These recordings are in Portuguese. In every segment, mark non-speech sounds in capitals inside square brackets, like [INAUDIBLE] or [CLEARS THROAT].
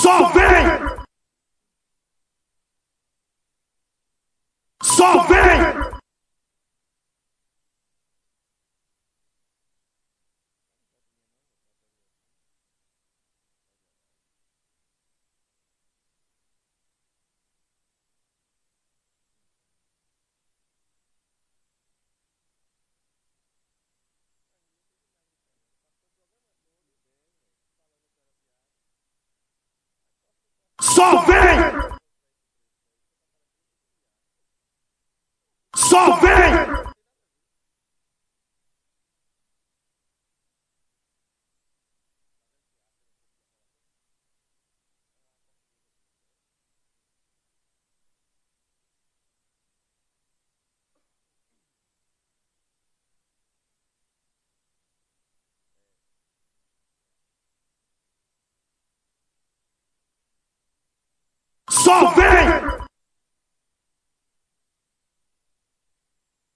Só vem! Só vem! Só vem! Só vem!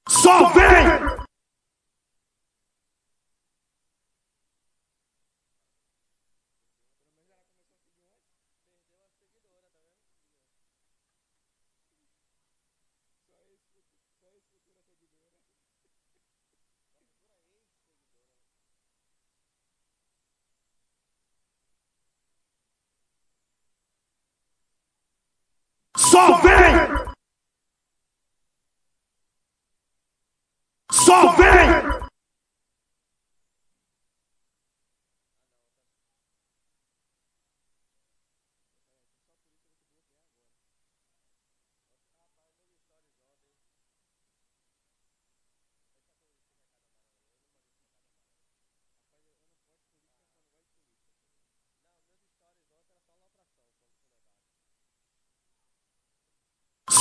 Só vem! Só vem! Só vem!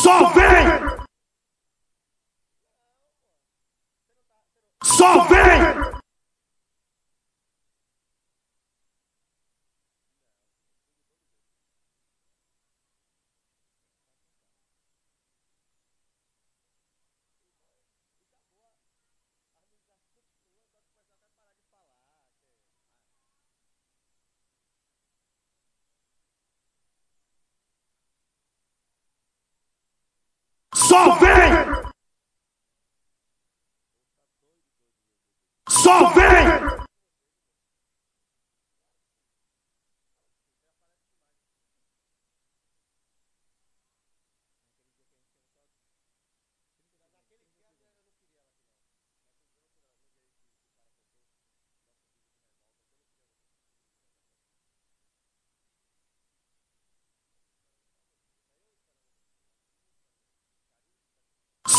something. Só vem! Só vem!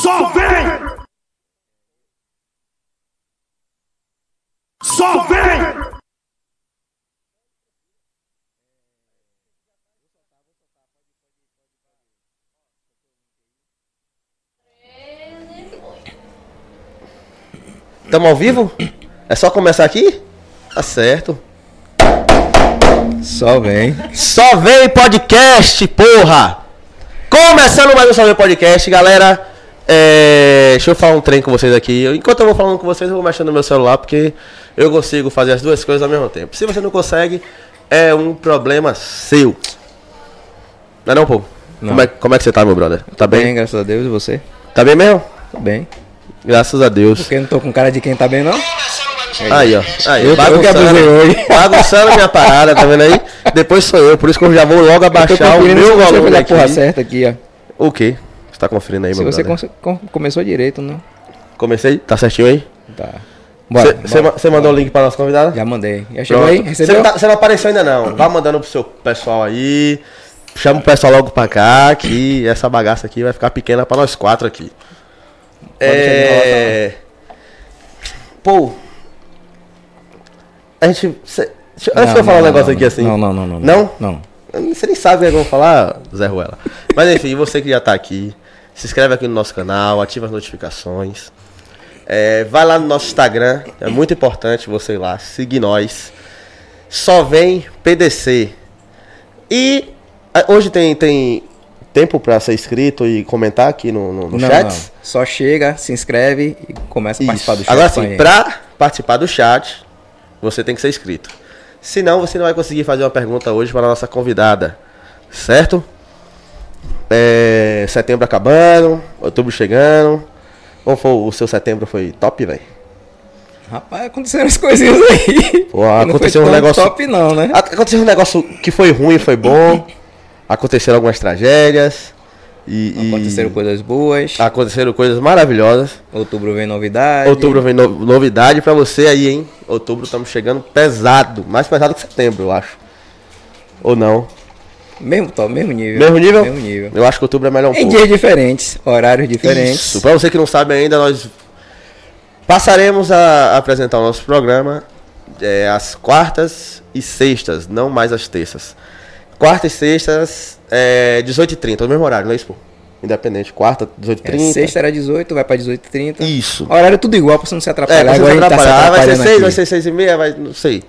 Só vem! Só vem! Tamo ao vivo? É só começar aqui? Tá certo. Só vem. Só vem podcast, porra! Começando mais um Só vem podcast, galera. É, deixa eu falar um trem com vocês aqui. Enquanto eu vou falando com vocês, eu vou mexendo no meu celular, porque eu consigo fazer as duas coisas ao mesmo tempo. Se você não consegue, é um problema seu. Não é não, pô? Não. Como, é, como é que você tá, meu brother? Tá bem? Bem, graças a Deus. E você? Tá bem mesmo? Tô bem. Graças a Deus. Porque eu não tô com cara de quem tá bem, não? Aí, ó. Aí, Eu- eu bagunçando, abusei hoje. bagunçando minha parada, tá vendo aí? Depois sou eu, por isso que eu já vou logo Eu abaixar o meu volume aqui. porra certa aqui, ó. O quê? Você tá conferindo aí, Se meu você brother? com- com- começou direito, não? Comecei? Tá certinho aí? Tá. Bora. Você você mandou o link pra nossa convidada? Já mandei. Já chegou aí? Você Recebeu? não, tá- você não apareceu ainda não. Vá mandando pro seu pessoal aí. Chama o pessoal logo pra cá, que essa bagaça aqui vai ficar pequena pra nós quatro aqui. É... Pô. A gente. cê- deixa- Não, antes de eu falar não, um negócio aqui assim. Não, não, não, não. Não? Não. Você nem sabe o que eu vou falar, Zé Ruela. Mas enfim, você que já tá aqui, se inscreve aqui no nosso canal, ativa as notificações. É, vai lá no nosso Instagram, é muito importante você ir lá, seguir nós. Só vem PDC. E ah, hoje tem, tem tempo pra ser inscrito e comentar aqui no, no, no Não, chat? não. Só chega, se inscreve e começa a participar do Isso. chat. Agora sim, pra participar do chat, você tem que ser inscrito. Senão você não vai conseguir fazer uma pergunta hoje para a nossa convidada. Certo? É, setembro acabando, outubro chegando. Como foi o seu setembro? Foi top, velho? Rapaz, aconteceram as coisinhas aí. Pô, Não aconteceu foi um negócio- top não, né? Aconteceu um negócio que foi ruim, foi bom. Aconteceram algumas tragédias. E, e Aconteceram coisas boas. aconteceram coisas maravilhosas. Outubro vem novidade. Outubro vem no- novidade pra você aí, hein? Outubro estamos chegando pesado. Mais pesado que setembro, eu acho. Ou não? Mesmo top, mesmo nível. Mesmo nível? Mesmo nível. Eu acho que outubro é melhor um Em pouco. dias diferentes, horários diferentes. Isso. Pra você que não sabe ainda, nós passaremos a apresentar o nosso programa é, às quartas e sextas, não mais às terças. Quartas e sextas, é, 18h30, no mesmo horário, não é isso, pô? Independente, quarta, 18h30. É, sexta era 18, vai pra 18h30. Isso. Horário tudo igual pra você não se É, atrapalhar. pra você Agora se a gente tá se atrapalhar, vai ser atrapalhando 6, aqui. vai ser 6 e meia, vai, não sei.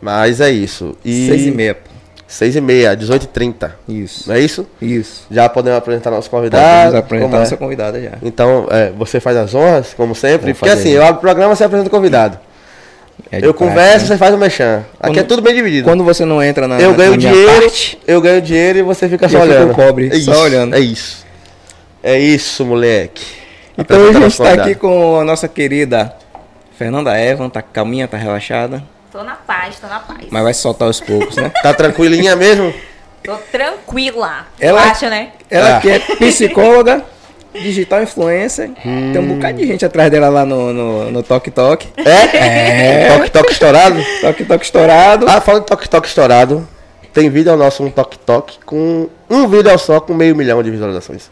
Mas é isso. E 6 e meia. pô. 6 e meia, 18h30. Isso. Não é isso? Isso. Já podemos apresentar nosso Podemos convidado. apresentar como é? nossa convidada já. Então, é, você faz as honras, como sempre. Vou Porque fazer. assim, eu abro o programa, você apresenta o convidado. É eu converso, né? você faz o mechan. Aqui é tudo bem dividido. Quando você não entra na eu ganho na dinheiro, parte, eu ganho dinheiro e você fica E só olhando. pobre, é só isso, olhando. É isso. É isso, moleque. Então hoje a gente nosso tá aqui com a nossa querida Fernanda Evan, tá calminha, tá relaxada, Tô na paz, tô na paz. mas vai soltar aos poucos, né? Tá tranquilinha mesmo? Tô tranquila. Ela- Eu acho, né? Ela Ah. que é psicóloga, digital influencer, tem um bocado de gente atrás dela lá no, no, no Tok Tok. É? Toque toque estourado? Tok Tok estourado. Ah, falando de toque toque estourado, tem vídeo nosso, um toque toque, com um vídeo só com meio milhão de visualizações.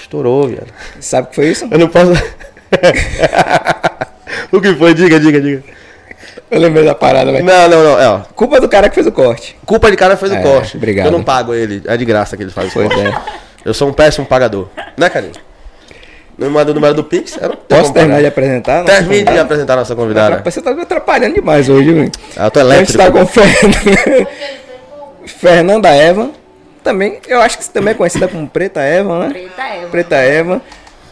Estourou, velho. Sabe o que foi isso? Eu não posso. [LAUGHS] o que foi? Diga, diga, diga. Eu lembrei da parada, velho. Não, não, não. É, ó. Culpa do cara que fez o corte. Culpa de cara fez o É, corte. obrigado. Eu não pago ele. É de graça que ele faz o Pois corte. é. Eu sou um péssimo pagador. Né, Carinho? Não me manda o número do Pix? Eu não Posso terminar de apresentar? Termine de convidada? apresentar a nossa convidada. Você tá me atrapalhando demais hoje, velho. Eu tô A gente elétrico. tá com Fernanda, Fernanda Eva. Também, eu acho que você também é conhecida como Preta Eva, né? Preta Eva. Preta Eva,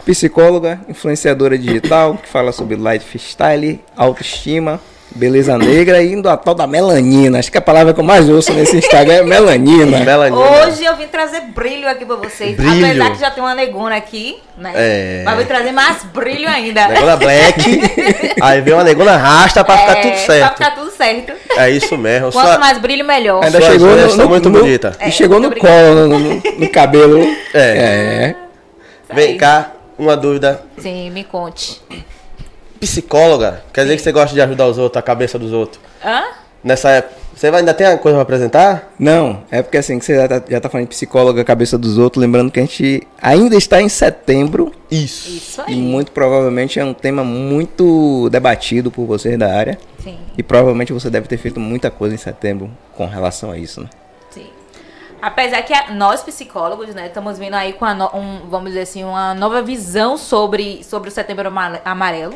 psicóloga, influenciadora digital, que fala sobre lifestyle, autoestima, beleza negra e indo a tal da melanina. Acho que a palavra que eu mais ouço nesse Instagram é melanina. Melanina. Hoje eu vim trazer brilho aqui pra vocês. Brilho. Apesar que já tem uma negona aqui, né? É. Mas vou trazer mais brilho ainda. Negona black. [LAUGHS] aí vem uma negona rasta pra ficar É, tudo Pra certo. ficar tudo certo. É isso mesmo. Quanto Sua- mais brilho, melhor. Ainda Suas chegou no, no, muito no- bonitas. E É, chegou no colo, no, no- no cabelo. É. É. Vem cá, uma dúvida. Sim, me conte. Psicóloga, quer dizer que você gosta de ajudar os outros, a cabeça dos outros. Hã? Nessa época. Você vai- ainda tem coisa pra apresentar? Não, é porque assim, que você já tá, já tá falando de psicóloga, cabeça dos outros, lembrando que a gente ainda está em setembro Isso. Isso e aí. muito provavelmente é um tema muito debatido por vocês da área. Sim, E provavelmente você deve ter feito muita coisa em setembro com relação a isso, né? sim. Apesar que nós psicólogos, né, estamos vindo aí com a no- um, vamos dizer assim, uma nova visão sobre, sobre o setembro Amare- amarelo,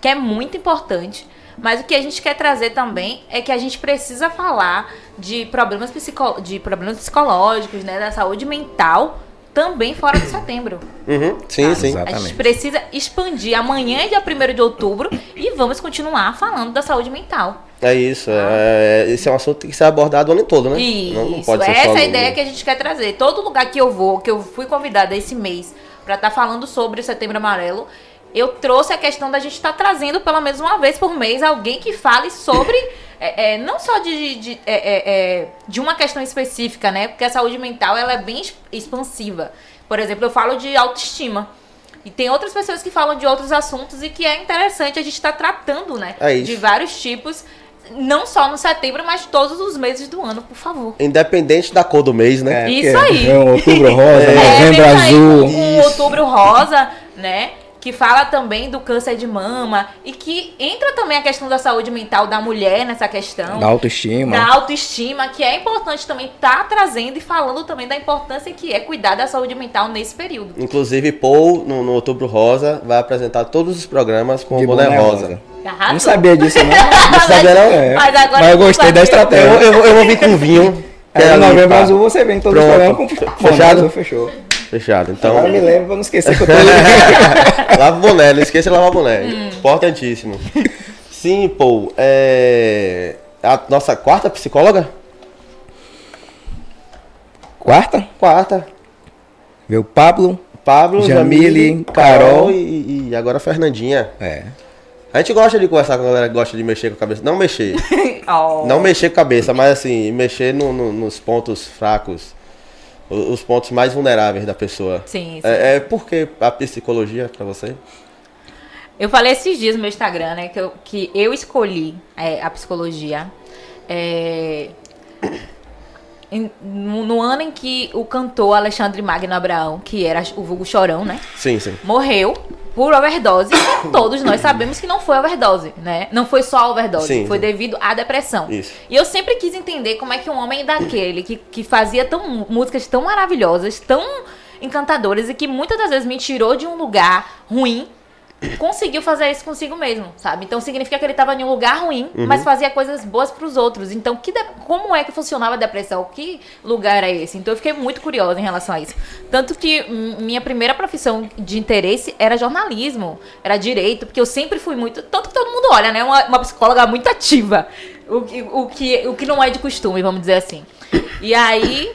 que é muito importante. Mas o que a gente quer trazer também é que a gente precisa falar de problemas, psico, de problemas psicológicos, né, da saúde mental, também fora do setembro. Uhum, sim, Ah, sim. exato. A gente Exatamente. precisa expandir. Amanhã é dia 1 de outubro e vamos continuar falando da saúde mental. É isso. É, esse é um assunto que tem que ser abordado o ano todo, né? Isso, Não, não pode ser essa é a ideia que a gente quer trazer. Todo lugar que eu vou, que eu fui convidada esse mês para estar falando sobre o Setembro Amarelo, eu trouxe a questão da gente estar trazendo pelo menos uma vez por mês alguém que fale sobre, [LAUGHS] é, é, não só de, de, é, é, é, de uma questão específica, né? Porque a saúde mental ela é bem expansiva. Por exemplo, eu falo de autoestima. E tem outras pessoas que falam de outros assuntos e que é interessante a gente estar tratando, né? É isso. De vários tipos, não só no setembro, mas todos os meses do ano, por favor. Independente da cor do mês, né? É, Isso aí. É um outubro rosa, [LAUGHS] É, novembro azul. com o Isso. outubro rosa, né? Que fala também do câncer de mama e que entra também a questão da saúde mental da mulher nessa questão. Da autoestima. Da autoestima, que é importante também estar trazendo e falando também da importância que é cuidar da saúde mental nesse período. Inclusive, Paul, no, no Outubro Rosa, vai apresentar todos os programas com De o boné, boné rosa. Arrasou. Não sabia disso, não. [LAUGHS] Não sabia, não? É. Mas agora Mas eu gostei da estratégia. Eu, eu, eu vou vir com vinho. [LAUGHS] É ali, novembro azul você vem todos os Pronto. programas com Fechado? fechou. Fechado. Então, Agora me lembro pra não esquecer que eu tô [LAUGHS] lava o boné, não esqueça de lavar boné. Hum. Importantíssimo. Sim, Paul. É... a nossa quarta psicóloga? Quarta, Quarta. o Pablo. Pablo, Jamile, Jamile, Carol. Carol e, e agora a Fernandinha. É. A gente gosta de conversar com a galera que gosta de mexer com a cabeça. Não mexer. [LAUGHS] Oh. Não mexer com a cabeça, mas assim, mexer no- no- nos pontos fracos. Os pontos mais vulneráveis da pessoa. Sim, sim. É, é por que a psicologia pra você? Eu falei esses dias no meu Instagram, né, que eu, que eu escolhi é, a psicologia é, no, no ano em que o cantor Alexandre Magno Abraão, que era o vulgo chorão, né, Sim, sim. morreu por overdose. [COUGHS] Todos nós sabemos que não foi overdose, né? Não foi só overdose, Sim, foi sim. devido à depressão. Isso. E eu sempre quis entender como é que um homem daquele, que, que fazia tão, músicas tão maravilhosas, tão encantadoras, e que muitas das vezes me tirou de um lugar ruim, conseguiu fazer isso consigo mesmo, sabe? Então significa que ele estava em um lugar ruim, mas fazia coisas boas para os outros. Então, de- como é que funcionava a depressão? Que lugar era esse? Então, eu fiquei muito curiosa em relação a isso. Tanto que minha primeira profissão de interesse era jornalismo, era direito, porque eu sempre fui muito. Tanto que todo mundo olha, né? Uma, uma psicóloga muito ativa. O, que- o, que, o que não é de costume, vamos dizer assim. E aí.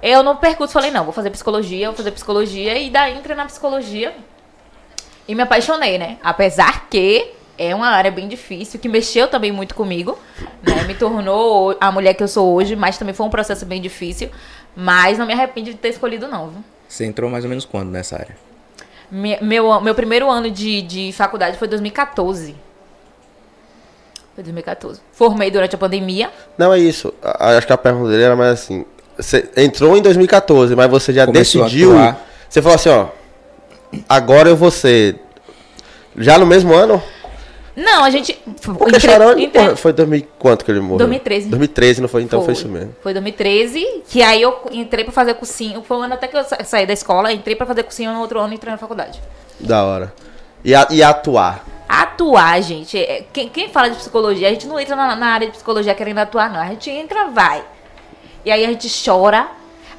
Eu no percurso falei, não, vou fazer psicologia, vou fazer psicologia, e daí entrei na psicologia e me apaixonei, né? Apesar que é uma área bem difícil, que mexeu também muito comigo, né? Me tornou a mulher que eu sou hoje, mas também foi um processo bem difícil. Mas não me arrependo de ter escolhido, não, viu? Você entrou mais ou menos quando nessa área? Me- Meu, meu primeiro ano de, de faculdade foi 2014. Foi 2014. Formei durante a pandemia. Não é isso. Acho que a pergunta dele era mais assim. Você entrou em 2014, mas você já Começou decidiu. Você falou assim, ó. Agora eu vou ser. Já no mesmo ano? Não, a gente. Porque entre- Chorão entre- porra, foi 2000 quanto que ele morreu? 2013. 2013, não foi? Então foi, isso mesmo. Foi 2013, que aí eu entrei pra fazer cursinho. Foi um ano até que eu sa- saí da escola, entrei pra fazer cursinho no outro ano e entrei na faculdade. Da hora. E, a- e atuar. Atuar, gente. é- Quem, quem fala de psicologia, a gente não entra na, na área de psicologia querendo atuar, não. A gente entra, vai. E aí a gente chora,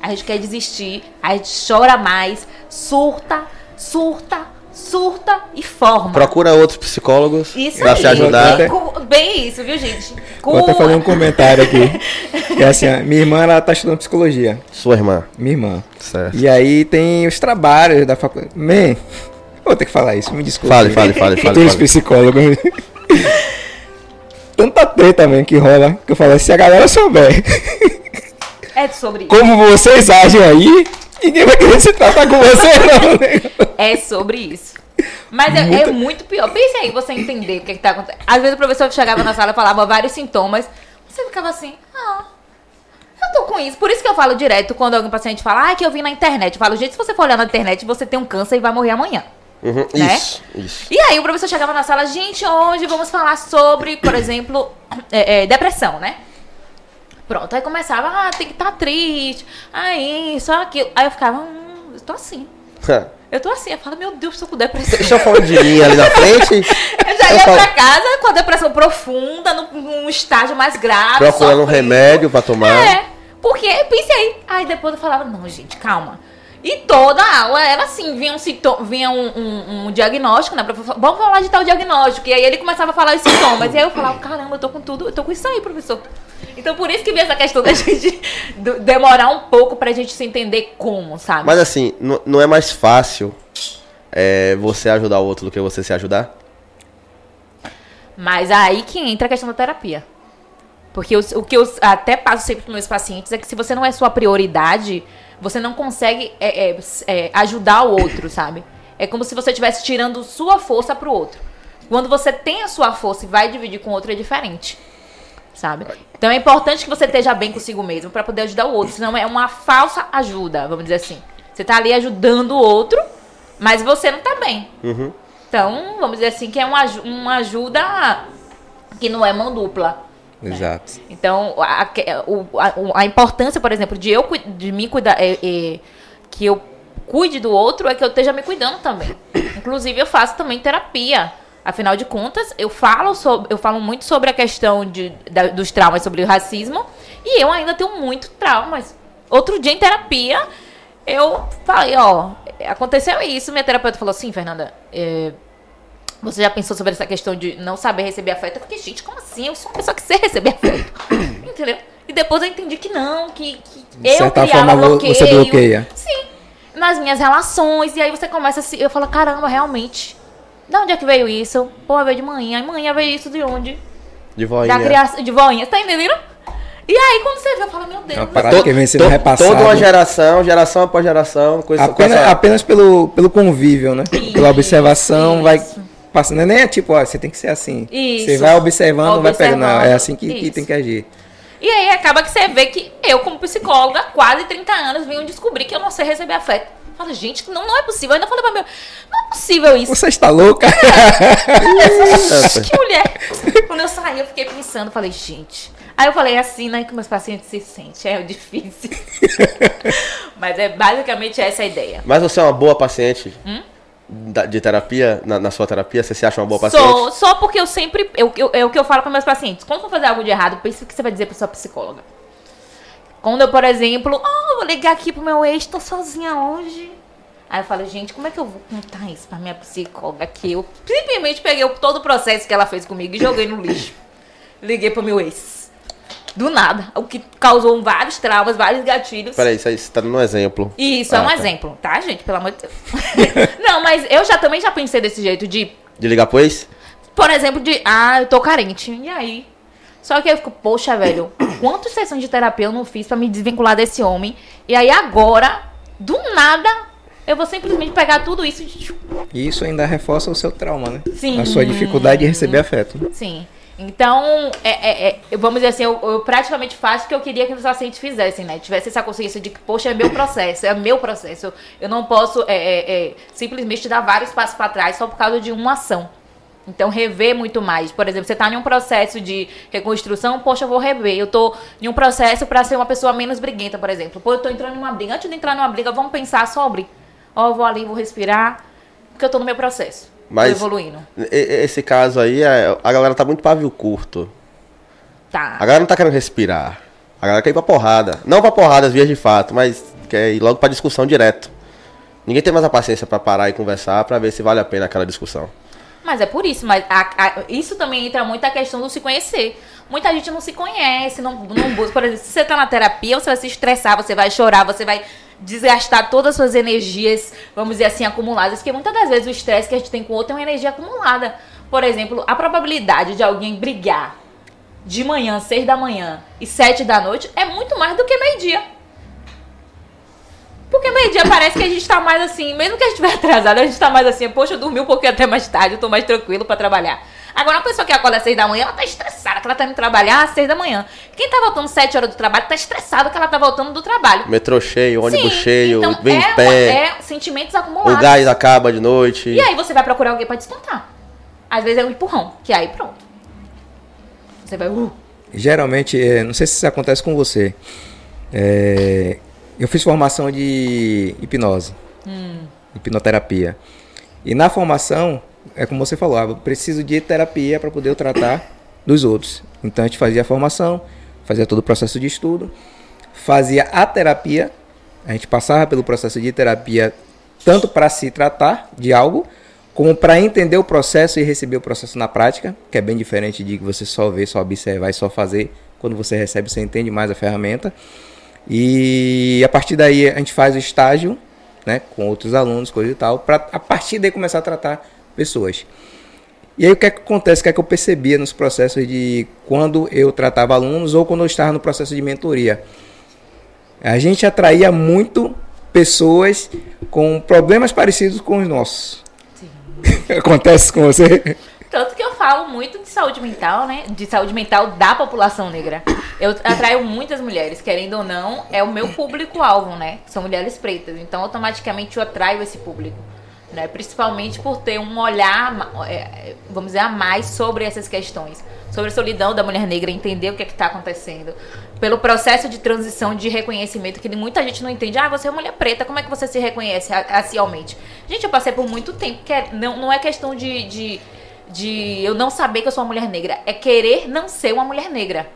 a gente quer desistir, a gente chora mais, surta, surta, surta e forma. Procura outros psicólogos aí. se ajudar. Até- Bem isso, viu, gente? Com- Vou até fazer um comentário aqui. [LAUGHS] É assim, ó, minha irmã ela tá estudando psicologia. Sua irmã. Minha irmã. Certo. E aí tem os trabalhos da faculdade. Man, vou ter que falar isso, me desculpe. Fale, fale, fale, fale. Tem os psicólogos. [LAUGHS] Tanta treta mesmo que rola, que eu falo, se a galera souber É sobre isso. como vocês agem aí, ninguém vai querer se tratar com você, não. né? É sobre isso. Mas é, é muito pior. Pense aí, você entender o que, que tá acontecendo. Às vezes o professor chegava na sala e falava vários sintomas. Você ficava assim, ah, eu tô com isso. Por isso que eu falo direto quando algum paciente fala, ah, que eu vi na internet. Eu falo, gente, se você for olhar na internet, você tem um câncer e vai morrer amanhã. Uhum, né? Isso, isso. E aí o professor chegava na sala, gente, hoje vamos falar sobre, por exemplo, [CLEARS THROAT] é, é, depressão, né? Pronto, aí começava, ah, tem que estar triste, ah, isso, aquilo. Aí eu ficava, hum, eu tô assim. Eu tô assim, eu falo, meu Deus, tô com depressão. Deixa eu falar de mim ali na [LAUGHS] frente. Eu já Eu ia falo- pra casa com a depressão profunda, num, num estágio mais grave. Procurando um remédio pra tomar. É, porque pense aí. Aí depois eu falava, não, gente, calma. E toda a aula era assim, vinha um, sintoma, vinha um, um- um diagnóstico, né? Professor, vamos falar de tal diagnóstico. E aí ele começava a falar os sintomas. E aí eu falava, caramba, eu tô com tudo, eu tô com isso aí, professor. Então por isso que vem essa questão da [LAUGHS] gente demorar um pouco pra gente se entender como, sabe? Mas assim, não, é mais fácil é, você ajudar o outro do que você se ajudar? Mas aí que entra a questão da terapia. Porque os- o que eu até passo sempre para meus pacientes é que se você não é sua prioridade, você não consegue é, é, é, ajudar o outro, [CLEARS THROAT] sabe? É como se você estivesse tirando sua força pro outro. Quando você tem a sua força e vai dividir com o outro, é diferente. Sabe? Então é importante que você esteja bem consigo mesmo para poder ajudar o outro. Senão é uma falsa ajuda, vamos dizer assim. Você tá ali ajudando o outro, mas você não tá bem. Uhum. Então, vamos dizer assim, que é uma, uma ajuda que não é mão dupla. Exato. Então, a, a- a- importância, por exemplo, de eu de mim cuidar, é, é, que eu cuide do outro, é que eu esteja me cuidando também. Inclusive, eu faço também terapia. Afinal de contas, eu falo, sobre, eu falo muito sobre a questão de, da- dos traumas sobre o racismo e eu ainda tenho muito traumas. Outro dia em terapia, eu falei, ó, aconteceu isso. Minha terapeuta falou assim, Fernanda, é, Você já pensou sobre essa questão de não saber receber afeto? Eu fiquei, gente, como assim? Eu sou uma pessoa que sei receber afeto. [COUGHS] Entendeu? E depois eu entendi que não, que, que De eu criava bloqueio. você bloqueia. Sim. Nas minhas relações. E aí você começa a se. Eu falo, caramba, realmente. De onde é que veio isso? Pô, veio de manhã. E manhã veio isso de onde? De voinha. Da criação. De voinha. Tá entendendo? E aí, quando você vê, eu falo, meu Deus. É uma parada que vem sendo To- repassada. Toda uma geração, geração após geração, coisa Apenas, coisa- apenas pelo, pelo convívio, né? Pela observação, Isso. vai passando. Não é nem tipo, ó, você tem que ser assim. Isso. Você vai observando, vai pegando. Não, é assim que, que Isso. tem que agir. E aí acaba que você vê que eu, como psicóloga, quase 30 anos, venho descobrir que eu não sei receber afeto. Fala, gente, não, não é possível. Eu ainda falei pra meu, não é possível isso. Você está louca? que mulher. Quando eu saí, eu fiquei pensando, falei, gente. Aí eu falei assim, né, que meus pacientes se sentem, é difícil. [LAUGHS] Mas é basicamente essa a ideia. Mas você é uma boa paciente Hum? de terapia, na, na sua terapia? Você se acha uma boa paciente? Sou, só porque eu sempre. Eu, eu- é o que eu falo com meus pacientes. Quando for fazer algo de errado, pense o que você vai dizer pra sua psicóloga. Quando eu, por exemplo, oh, vou ligar aqui pro meu ex, tô sozinha hoje. Aí eu falo, gente, como é que eu vou contar isso pra minha psicóloga? Que eu simplesmente peguei todo o processo que ela fez comigo e joguei no lixo. Liguei pro meu ex. Do nada. O que causou vários traumas, vários gatilhos. Peraí, isso aí você tá dando um exemplo. Isso, é Ah, um tá. exemplo, tá, gente? Pelo amor de Deus. [LAUGHS] Não, mas eu já também já pensei desse jeito de De ligar pro ex? por exemplo, de, ah, eu tô carente. E aí? Só que eu fico, poxa, velho, [COUGHS] quantas sessões de terapia eu não fiz pra me desvincular desse homem? E aí agora, do nada, eu vou simplesmente pegar tudo isso e. E isso ainda reforça o seu trauma, né? Sim. A sua dificuldade de receber afeto. Sim. Então, é, é- é, vamos dizer assim, eu, eu praticamente faço o que eu queria que os pacientes fizessem, né? Tivesse essa consciência de que, poxa, é meu processo, é meu processo. Eu não posso é, é, é, simplesmente dar vários passos para trás só por causa de uma ação. Então, rever muito mais. Por exemplo, você está em um processo de reconstrução, poxa, eu vou rever. Eu tô em um processo para ser uma pessoa menos briguenta, por exemplo. Pô, eu tô entrando em uma briga. Antes de entrar numa briga, vamos pensar sobre. Ó, eu vou ali, vou respirar, porque eu tô no meu processo. Mas- evoluindo. Esse caso aí, é- a galera tá muito pavio curto. Tá. A galera não tá querendo respirar. A galera quer ir pra porrada. Não pra porrada, as vias de fato, mas quer ir logo pra discussão direto. Ninguém tem mais a paciência pra parar e conversar pra ver se vale a pena aquela discussão. Mas é por isso, mas a- a- isso também entra muito a questão do se conhecer. Muita gente não se conhece, não, não busca. Por exemplo, se você tá na terapia, você vai se estressar, você vai chorar, você vai desgastar todas as suas energias, vamos dizer assim, acumuladas. Porque muitas das vezes o estresse que a gente tem com o outro é uma energia acumulada. Por exemplo, a probabilidade de alguém brigar de manhã, seis da manhã e sete da noite é muito mais do que meio-dia. Porque meio-dia parece que a gente tá mais assim, mesmo que a gente estiver atrasado, a gente tá mais assim, poxa, eu dormi um pouquinho até mais tarde, eu tô mais tranquilo pra trabalhar. Agora, uma pessoa que acorda às seis da manhã, ela tá estressada, que ela tá indo trabalhar às seis da manhã. Quem tá voltando sete horas do trabalho, tá estressado que ela tá voltando do trabalho. Metrô cheio, ônibus Sim, cheio, então vem é, em pé, é sentimentos acumulados. o gás acaba de noite. E aí você vai procurar alguém pra descontar. Às vezes é um empurrão, que aí pronto. Você vai, uh, Geralmente, é, não sei se isso acontece com você. É, eu fiz formação de hipnose, hipnoterapia. E na formação, é como você falou, eu preciso de terapia para poder tratar dos outros. Então a gente fazia a formação, fazia todo o processo de estudo, fazia a terapia, a gente passava pelo processo de terapia tanto para se tratar de algo, como para entender o processo e receber o processo na prática, que é bem diferente de você só ver, só observar e só fazer. Quando você recebe, você entende mais a ferramenta. E a partir daí a gente faz o estágio, né, com outros alunos, coisa e tal, para a partir daí começar a tratar pessoas. E aí o que, é que acontece, o que é que eu percebia nos processos de quando eu tratava alunos ou quando eu estava no processo de mentoria? A gente atraía muito pessoas com problemas parecidos com os nossos. [LAUGHS] Acontece com você? Tanto que eu falo muito de saúde mental, né? De saúde mental da população negra. Eu atraio muitas mulheres, querendo ou não, é o meu público-alvo, né? São mulheres pretas. Então, automaticamente eu atraio esse público. Né? Principalmente por ter um olhar, é, vamos dizer, a mais sobre essas questões. Sobre a solidão da mulher negra, entender o que é está acontecendo. Pelo processo de transição de reconhecimento, que muita gente não entende. Ah, você é mulher preta, como é que você se reconhece ra- racialmente? Gente, eu passei por muito tempo, que é- não, não é questão de, de, de eu não saber que eu sou uma mulher negra, é querer não ser uma mulher negra.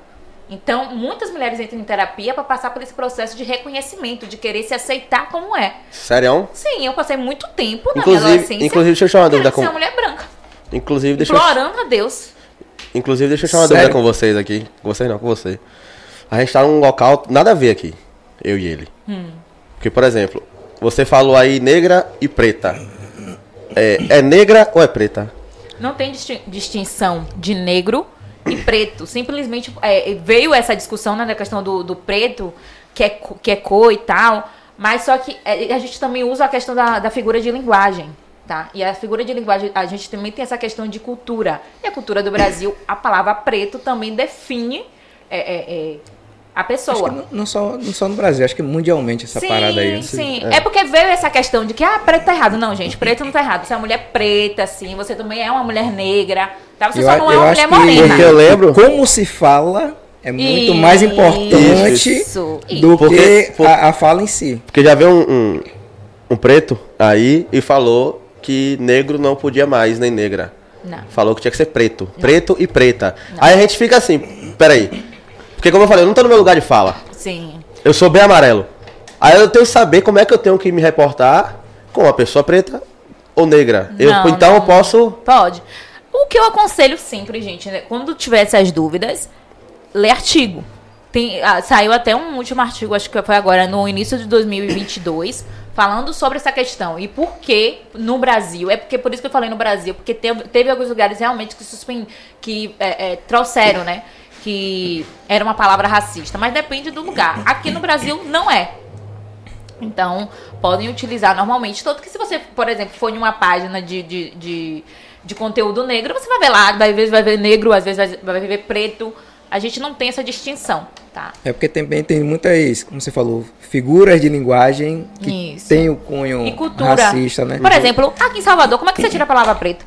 Então, muitas mulheres entram em terapia para passar por esse processo de reconhecimento, de querer se aceitar como é. Sério? Sim, eu passei muito tempo na minha Inclusive, adolescência. inclusive, deixa eu uma querendo dúvida ser com. uma mulher branca. Inclusive, deixa eu, Implorando a Deus. inclusive, deixa eu chamar uma Sério? dúvida com vocês aqui. Com vocês não, com você. A gente tá num local, nada a ver aqui, eu e ele. Porque, por exemplo, você falou aí negra e preta. É, é negra ou é preta? Não tem disti- distinção de negro e preto. Simplesmente é, veio essa discussão né, da questão do, do preto, que é, que é cor e tal. Mas só que é, a gente também usa a questão da, da figura de linguagem. Tá? E a figura de linguagem, a gente também tem essa questão de cultura. E a cultura do Brasil, a palavra preto também define é, é, é, a pessoa. não, não só, não só no Brasil, acho que mundialmente essa parada aí. assim. Sim, é. porque veio essa questão de que, ah, preto tá errado. Não, gente, preto não tá errado. Você é uma mulher preta, assim, você também é uma mulher negra, tá? Você Eu só não é uma acho mulher que- morena. Porque eu lembro. Como se fala é muito mais importante Isso, do Porque- que a, a fala em si. Porque já veio um, um, um preto aí e falou que negro não podia mais, nem negra. Não. Falou que tinha que ser preto. Preto e preta. Aí a gente fica assim, peraí. Porque como eu falei, eu não tô no meu lugar de fala. Sim. Eu sou bem amarelo. Aí eu tenho que saber como é que eu tenho que me reportar com uma pessoa preta ou negra. Eu, Não, então eu não. posso. Pode. O que eu aconselho sempre, gente, né, quando tiver essas dúvidas, lê artigo. Tem, ah, saiu até um último artigo, acho que foi agora no início de 2022, falando sobre essa questão. E por que no Brasil? É porque por isso que eu falei no Brasil, porque teve, teve alguns lugares realmente que suspend, que é, é, trouxeram, né? Que era uma palavra racista, mas depende do lugar. Aqui no Brasil não é. Então, podem utilizar normalmente. Tanto que se você, por exemplo, for em uma página de, de, de, de conteúdo negro, você vai ver lá, às vezes vai ver negro, às vezes vai, vai ver preto. A gente não tem essa distinção, tá? É porque também tem muitas, como você falou, figuras de linguagem que Isso. tem o cunho racista, né? Por exemplo, aqui em Salvador, como é que você tira a palavra preto?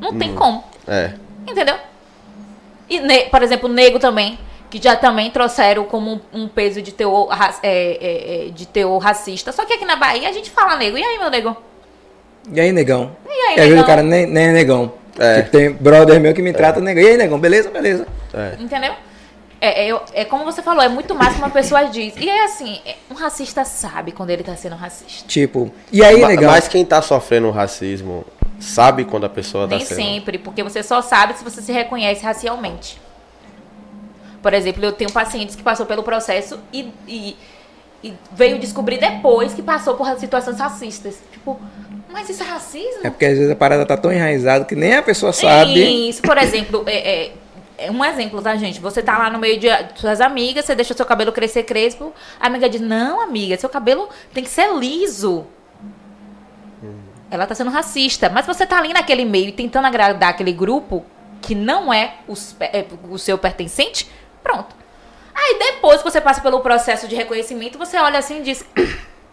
Não tem como, É. entendeu? E, ne- por exemplo, negro também, que já também trouxeram como um, um peso de teor, é, é, é, de teor racista. Só que aqui na Bahia a gente fala negro. E aí, meu nego? E aí, negão? E aí, vezes negão? o cara nem, nem é negão. É. Tipo, tem brother meu que me trata negão. E aí, negão? Beleza? Beleza. É. Entendeu? É, é, é como você falou, é muito mais que uma pessoa diz. E é assim, é- um racista sabe quando ele tá sendo racista. Tipo, e aí, Ma- negão? Mas quem tá sofrendo racismo sabe quando a pessoa tá Nem sendo. sempre, porque você só sabe se você se reconhece racialmente. Por exemplo, eu tenho pacientes que passou pelo processo e, e, e veio descobrir depois que passou por situações racistas. Tipo, mas isso é racismo? É porque às vezes a parada tá tão enraizada que nem a pessoa sabe. Isso, por exemplo, é, é- é um exemplo, tá, gente? Você tá lá no meio de suas amigas, você deixa seu cabelo crescer crespo, a amiga diz, não, amiga, seu cabelo tem que ser liso. Ela tá sendo racista. Mas você tá ali naquele meio tentando agradar aquele grupo que não é, os- é o seu pertencente, pronto. Aí depois que você passa pelo processo de reconhecimento, você olha assim e diz,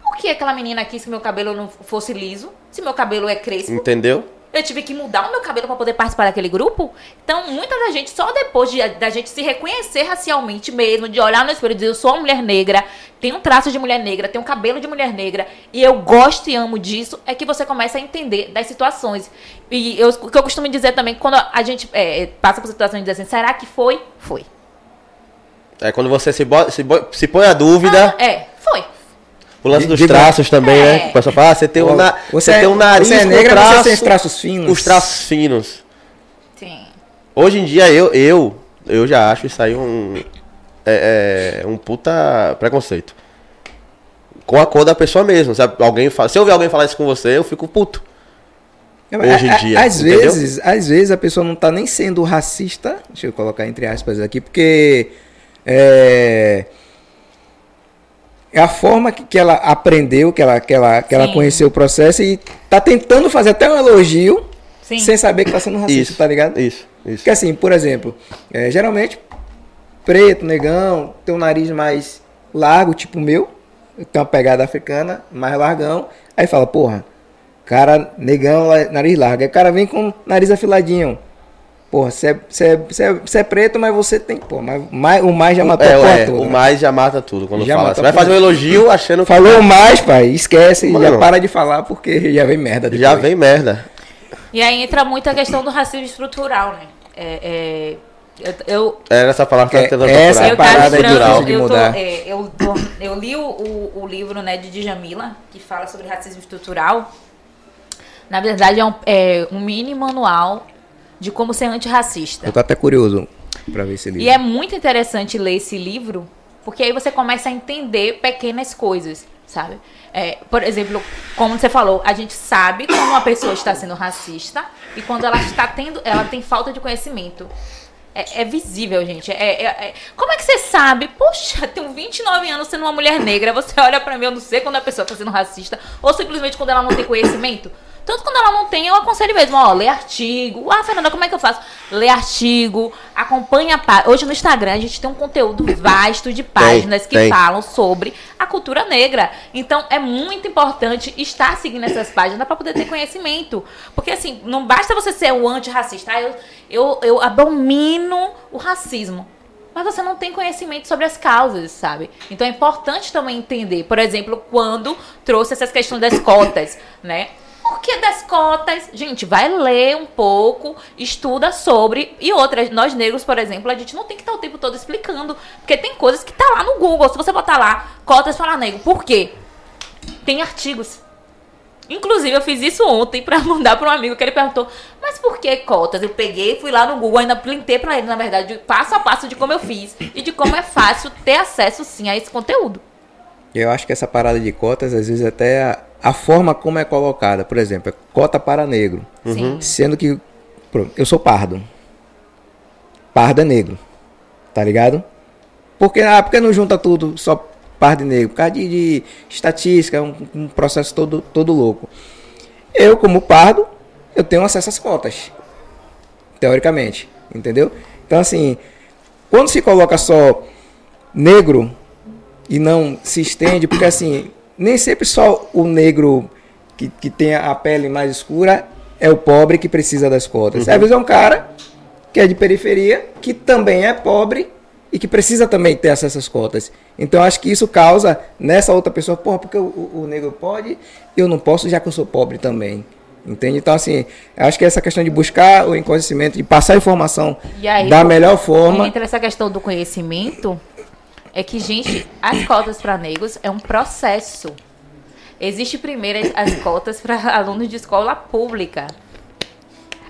por que aquela menina aqui, se meu cabelo não fosse liso, se meu cabelo é crespo, Entendeu? Eu tive que mudar o meu cabelo para poder participar daquele grupo. Então, muita da gente, só depois de, da gente se reconhecer racialmente mesmo, de olhar no espelho e dizer, eu sou uma mulher negra, tenho um traço de mulher negra, tenho um cabelo de mulher negra, e eu gosto e amo disso, é que você começa a entender das situações. E eu, o que eu costumo dizer também, quando a gente é, passa por situações de dizer assim, será que foi? Foi. É quando você se, se, se põe a dúvida. Ah, é, foi. O lance dos Diga- traços também, É. né? O pessoal fala, ah, você tem, um, na, você é- tem um nariz você é negra, traço, você tem os traços finos. Os traços finos. Sim. Hoje em dia, eu, eu, eu já acho isso aí um. É, é, um puta preconceito. Com a cor da pessoa mesmo. Sabe? Alguém fala, se eu ver alguém falar isso com você, eu fico puto. Hoje em A- a- dia, Às entendeu? vezes, às vezes a pessoa não tá nem sendo racista, deixa eu colocar entre aspas aqui, porque é, é a forma que, que ela aprendeu, que ela, que, ela, que ela conheceu o processo e tá tentando fazer até um elogio Sim. sem saber que tá sendo racista, Isso, tá ligado? Isso, isso. Porque assim, por exemplo, é, geralmente preto, negão, tem um nariz mais largo, tipo o meu, eu tenho uma pegada africana, mais largão, aí fala, porra, cara negão, nariz largo, aí o cara vem com nariz afiladinho. Porra, você é, é, é, é preto, mas você tem. Pô, mas, mais, o mais já matou É, é, toda, o mais já mata tudo quando Já fala. Você vai tudo. fazer um elogio achando que Falou mais, pai, esquece, já Mano. para de falar porque já vem merda depois. já vem merda. E aí entra muito a questão do racismo estrutural, né? É, é, eu, eu, Era essa palavra que eu É, tava tentando essa eu parada tava é eu, tô, mudar. eu, tô- eu li o, o, o livro né, de Djamila, que fala sobre racismo estrutural. Na verdade, é um, é um mini manual de como ser antirracista. Eu tô até curioso pra ver esse livro. E é muito interessante ler esse livro, porque aí você começa a entender pequenas coisas, sabe? É, por exemplo, como você falou, a gente sabe quando uma pessoa está sendo racista e quando ela está tendo, ela tem falta de conhecimento. É, é visível, gente. É, é- é- Como é que você sabe? Poxa, [LAUGHS] tenho 29 anos sendo uma mulher negra. Você olha pra mim, eu não sei quando a pessoa tá sendo racista. Ou simplesmente quando ela não tem conhecimento. Tanto quando ela não tem, eu aconselho mesmo, ó, lê artigo. Ah, Fernanda, como é que eu faço? Lê artigo, acompanha a pá- Hoje no Instagram a gente tem um conteúdo vasto de páginas que tem. falam sobre a cultura negra. Então é muito importante estar seguindo essas páginas para poder ter conhecimento. Porque assim, não basta você ser o antirracista. Ah, eu, eu, eu abomino o racismo. Mas você não tem conhecimento sobre as causas, sabe? Então é importante também entender, por exemplo, quando trouxe essas questões das cotas, né? Por que das cotas? Gente, vai ler um pouco, estuda sobre. E outras, nós negros, por exemplo, a gente não tem que estar o tempo todo explicando. Porque tem coisas que tá lá no Google. Se você botar lá, cotas para negro. Por quê? Tem artigos. Inclusive, eu fiz isso ontem pra [LAUGHS] mandar para um amigo que ele perguntou: Mas por que cotas? Eu peguei, fui lá no Google, ainda printei pra ele, na verdade, passo a passo de como eu fiz e de como é fácil ter acesso sim a esse conteúdo. Eu acho que essa parada de cotas, às vezes até a, a forma como é colocada. Por exemplo, é cota para negro. Sim. Sendo que pronto, eu sou pardo. Pardo é negro. Tá ligado? Porque, ah, porque não junta tudo só pardo e negro? Por causa de, de estatística, um, um processo todo, todo louco. Eu, como pardo, eu tenho acesso às cotas. Teoricamente. Entendeu? Então, assim, quando se coloca só negro e não se estende, porque assim, nem sempre só o negro que, que tem a pele mais escura é o pobre que precisa das cotas. Às vezes é um cara que é de periferia, que também é pobre e que precisa também ter acesso às cotas. Então eu acho que isso causa nessa outra pessoa, porra, porque o, o- negro pode, eu não posso, já que eu sou pobre também. Entende? Então, assim, eu acho que essa questão de buscar o conhecimento, de passar a informação E aí, da melhor forma. Entre essa questão do conhecimento, é que, gente, as cotas para negros é um processo. Existe primeiro as- as cotas para alunos de escola pública.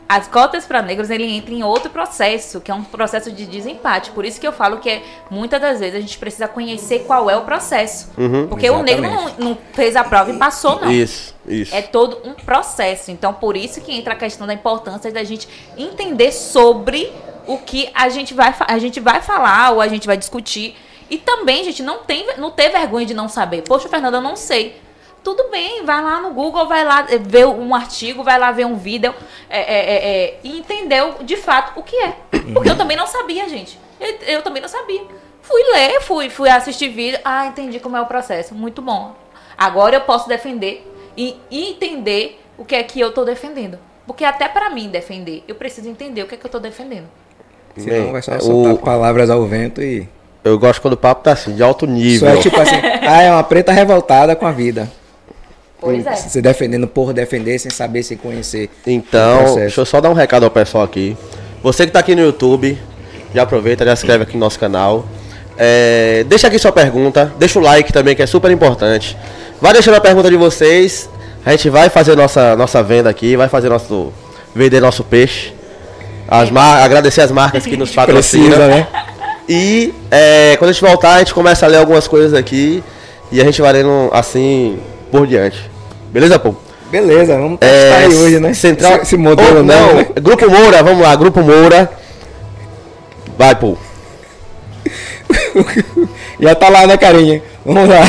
As cotas para negros, ele entra em outro processo, que é um processo de desempate. Por isso que eu falo que é, muitas das vezes a gente precisa conhecer qual é o processo. Porque o negro não, Exatamente. não fez a prova e passou, não. Isso, isso. É todo um processo. Então, por isso que entra a questão da importância da gente entender sobre o que a gente vai, a gente vai falar ou a gente vai discutir. E também, gente, não, tem, não ter vergonha de não saber. Poxa, Fernanda, eu não sei. Tudo bem, vai lá no Google, vai lá ver um artigo, vai lá ver um vídeo é, é, é, é, e entendeu de fato o que é. Porque eu também não sabia, gente. Eu, eu também não sabia. Fui ler, fui, fui assistir vídeo. Ah, entendi como é o processo. Muito bom. Agora eu posso defender e entender o que é que eu tô defendendo. Porque até pra mim defender, eu preciso entender o que é que eu tô defendendo. Senão vai só o- soltar palavras ao vento e. Eu gosto quando o papo tá assim, de alto Isso nível. é tipo assim, [LAUGHS] ah, é uma preta revoltada com a vida. Pois é. Se defendendo por defender, sem saber, sem conhecer. Então, deixa eu só dar um recado ao pessoal aqui. Você que tá aqui no YouTube, já aproveita, já se inscreve aqui no nosso canal. É, deixa aqui sua pergunta, deixa o like também, que é super importante. Vai deixando a pergunta de vocês. A gente vai fazer nossa, nossa venda aqui, vai fazer nosso. vender nosso peixe. As mar... Agradecer as marcas que nos [LAUGHS] patrocinam. Precisa, né? E é, quando a gente voltar, a gente começa a ler algumas coisas aqui e a gente vai lendo assim por diante. Beleza, pô? Beleza, vamos testar aí hoje, né? Central... Esse, esse modelo Oh, não, não, né? Grupo Moura, vamos lá, Grupo Moura. Vai, pô. [LAUGHS] Já tá lá, né, carinha? Vamos lá.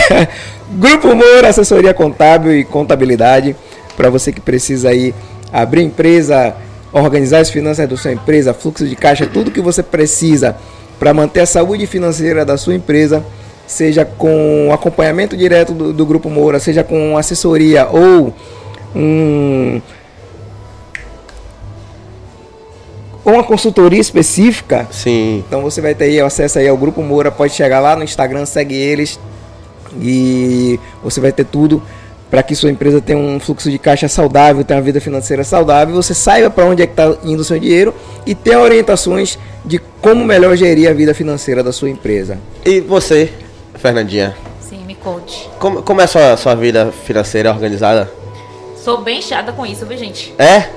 Grupo Moura, assessoria contábil e contabilidade. Para você que precisa aí abrir empresa, organizar as finanças da sua empresa, fluxo de caixa, tudo que você precisa para manter a saúde financeira da sua empresa, seja com acompanhamento direto do, do Grupo Moura, seja com assessoria ou um, uma consultoria específica, Sim. então você vai ter aí acesso aí ao Grupo Moura, pode chegar lá no Instagram, segue eles e você vai ter tudo para que sua empresa tenha um fluxo de caixa saudável, tenha uma vida financeira saudável, você saiba para onde é que está indo o seu dinheiro e tenha orientações de como melhor gerir a vida financeira da sua empresa. E você, Fernandinha? Sim, me conte. Como, como é a sua, sua vida financeira organizada? Sou bem chata com isso, viu, gente? É?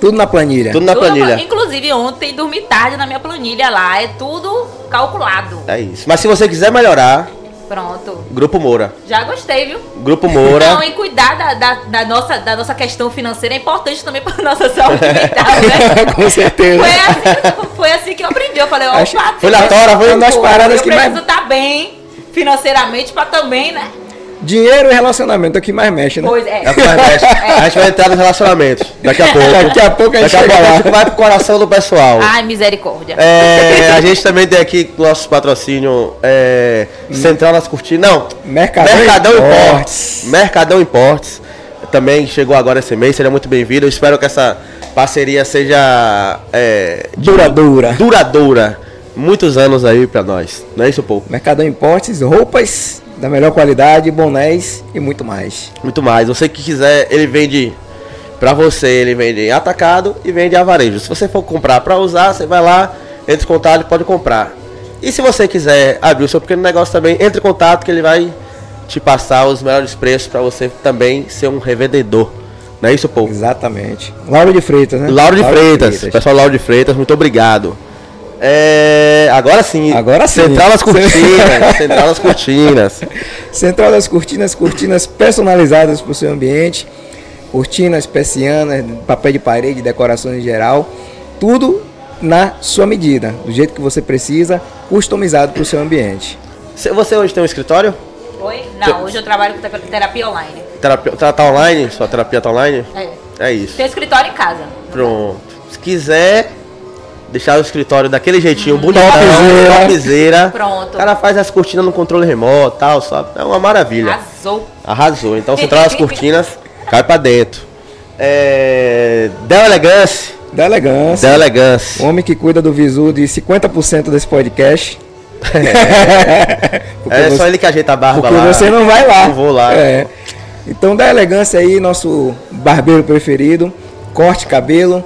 Tudo na planilha. Tudo na Tudo- planilha. Inclusive, ontem dormi tarde na minha planilha lá. É tudo calculado. É isso. Mas se você quiser melhorar, Pronto. Grupo Moura. Já gostei, viu? Grupo Moura. Não, e cuidar da, da, da nossa, da nossa questão financeira é importante também para nossa saúde mental, né? [LAUGHS] Com certeza. Foi assim, foi assim que eu aprendi. Eu falei, Acho- foi na tora, foi uma das paradas eu que mais- preciso estar bem financeiramente para também, né? Dinheiro e relacionamento é o que mais mexe, né? Pois é. É o que mais mexe. [LAUGHS] A gente vai entrar nos relacionamentos. Daqui a pouco. Daqui a pouco a gente Daqui a chega pouco gente vai pro coração do pessoal. Ai, misericórdia. É, [LAUGHS] a gente também tem aqui nosso patrocínio é, Central das Cortinas. Não, Mercadão, Mercadão Importes. Importes. Mercadão Importes. Também chegou agora esse mês, seja muito bem-vindo. Eu espero que essa parceria seja é, Duradoura. duradoura. Muitos anos aí pra nós. Não é isso, Paul? Mercadão Importes, roupas da melhor qualidade, bonés e muito mais. Muito mais. Você que quiser, ele vende pra você, ele vende em atacado e vende a varejo. Se você for comprar pra usar, você vai lá, entra em contato e pode comprar. E se você quiser abrir o seu pequeno negócio também, entre em contato que ele vai te passar os melhores preços pra você também ser um revendedor. Não é isso, Paul? Exatamente. Lauro de Freitas, né? Lauro de Freitas. Pessoal Lauro de Freitas, muito obrigado. É, agora sim. Agora sim. Central das cortinas. [LAUGHS] Central das cortinas. Central das Cortinas, cortinas personalizadas para o seu ambiente, cortinas, persianas, papel de parede, decorações em geral, tudo na sua medida, do jeito que você precisa, customizado para o seu ambiente. Você- Você hoje tem um escritório? Oi? Não, hoje eu trabalho com te- terapia online. Terapia, tá, tá online? Sua terapia tá online? É. É isso. Tem escritório em casa. Pronto. Se quiser deixar o escritório daquele jeitinho, bonitão, Topzera. topzera. Pronto. O cara faz as cortinas no controle remoto tal, só. É uma maravilha. Arrasou. Arrasou. Então Central das [LAUGHS] Cortinas cai pra dentro. É. Del Elegance. Da elegância. Del Elegance. O homem que cuida do visu de 50% desse podcast. Porque [LAUGHS] É você- só ele que ajeita a barba Porque lá. você não vai lá. Não vou lá. É. Então, da elegância aí, nosso barbeiro preferido, corte cabelo,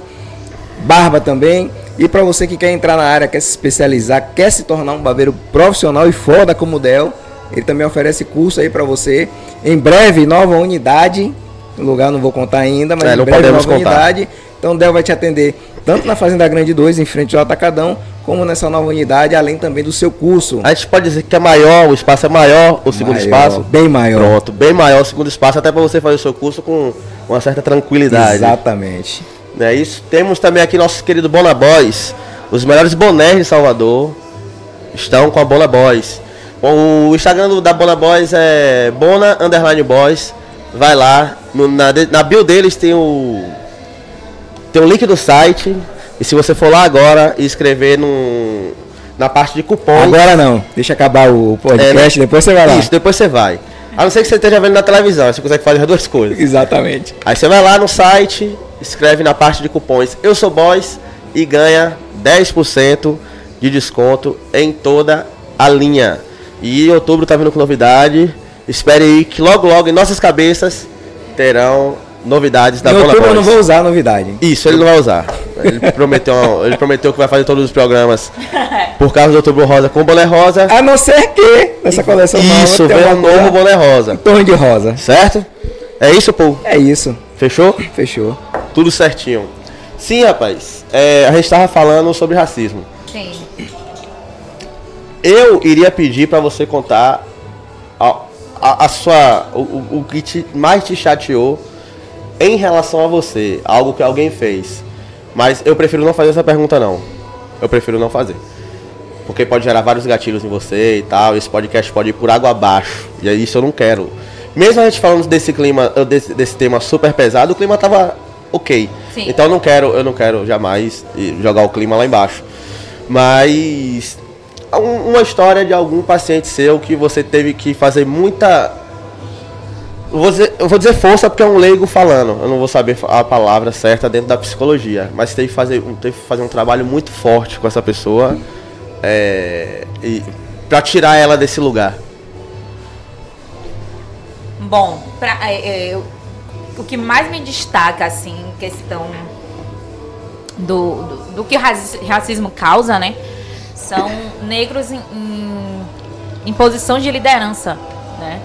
barba também. E para você que quer entrar na área, quer se especializar, quer se tornar um barbeiro profissional e foda como o Del, ele também oferece curso aí para você. Em breve, nova unidade. Lugar não vou contar ainda, mas É, em breve nova contar. unidade. Então, o Del vai te atender tanto na Fazenda Grande 2, em frente ao Atacadão, como nessa nova unidade, além também do seu curso. A gente pode dizer que é maior, o espaço é maior, o segundo Maior, espaço. Bem maior. Pronto, bem maior o segundo espaço, até para você fazer o seu curso com uma certa tranquilidade. Exatamente. É isso. Temos também aqui nosso querido Bona Boys. Os melhores bonés de Salvador estão com a Bona Boys. O Instagram da Bona Boys é Bona Underline Boys. Vai lá. no- na, na bio deles tem o. Tem o link do site. E se você for lá agora e escrever no, na parte de cupons. Agora não. Deixa acabar o podcast, É, né? depois você vai lá. Isso, depois você vai. A não ser que você esteja vendo na televisão, você consegue fazer as duas coisas. Exatamente. Aí você vai lá no site, escreve na parte de cupons Eu sou boys e ganha 10% de desconto em toda a linha. E outubro tá vindo com novidade. Espere aí que logo logo em nossas cabeças terão novidades da Em Bola outubro eu não Boys. vou usar a novidade. Isso, ele não vai usar. Ele [LAUGHS] prometeu, ele prometeu que vai fazer todos os programas por causa do Outubro Rosa com boné rosa. A não ser que nessa coleção Isso, nova vem um novo boné rosa. torno de rosa. Certo? É isso, Paul? É isso. Fechou? Fechou. Tudo certinho. Sim, rapaz. É, a gente estava falando sobre racismo. Sim. Eu iria pedir para você contar a, a, a sua o, o, que te- mais te chateou em relação a você, algo que alguém fez. Mas eu prefiro não fazer essa pergunta não. Eu prefiro não fazer. Porque pode gerar vários gatilhos em você e tal. Esse podcast pode ir por água abaixo. E é isso eu não quero. Mesmo a gente falando desse clima, desse, desse tema super pesado, o clima tava ok. Sim. Então eu não quero, eu não quero jamais jogar o clima lá embaixo. Mas um- uma história de algum paciente seu que você teve que fazer muita. Eu vou, dizer, eu vou dizer força porque é um leigo falando. Eu não vou saber a palavra certa dentro da psicologia. Mas teve que fazer, teve que fazer um trabalho muito forte com essa pessoa. É, e, pra tirar ela desse lugar. Bom, pra, é, é, eu- o que mais me destaca, assim, questão do, do, do que racismo causa, né? São negros em, em, em posição de liderança, né?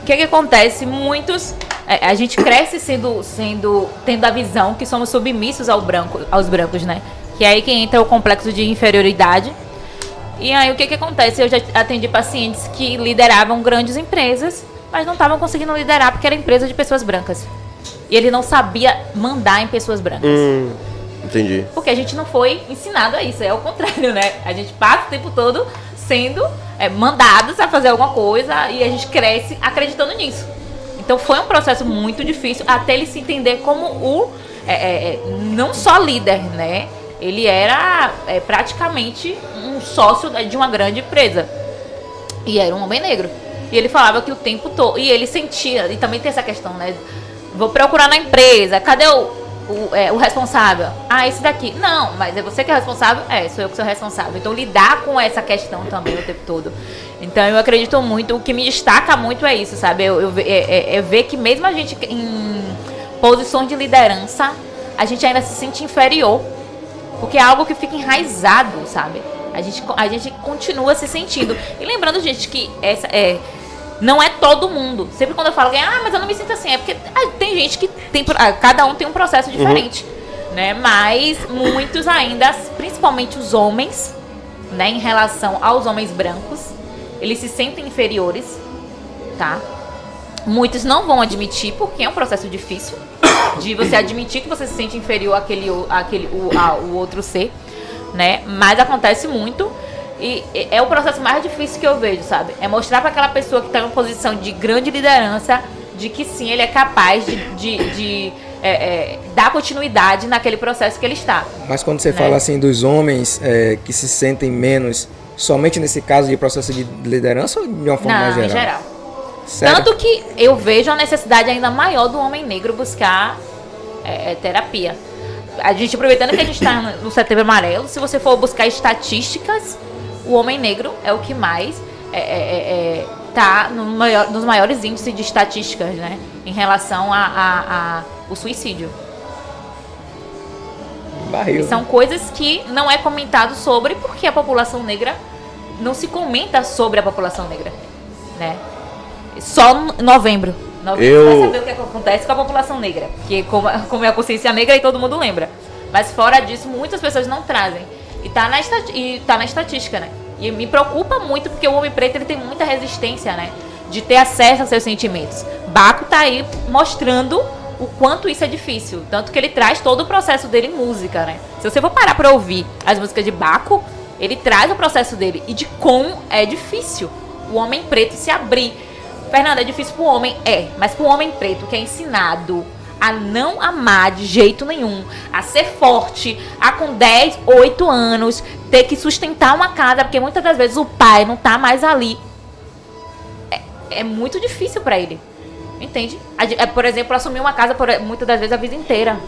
O que que acontece? Muitos é, a gente cresce sendo, sendo, tendo a visão que somos submissos ao branco, aos brancos, né? Que é aí que entra o complexo de inferioridade. E aí o que que acontece? Eu já atendi pacientes que lideravam grandes empresas, mas não estavam conseguindo liderar porque era empresa de pessoas brancas. E ele não sabia mandar em pessoas brancas. Hum, entendi. Porque a gente não foi ensinado a isso, é o contrário, né? A gente passa o tempo todo sendo é, mandados a fazer alguma coisa e a gente cresce acreditando nisso. Então foi um processo muito difícil até ele se entender como o é, é, é, não só líder, né? Ele era é, praticamente um sócio de uma grande empresa e era um homem negro. E ele falava que o tempo todo e ele sentia e também tem essa questão, né? Vou procurar na empresa, cadê o, o, é, o responsável? Ah, esse daqui. Não, mas é você que é responsável? É, sou eu que sou responsável. Então lidar com essa questão também o tempo todo. Então eu acredito muito, o que me destaca muito é isso, sabe? Eu, eu, é, é, é ver que mesmo a gente em posições de liderança, a gente ainda se sente inferior. Porque é algo que fica enraizado, sabe? A gente, a gente continua se sentindo. E lembrando, gente, que essa é. Não é todo mundo. Sempre quando eu falo, ah, mas eu não me sinto assim, é porque ah, tem gente que tem. ah, Cada um tem um processo diferente. Né? Mas muitos ainda, principalmente os homens, né, em relação aos homens brancos, eles se sentem inferiores, tá? Muitos não vão admitir, porque é um processo difícil de você admitir que você se sente inferior àquele, àquele o, ao outro ser, né? Mas acontece muito e e é o processo mais difícil que eu vejo, sabe? É mostrar para aquela pessoa que está em uma posição de grande liderança de que sim, ele é capaz de, de, de, é, é, dar continuidade naquele processo que ele está. Mas quando você Né? fala assim dos homens é, que se sentem menos, somente nesse caso de processo de liderança ou de uma forma Não, geral? em geral. Sério? Tanto que eu vejo a necessidade ainda maior do homem negro buscar é, é, terapia. A gente, aproveitando que a gente está no setembro amarelo, se você for buscar estatísticas, o homem negro é o que mais é, é, é, é, tá no maior, nos maiores índices de estatísticas, né? Em relação a, a- a o suicídio. Barril. São coisas que não é comentado sobre porque a população negra não se comenta sobre a população negra, né? Só em novembro. Novembro Eu- vai saber o que é que acontece com a população negra, que como, como é a consciência negra e todo mundo lembra. Mas fora disso, muitas pessoas não trazem. E tá na, estati- e tá na estatística, né? E me preocupa muito porque o homem preto ele tem muita resistência, né? De ter acesso aos seus sentimentos. Baco tá aí mostrando o quanto isso é difícil. Tanto que ele traz todo o processo dele em música, né? Se você for parar pra ouvir as músicas de Baco, ele traz o processo dele e de como é difícil o homem preto se abrir. Fernanda, é difícil pro homem? É, mas pro homem preto que é ensinado a não amar de jeito nenhum, a ser forte, a com 10, 8 anos, ter que sustentar uma casa, porque muitas das vezes o pai não tá mais ali. É, é muito difícil pra ele. Entende? É, Por exemplo, assumir uma casa por, muitas das vezes a vida inteira.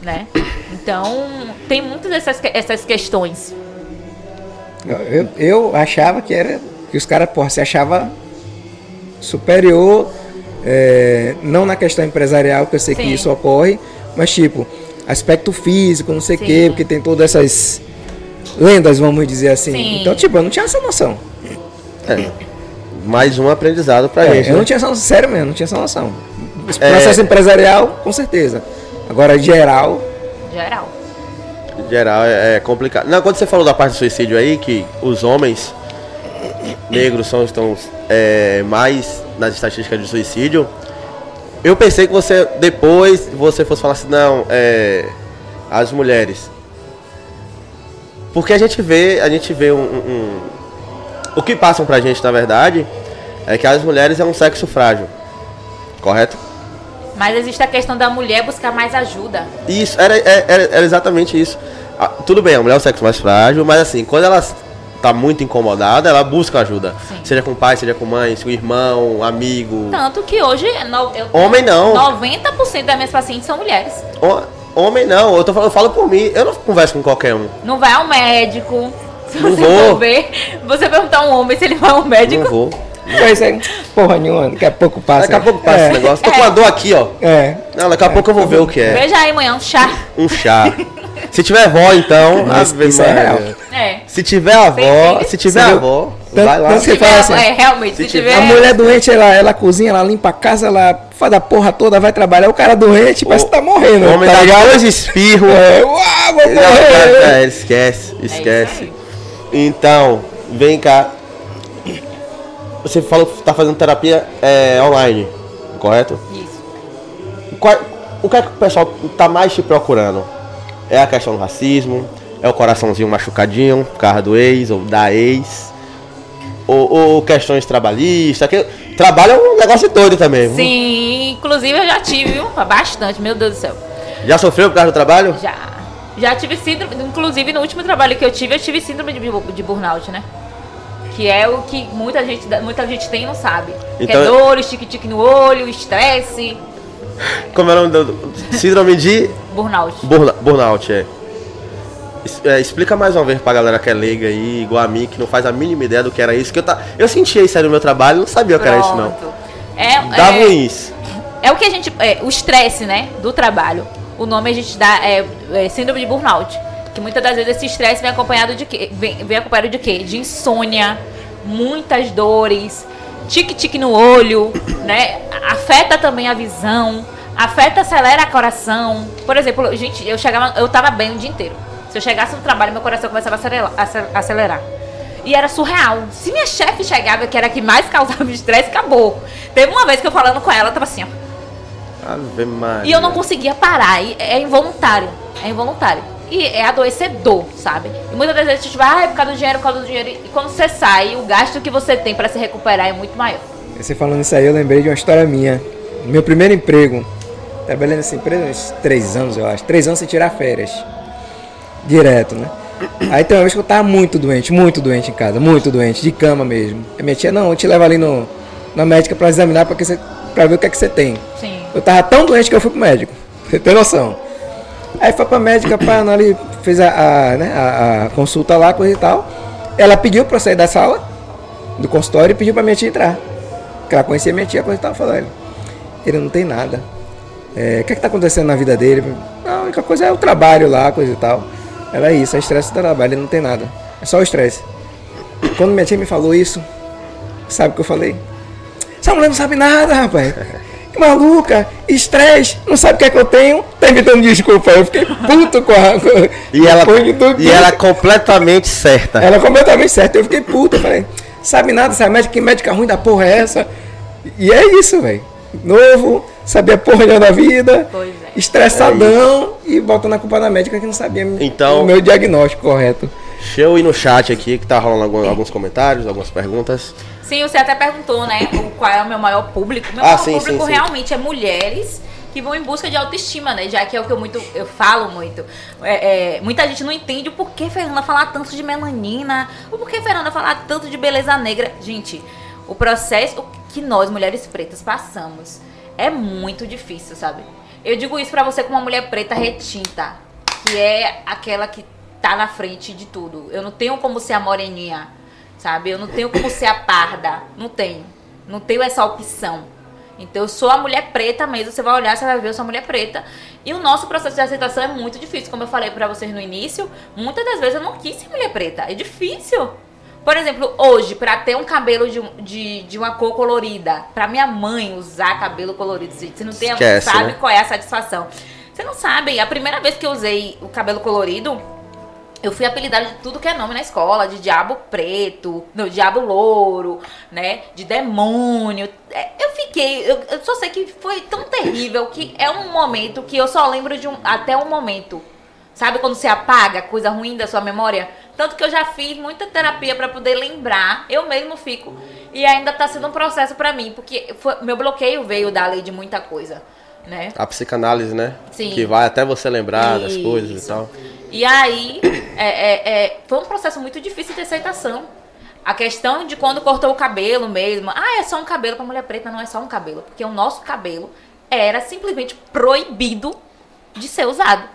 Né? Então, tem muitas dessas essas questões. Eu, eu achava que era que os caras, porra, se achava superior, é, não na questão empresarial, que eu sei que Sim. isso ocorre, mas tipo, aspecto físico, não sei o quê, porque tem todas essas lendas, vamos dizer assim. Sim. Então, tipo, eu não tinha essa noção. É, mais um aprendizado pra É, gente. eu né? não tinha essa noção, sério mesmo, não tinha essa noção. É. Processo empresarial, com certeza. Agora, geral, Geral. Em geral é, é complicado. Não, quando você falou da parte do suicídio aí, que os homens negros são, estão é, mais nas estatísticas de suicídio, eu pensei que você, depois, você fosse falar assim, não, é, as mulheres. Porque a gente vê, a gente vê um, um- um- O que passam pra gente, na verdade, é que as mulheres é um sexo frágil. Correto? Mas existe a questão da mulher buscar mais ajuda. Isso, era, era, era exatamente isso. Ah, tudo bem, a mulher é o sexo mais frágil, mas assim, quando ela tá muito incomodada, ela busca ajuda. Sim. Seja com pai, seja com mãe, com irmão, amigo. Tanto que hoje, no- eu, Homem não. 90% das minhas pacientes são mulheres. Ho- Homem não, eu, tô eu falo por mim, eu não converso com qualquer um. Não vai ao médico. Se Não você vou. for ver, você perguntar a um homem se ele vai ao médico. Não vou. Pois é, porra nenhuma, daqui a pouco passa. Daqui a pouco passa é, esse negócio. Tô com uma dor aqui, ó. É, Não, daqui a pouco eu vou ver o que é. Veja aí amanhã um chá. Um chá. Se tiver vó, então. Mas Ave isso é Maria. É. Se tiver avó, filho? se tiver avó, Tanto- vai lá. tanto Se tiver, fala assim, é, realmente, se, se tiver. A mulher doente, ela, ela cozinha, ela limpa a casa, ela faz a porra toda, vai trabalhar. O cara doente parece O- que tá morrendo. O homem tá dá ligado? dois espirros. É, uau, vou morrer. é, esquece, esquece. aí. então, vem cá. Você falou que tá fazendo terapia é, online, correto? Isso. Qual- o que é que o pessoal tá mais te procurando? É a questão do racismo? É o coraçãozinho machucadinho por causa do ex ou da ex? Ou, ou questões trabalhistas? Que, trabalho é um negócio doido também. Sim, inclusive eu já tive, viu? Bastante, meu Deus do céu. Já sofreu por causa do trabalho? Já. Já tive síndrome, inclusive no último trabalho que eu tive, eu tive síndrome de, de burnout, né? Que é o que muita gente, muita gente tem e não sabe. que Então- é dor, tique-tique no olho, estresse, Como é o nome do. Síndrome de burnout. burna- burnout, é. É, Explica mais uma vez pra galera que é leiga aí, igual a mim, que não faz a mínima ideia do que era isso. Que eu, tá, eu sentia isso aí no meu trabalho, não sabia o que era isso, não. Pronto. É, Dá é, ruim isso. É o que a gente. É, o estresse, né? Do trabalho. O nome a gente dá é, é síndrome de burnout. Que muitas das vezes esse estresse vem acompanhado de quê? Vem, vem acompanhado de quê? De insônia, muitas dores, tique-tique no olho, né? Afeta também a visão, afeta, acelera o coração. Por exemplo, gente, eu chegava, eu tava bem o dia inteiro. Se eu chegasse no trabalho, meu coração começava a acelerar. acel- acelerar. E era surreal. Se minha chefe chegava, que era a que mais causava [LAUGHS] estresse, acabou. Teve uma vez que eu falando com ela, tava assim, ó. Ave Maria. E eu não conseguia parar. E é involuntário. É involuntário. E é adoecedor, sabe? E muitas vezes a gente vai, ah, é por causa do dinheiro, por causa do dinheiro. E quando você sai, o gasto que você tem pra se recuperar é muito maior. Você falando isso aí, eu lembrei de uma história minha. Meu primeiro emprego. Trabalhei nessa empresa uns três anos, eu acho. Três anos sem tirar férias. Direto, né? Aí tem uma vez que eu tava muito doente, muito doente em casa, muito doente, de cama mesmo. A minha tia, não, eu te levo ali no, na médica pra examinar pra, que você, pra ver o que é que você tem. Sim. Eu tava tão doente que eu fui pro médico. [LAUGHS] Você tem noção? Aí foi pra médica, pá, ali fez a, a, né, a, a consulta lá, coisa e tal. Ela pediu pra sair da sala, do consultório, e pediu pra minha tia entrar. Porque ela conhecia minha tia, coisa e tal. Falou, ele, não tem nada. É, o que é que tá acontecendo na vida dele? A única coisa é o trabalho lá, coisa e tal. Era isso, é estresse do trabalho, ele não tem nada. É só o estresse. Quando minha tia me falou isso, sabe o que eu falei? Essa mulher não sabe nada, rapaz. Que maluca, estresse, não sabe o que é que eu tenho, tá inventando desculpa. Eu fiquei puto com a. com- E ela, e ela é completamente certa. Ela é completamente certa. Eu fiquei puto. Eu falei, sabe nada, sabe médica, que médica ruim da porra é essa? E é isso, velho. Novo, sabia porra nenhuma da vida, Pois é. estressadão e botando a culpa na médica que não sabia Então- o meu diagnóstico correto. Deixa eu ir no chat aqui, que tá rolando algum- alguns comentários, algumas perguntas. Sim, você até perguntou, né? Qual é o meu maior público. Meu Ah, maior sim, público sim, sim. realmente é mulheres que vão em busca de autoestima, né? Já que é o que eu muito eu falo muito. É, é, muita gente não entende o porquê Fernanda falar tanto de melanina, o porquê Fernanda falar tanto de beleza negra. Gente, o processo que nós, mulheres pretas, passamos é muito difícil, sabe? Eu digo isso pra você como uma mulher preta retinta, que é aquela que tá na frente de tudo. Eu não tenho como ser a moreninha, sabe? Eu não tenho como ser a parda. Não tenho. Não tenho essa opção. Então eu sou a mulher preta mesmo. Você vai olhar, você vai ver, eu sou a mulher preta. E o nosso processo de aceitação é muito difícil. Como eu falei pra vocês no início, muitas das vezes eu não quis ser mulher preta. É difícil. Por exemplo, hoje, pra ter um cabelo de, de, de uma cor colorida, pra minha mãe usar cabelo colorido, gente, você não tem, Esquece, sabe né? qual é a satisfação. Você não sabe, a primeira vez que eu usei o cabelo colorido, eu fui apelidada de tudo que é nome na escola, de diabo preto, não, diabo louro, né? De demônio. É, Eu fiquei, eu, eu só sei que foi tão terrível que é um momento que eu só lembro de um até um momento. Sabe quando você apaga coisa ruim da sua memória? Tanto que eu já fiz muita terapia pra poder lembrar. Eu mesmo fico. E ainda tá sendo um processo pra mim, porque foi- meu bloqueio veio dali de muita coisa, né? A psicanálise, né? Sim. Que vai até você lembrar das Isso. coisas e tal. E aí, é, é, é, foi um processo muito difícil de aceitação. A questão de quando cortou o cabelo mesmo. Ah, é só um cabelo pra mulher preta, não é só um cabelo. Porque o nosso cabelo era simplesmente proibido de ser usado.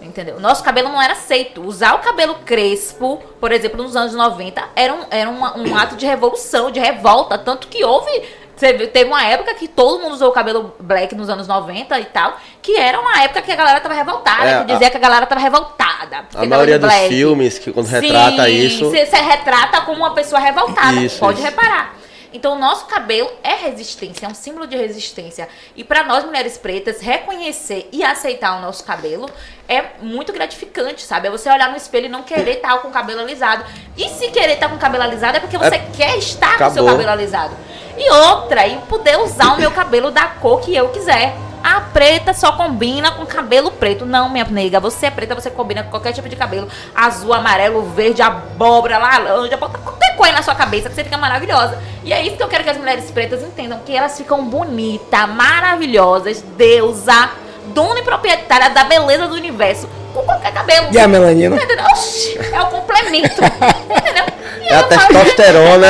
Entendeu? O nosso cabelo não era aceito. Usar o cabelo crespo, por exemplo, nos anos 90, era um, era uma- um ato de revolução, de revolta. Tanto que houve. Você viu, Teve uma época que todo mundo usou o cabelo black nos anos 90 e tal, que era uma época que a galera tava revoltada, É, que dizia que a galera tava revoltada. A maioria dos black. filmes que quando retrata isso. Você retrata como uma pessoa revoltada. Isso, pode isso. reparar. Então, o nosso cabelo é resistência, é um símbolo de resistência. E para nós mulheres pretas, reconhecer e aceitar o nosso cabelo é muito gratificante, sabe? É você olhar no espelho e não querer estar [LAUGHS] com o cabelo alisado. E se querer estar com o cabelo alisado é porque você quer estar com o seu Acabou. cabelo alisado. E outra, e poder usar o meu cabelo da cor que eu quiser. A preta só combina com cabelo preto. Não, minha nega, você é preta, você combina com qualquer tipo de cabelo. Azul, amarelo, verde, abóbora, laranja, bota qualquer coisa na sua cabeça que você fica maravilhosa. E é isso que eu quero que as mulheres pretas entendam, que elas ficam bonitas, maravilhosas, deusa, dona e proprietária da beleza do universo, com qualquer cabelo. E a melanina? Entendeu? Oxi, é o complemento. [LAUGHS] entendeu? E É a testosterona.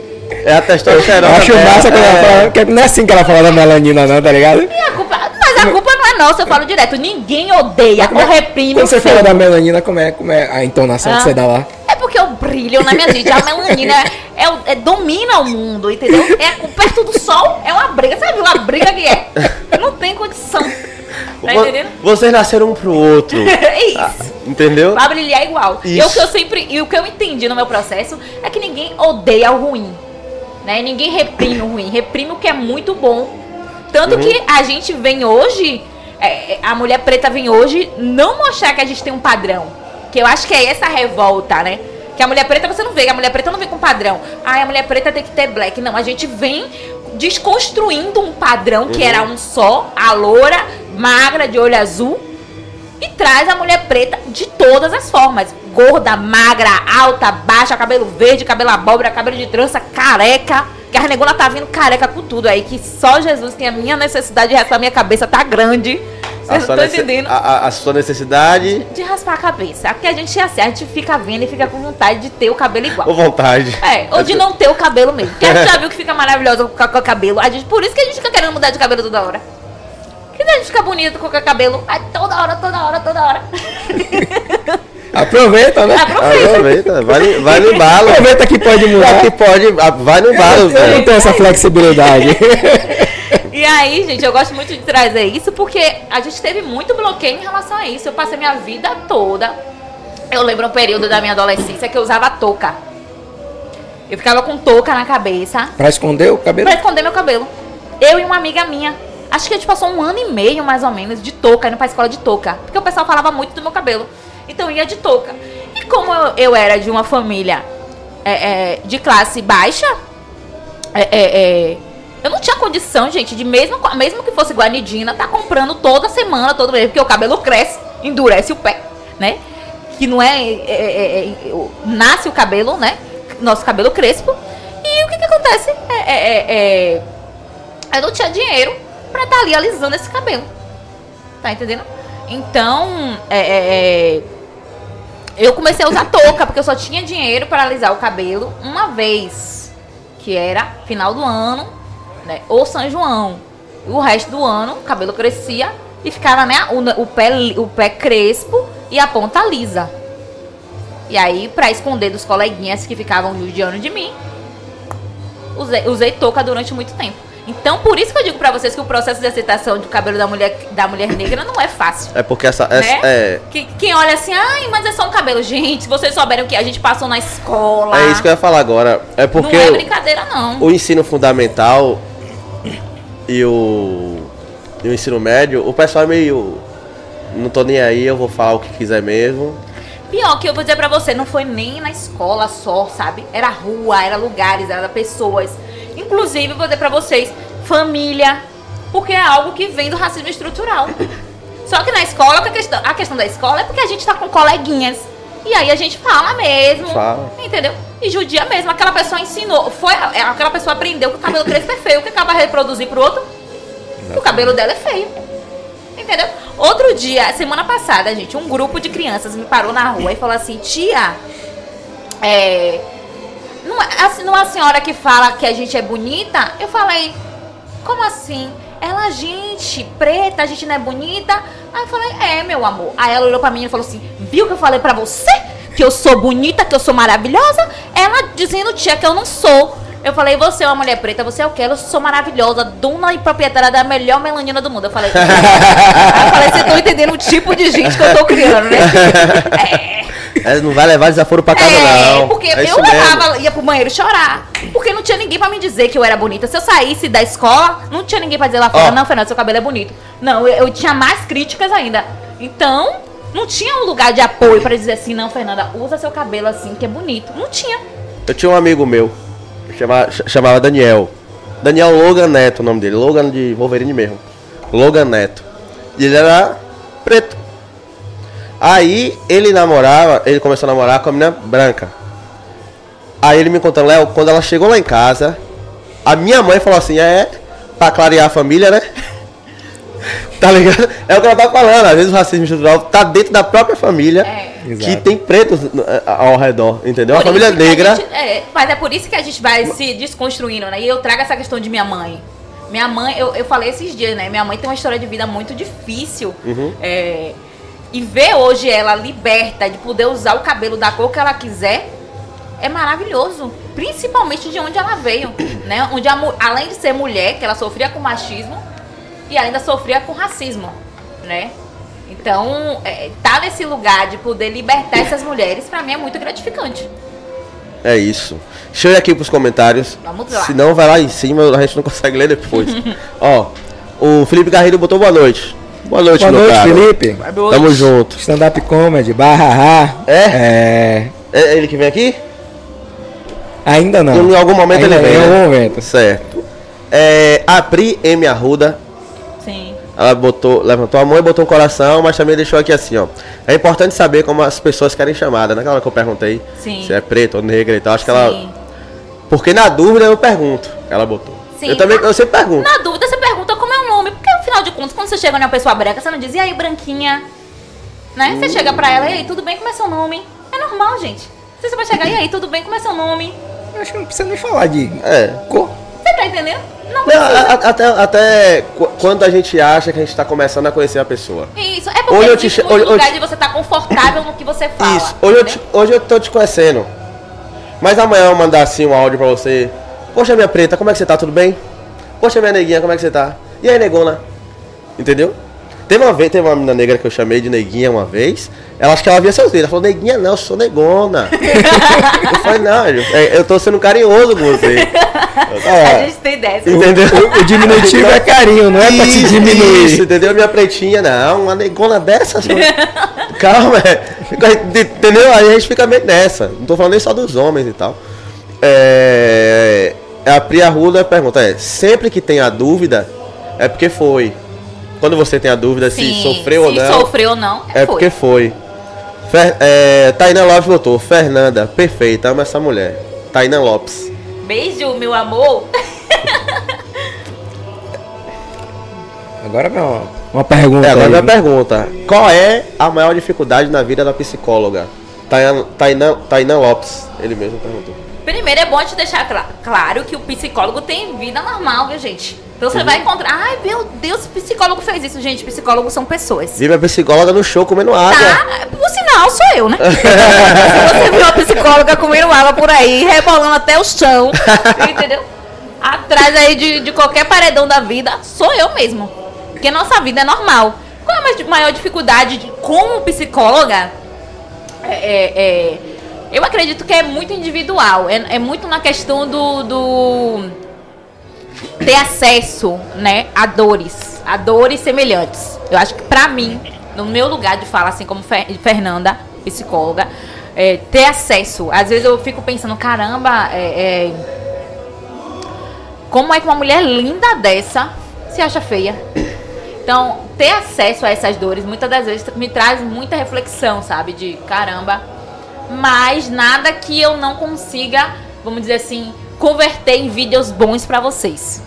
[LAUGHS] É a testosterona. Eu acho dela, massa quando ela é. fala. que Não é assim que ela fala da melanina, não, tá ligado? E a culpa, mas a culpa não é nossa, eu falo direto. Ninguém odeia ou reprime Quando você fala da melanina, como é, como é a entonação Ah. que você dá lá? É porque eu brilho na minha gente. A melanina é, é é- domina o mundo, entendeu? É perto do sol, é uma briga. Você viu a briga que é? Não tem condição. Tá entendendo? Vocês nasceram um pro outro. [LAUGHS] É isso. Entendeu? Pra brilhar igual. E o que eu sempre. E o que eu entendi no meu processo é que ninguém odeia o ruim. Né? Ninguém reprime o ruim, reprime o que é muito bom. Tanto que a gente vem hoje, é, a mulher preta vem hoje não mostrar que a gente tem um padrão. Que eu acho que é essa revolta, né? Que a mulher preta você não vê, a mulher preta não vem com padrão. Ah, a mulher preta tem que ter black. Não, a gente vem desconstruindo um padrão que era um só, a loura, magra, de olho azul, traz a mulher preta de todas as formas. Gorda, magra, alta, baixa, cabelo verde, cabelo abóbora, cabelo de trança, careca. Que a negona tá vindo careca com tudo aí. Que só Jesus tem a minha necessidade de raspar a minha cabeça, tá grande. Vocês estão entendendo? a- a- sua necessidade De raspar a cabeça. Porque a gente é assim, a gente fica vendo e fica com vontade de ter o cabelo igual. ou vontade. É, ou de não ter o cabelo mesmo. Porque a gente [LAUGHS] já viu que fica maravilhosa com, com o cabelo. A gente, por isso que a gente fica querendo mudar de cabelo toda hora. Porque a gente fica bonito com o cabelo. Ai, toda hora, toda hora, toda hora. [LAUGHS] Aproveita, né? Aproveita. Aproveita, vai, no- vai no embalo. Aproveita que pode mudar. que pode, ah, vai no embalo, Eu não velho. tenho essa flexibilidade. [LAUGHS] E aí, gente, eu gosto muito de trazer isso porque a gente teve muito bloqueio em relação a isso. Eu passei minha vida toda. Eu lembro um período da minha adolescência que eu usava touca. Eu ficava com touca na cabeça pra esconder o cabelo? pra esconder meu cabelo. Eu e uma amiga minha. Acho que a gente passou um ano e meio, mais ou menos, de touca, indo pra escola de touca. Porque o pessoal falava muito do meu cabelo. Então ia de touca. E como eu, eu era de uma família é, é, de classe baixa, é, é, é, eu não tinha condição, gente, de mesmo, mesmo que fosse guanidina, tá comprando toda semana, todo mês, porque o cabelo cresce, endurece o pé, né? Que não é, é- nasce o cabelo, né? Nosso cabelo crespo. E o que que acontece? É- eu não tinha dinheiro pra estar ali alisando esse cabelo. Tá entendendo? Então, é, é- é, eu comecei a usar [LAUGHS] touca, porque eu só tinha dinheiro para alisar o cabelo uma vez, que era final do ano, né? Ou São João. O resto do ano, o cabelo crescia e ficava, né? O, o pé, o pé crespo e a ponta lisa. E aí, pra esconder dos coleguinhas que ficavam judiando de mim, usei, usei touca durante muito tempo. Então, por isso que eu digo pra vocês que o processo de aceitação do cabelo da mulher, da mulher negra não é fácil. É porque essa. essa- Né? é, Que, quem olha assim, ai, mas é só um cabelo. Gente, vocês souberem o que a gente passou na escola. é isso que eu ia falar agora. É porque não é brincadeira, não. o ensino fundamental e o, e o ensino médio, o pessoal é meio. Não tô nem aí, eu vou falar o que quiser mesmo. Pior que eu vou dizer pra você, não foi nem na escola só, sabe? Era rua, era lugares, era pessoas. Inclusive, vou dizer pra vocês, família. Porque é algo que vem do racismo estrutural. Só que na escola, a questão, a questão da escola é porque a gente tá com coleguinhas. E aí a gente fala mesmo. Fala. Entendeu? E judia mesmo. Aquela pessoa ensinou. Foi, é, aquela pessoa aprendeu que o cabelo crespo é feio. O que acaba reproduzir pro outro? O cabelo dela é feio. Entendeu? Outro dia, semana passada, gente, um grupo de crianças me parou na rua e falou assim: Tia, é. Não é, assim, não é a senhora que fala que a gente é bonita? Eu falei: Como assim? Ela, gente, preta, a gente não é bonita? Aí eu falei: É, meu amor. Aí ela olhou pra mim e falou assim: Viu que eu falei pra você? Que eu sou bonita, que eu sou maravilhosa? Ela dizendo, tia, que eu não sou. Eu falei, você é uma mulher preta, você é o quê? Eu sou maravilhosa, dona e proprietária da melhor melanina do mundo. Eu falei, Aí eu falei, vocês estão entendendo o tipo de gente que eu tô criando, né? [LAUGHS] É, É, não vai levar desaforo pra casa, é, não. porque é eu mesmo. levava, ia pro banheiro chorar. Porque não tinha ninguém pra me dizer que eu era bonita. Se eu saísse da escola, não tinha ninguém pra dizer lá fora, Ó. não, Fernanda, seu cabelo é bonito. Não, eu, eu tinha mais críticas ainda. Então, não tinha um lugar de apoio pra dizer assim, não, Fernanda, usa seu cabelo assim, que é bonito. Não tinha. Eu tinha um amigo meu, chamava, ch- chamava Daniel. Daniel Logan Neto, o nome dele. Logan de Wolverine mesmo. Logan Neto. E ele era preto. Aí ele namorava, ele começou a namorar com a menina branca. Aí ele me contando, Léo, quando ela chegou lá em casa, a minha mãe falou assim, é, pra clarear a família, né? [LAUGHS] tá ligado? É o que ela tá falando, às vezes o racismo estrutural tá dentro da própria família É. que Exato. tem pretos eh, ao redor, entendeu? a Por família isso que a negra. gente- é, mas é por isso que a gente vai se desconstruindo, né? E eu trago essa questão de minha mãe. Minha mãe, eu, eu falei esses dias, né? Minha mãe tem uma história de vida muito difícil. Uhum. É, e ver hoje ela liberta de poder usar o cabelo da cor que ela quiser é maravilhoso. Principalmente de onde ela veio, [COUGHS] né? Onde a além de ser mulher, que ela sofria com machismo e ainda sofria com racismo, né? Então, é, tá nesse lugar de poder libertar essas mulheres, pra mim é muito gratificante. É isso. Deixa eu ir aqui pros comentários. Vamos lá. Senão vai lá em cima, a gente não consegue ler depois. [LAUGHS] Ó, o Felipe Garrido botou boa noite. Boa noite, Boa meu noite, caro. Felipe. Tamo junto. Stand-up comedy, barra É? É. É ele que vem aqui? Ainda não. Em algum momento Ainda ele vem. Em né? algum momento. Certo. É, a Pri M. Arruda, Sim. ela botou, levantou a mão e botou um coração, mas também deixou aqui assim, ó. É importante saber como as pessoas querem chamada. Naquela hora que eu perguntei Sim. se é preta ou negra e tal. Acho que Sim. ela. Porque na dúvida eu pergunto. Ela botou. Sim. Eu também, eu sempre pergunto. Na dúvida, você afinal de contas, quando você chega numa pessoa branca, você não diz, e aí, branquinha? Né? Você chega pra ela, e aí, tudo bem? Como é seu nome? É normal, gente. Você vai chegar, e aí, tudo bem? Como é seu nome? Eu acho que não precisa nem falar de É. cor. Você tá entendendo? Não Não, a- até, até qu- quando a gente acha que a gente tá começando a conhecer a pessoa. Isso. É porque Hoje eu te existe hoje lugar de você estar confortável no que você fala. Isso. Hoje eu, te- hoje eu tô te conhecendo. Mas amanhã eu mandar assim um áudio pra você. Poxa, minha preta, como é que você tá? Tudo bem? Poxa, minha neguinha, como é que você tá? E aí, negona? Entendeu? Teve uma vez, teve uma menina negra que eu chamei de neguinha uma vez. Ela acho que ela via seus dedos. Ela falou, neguinha não, eu sou negona. [LAUGHS] eu falei, não, eu, é, eu tô sendo carinhoso com você. Eu, A "Ah, gente tem dessa. Entendeu? O diminutivo é carinho, não é pra te Isso, diminuir. Isso, entendeu? Minha pretinha, não, uma negona dessas. [LAUGHS] mano. Calma, é. entendeu? Aí a gente fica meio nessa. Não tô falando nem só dos homens e tal. É, a Priya Rula pergunta: é, sempre que tem a dúvida, é porque foi. Quando você tem a dúvida se Sim, sofreu ou se não, sofreu ou não, é foi. porque foi. Fer, é, Tainá Lopes botou: Fernanda, perfeita, amo essa mulher. Tainá Lopes. Beijo, meu amor. Agora não. Uma pergunta. É, agora aí. minha pergunta. Qual é a maior dificuldade na vida da psicóloga? Tainan, Tainan, Lopes, ele mesmo perguntou. Primeiro é bom te deixar cla- claro que o psicólogo tem vida normal, viu, gente? Então você vai encontrar, ai meu Deus, o psicólogo fez isso. Gente, psicólogos são pessoas. Vive a psicóloga no show comendo água. Tá? Por sinal, sou eu, né? [LAUGHS] Se você viu uma psicóloga comendo água por aí, rebolando até o chão, [LAUGHS] entendeu? Atrás aí de, de qualquer paredão da vida, sou eu mesmo. Porque nossa vida é normal. Qual é a maior dificuldade de, como psicóloga? É, é- é- eu acredito que é muito individual. É, é muito na questão do, do ter acesso, né, a dores, a dores semelhantes. Eu acho que pra mim, no meu lugar de fala, assim como Fer- Fernanda, psicóloga, é, ter acesso. Às vezes eu fico pensando, caramba, é, é, como é que uma mulher linda dessa se acha feia? Então, ter acesso a essas dores muitas das vezes me traz muita reflexão, sabe? De caramba, mas nada que eu não consiga, vamos dizer assim, converter em vídeos bons pra vocês.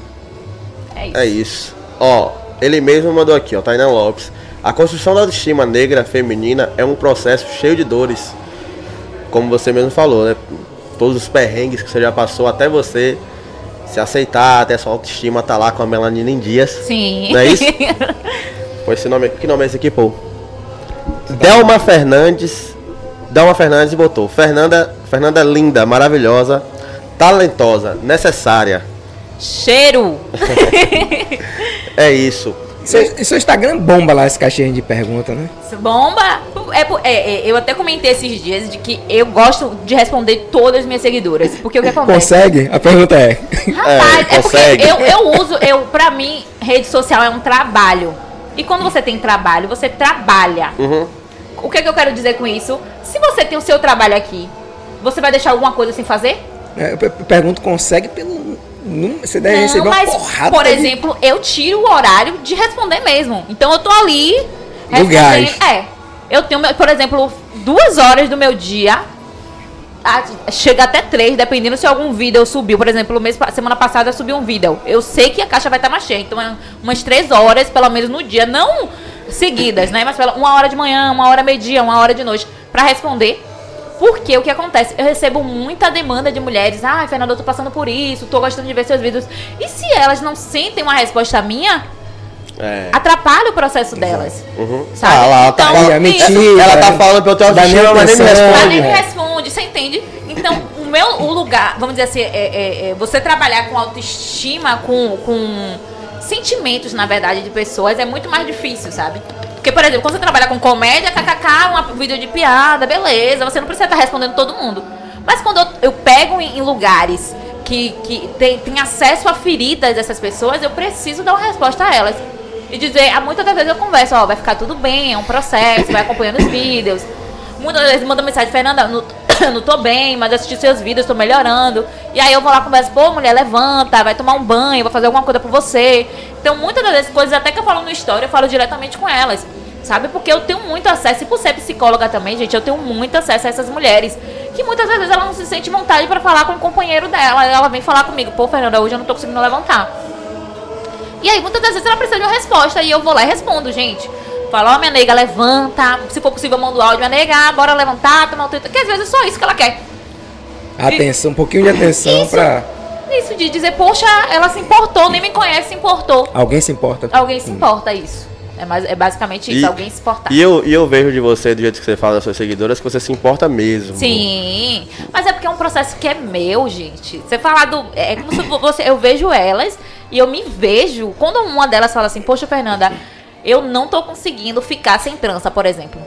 É isso. É isso. Ó, ele mesmo mandou aqui, ó, Tainan Lopes. A construção da autoestima negra feminina é um processo cheio de dores. Como você mesmo falou, né? Todos os perrengues que você já passou até você se aceitar, até sua autoestima tá lá com a melanina em dias. Sim. Não é isso? [LAUGHS] Pô, esse nome que nome é esse aqui, pô? Delma Fernandes. Delma Fernandes botou. Fernanda, Fernanda linda, maravilhosa. Talentosa, necessária. Cheiro. [LAUGHS] É isso. Seu, seu Instagram bomba lá esse caixinha de pergunta, né? Bomba. É, é, é, eu até comentei esses dias de que eu gosto de responder todas as minhas seguidoras. Porque o que acontece? Consegue? A pergunta é. Rapaz, É, é, porque consegue. eu, eu uso, eu, pra mim, rede social é um trabalho. E quando você tem trabalho, você trabalha. Uhum. O que, é que eu quero dizer com isso? Se você tem o seu trabalho aqui, você vai deixar alguma coisa sem fazer? É, Eu per- pergunto, consegue pelo. Você deve Não, receber uma mas, porrada. por de- exemplo, eu tiro o horário de responder mesmo. Então eu tô ali No gás. É. Eu tenho, por exemplo, duas horas do meu dia. Chega até três, dependendo se algum vídeo subiu. Por exemplo, mês, semana passada eu subi um vídeo. Eu sei que a caixa vai estar mais cheia. Então é umas três horas, pelo menos no dia. Não seguidas, né? Mas pela- uma hora de manhã, uma hora meio-dia, uma hora de noite. Pra responder. Porque o que acontece? Eu recebo muita demanda de mulheres. Ah, Fernanda, eu tô passando por isso, tô gostando de ver seus vídeos. E se elas não sentem uma resposta minha, É. atrapalha o processo delas. Uhum. Sabe? Ah, lá, tá Então, falando- Aí, é mentira. Ela tá falando pra eu ter nem mas nem me atenção. Ela responde. nem me responde, você entende? Então, o meu o lugar, vamos dizer assim, é, é- é você trabalhar com autoestima, com, com sentimentos, na verdade, de pessoas é muito mais difícil, sabe? Porque, por exemplo, quando você trabalha com comédia, kkk, um vídeo de piada, beleza, você não precisa estar respondendo todo mundo. Mas quando eu, eu pego em, em lugares que, que tem, tem acesso a feridas dessas pessoas, eu preciso dar uma resposta a elas. E dizer, ah, muitas das vezes eu converso, ó, vai ficar tudo bem, é um processo, vai acompanhando os vídeos. Muitas vezes manda mensagem, Fernanda, não, [COUGHS] não tô bem, mas assisti seus vídeos, tô melhorando. E aí eu vou lá converso, pô, mulher, levanta, vai tomar um banho, vou fazer alguma coisa por você. Então, muitas das vezes, coisas até que eu falo no story, eu falo diretamente com elas. Sabe? Porque eu tenho muito acesso, e por ser psicóloga também, gente, eu tenho muito acesso a essas mulheres. Que muitas vezes ela não se sente vontade pra falar com o companheiro dela. Ela vem falar comigo, pô, Fernanda, hoje eu não tô conseguindo levantar. E aí, muitas das vezes ela precisa de uma resposta e eu vou lá e respondo, gente. Falo, ó, minha nega, levanta. Se for possível, eu mando áudio, minha nega, bora levantar, tomar o teu. Que às vezes é só isso que ela quer. Atenção, um pouquinho de atenção Isso. pra. Isso de dizer, poxa, ela se importou, nem me conhece, se importou. Alguém se importa. Alguém se importa, isso. É, mais, é basicamente isso, E- alguém se importar. E eu, e eu vejo de você, do jeito que você fala das suas seguidoras, que você se importa mesmo. Sim, mas é porque é um processo que é meu, gente. Você falar do. É como se você. Eu vejo elas e eu me vejo. Quando uma delas fala assim, poxa, Fernanda, eu não tô conseguindo ficar sem trança, por exemplo.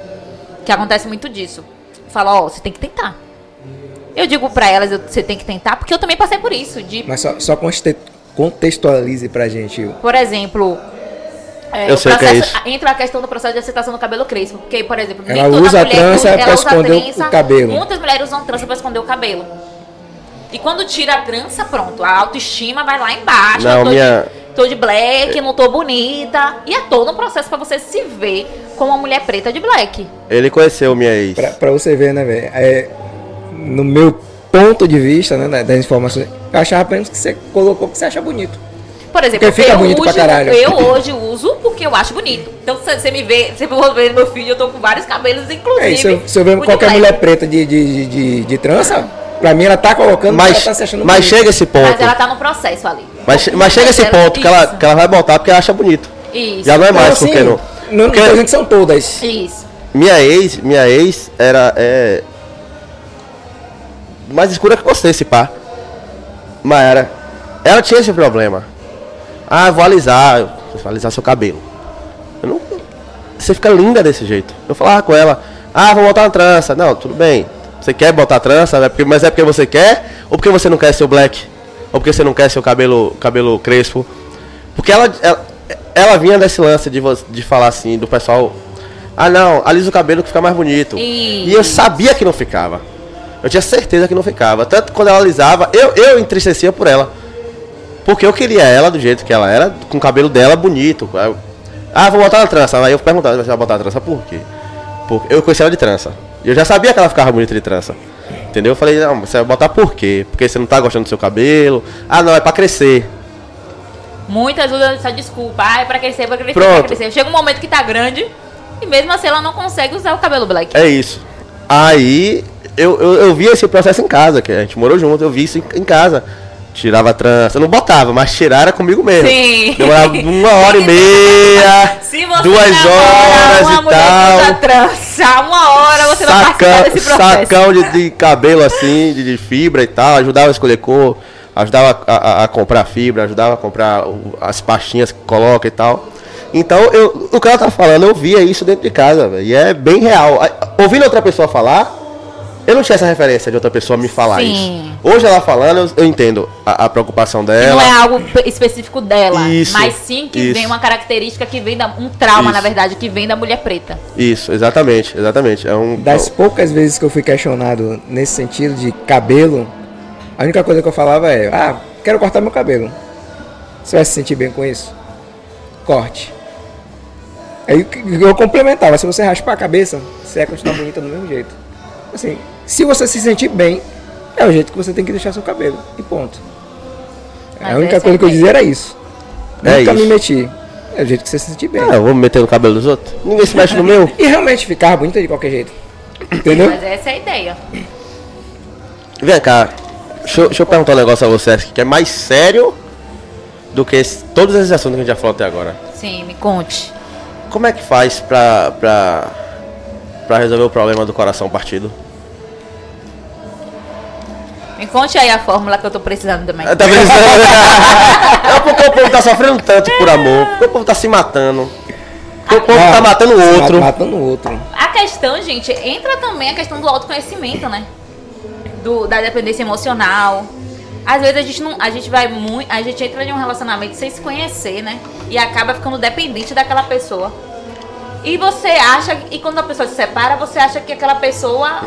Que acontece muito disso. Fala, ó, você tem que tentar. Eu digo pra elas, você tem que tentar, porque eu também passei por isso. De, Mas só, só contextualize pra gente. por exemplo. é, Eu o sei o que é processo- isso. Entra a questão do processo de aceitação do cabelo crespo. Porque, por exemplo, nem Ela toda usa a mulher trança usa- pra esconder o- trança, o cabelo. Muitas mulheres usam trança pra esconder o cabelo. E quando tira a trança, pronto, a autoestima vai lá embaixo. Não, minha- de, tô de black, não tô bonita. E é todo um processo pra você se ver como uma mulher preta de black. Ele conheceu minha ex. Pra, pra você ver, né, velho? É, no meu ponto de vista, né, da- das informações, eu achava apenas que você colocou que você acha bonito. Por exemplo, Porque fica eu, bonito pra uso, caralho. eu hoje uso porque eu acho bonito. Então, se você me vê, se você ver no meu filho, eu tô com vários cabelos, inclusive. É, se, eu, se eu ver qualquer black. mulher preta de, de, de, de, de trança, pra mim ela tá colocando Mas, ela tá se achando mas bonita. chega esse ponto. Mas ela tá no processo ali. Mas, mas chega esse Ela- ponto que ela, que ela vai botar porque ela acha bonito. Isso. Já não é mais, Não, porque assim, não. Não, Porque- não são todas. Isso. Minha ex, minha ex era é, mais escura que você, esse pá. Mas era. Ela tinha esse problema. Ah, vou alisar, eu vou alisar seu cabelo. Eu não, você fica linda desse jeito. Eu falava com ela, ah, vou botar uma trança. Não, tudo bem. Você quer botar trança, é porque- mas é porque você quer? Ou porque você não quer seu black? Ou porque você não quer seu cabelo, cabelo crespo? Porque ela, ela, ela vinha desse lance de, de falar assim, do pessoal. Ah não, alisa o cabelo que fica mais bonito. E- E eu sabia que não ficava. Eu tinha certeza que não ficava. Tanto quando ela alisava, eu, eu entristecia por ela. Porque eu queria ela do jeito que ela era, com o cabelo dela bonito. Eu, ah, vou botar na trança. Aí eu perguntava, você vai botar na trança por quê? Porque eu conhecia ela de trança. E eu já sabia que ela ficava bonita de trança. Entendeu? Eu falei, não, você vai botar por quê? Porque você não tá gostando do seu cabelo. Ah, não, é pra crescer. Muitas usam essa desculpa. Ah, é pra crescer, pra crescer, Pronto. pra crescer. Chega um momento que tá grande e mesmo assim ela não consegue usar o cabelo black. É isso. Aí eu, eu, eu vi esse processo em casa, que a gente morou junto, eu vi isso em, em casa. Tirava a trança. Eu não botava, mas tirar era comigo mesmo. Sim. Demorava uma hora e meia, [LAUGHS] Se você duas horas uma e tal. trança, uma hora você vai Sacão, desse processo. sacão de, de cabelo assim, de, de fibra e tal, ajudava a escolher cor, ajudava a, a- a comprar fibra, ajudava a comprar as pastinhas que coloca e tal. Então, eu, o que ela tá falando, eu via isso dentro de casa, velho, e é bem real. Ouvindo outra pessoa falar, eu não tinha essa referência de outra pessoa me falar Sim. isso. Hoje ela falando, eu, eu entendo a, a preocupação dela. não é algo pe- específico dela, Isso, mas sim que isso. vem uma característica que vem da um trauma, Isso. na verdade, que vem da mulher preta. Isso, exatamente, exatamente. É um. Das poucas vezes que eu fui questionado nesse sentido de cabelo, a única coisa que eu falava é: Ah, quero cortar meu cabelo. Você vai se sentir bem com isso? Corte. Aí eu complementava: se você raspar a cabeça, você vai continuar bonita do mesmo jeito. Assim, se você se sentir bem, é o jeito que você tem que deixar seu cabelo. E ponto. Mas a única essa coisa é que eu dizia era isso. É Nunca me isso. meti. É o jeito que você se sentir bem. Ah, eu vou me meter no cabelo dos outros? Ninguém se mexe no meu. [LAUGHS] E realmente ficava bonita de qualquer jeito. Entendeu? Mas essa é a ideia. Vem cá, deixa, eu- deixa eu perguntar um negócio a você que é mais sério do que esse- todos esses assuntos que a gente já falou até agora. Sim, me conte. Como é que faz pra, pra, pra resolver o problema do coração partido? Me conte aí a fórmula que eu tô precisando também. Tá pensando? é porque o povo tá sofrendo tanto por amor, porque o povo tá se matando, porque o povo tá matando o outro. Matando o outro. A questão, gente, entra também a questão do autoconhecimento, né? Do, da dependência emocional. Às vezes a gente não, a gente vai muito, a gente entra em um relacionamento sem se conhecer, né? E acaba ficando dependente daquela pessoa. E você acha, e quando a pessoa se separa, você acha que aquela pessoa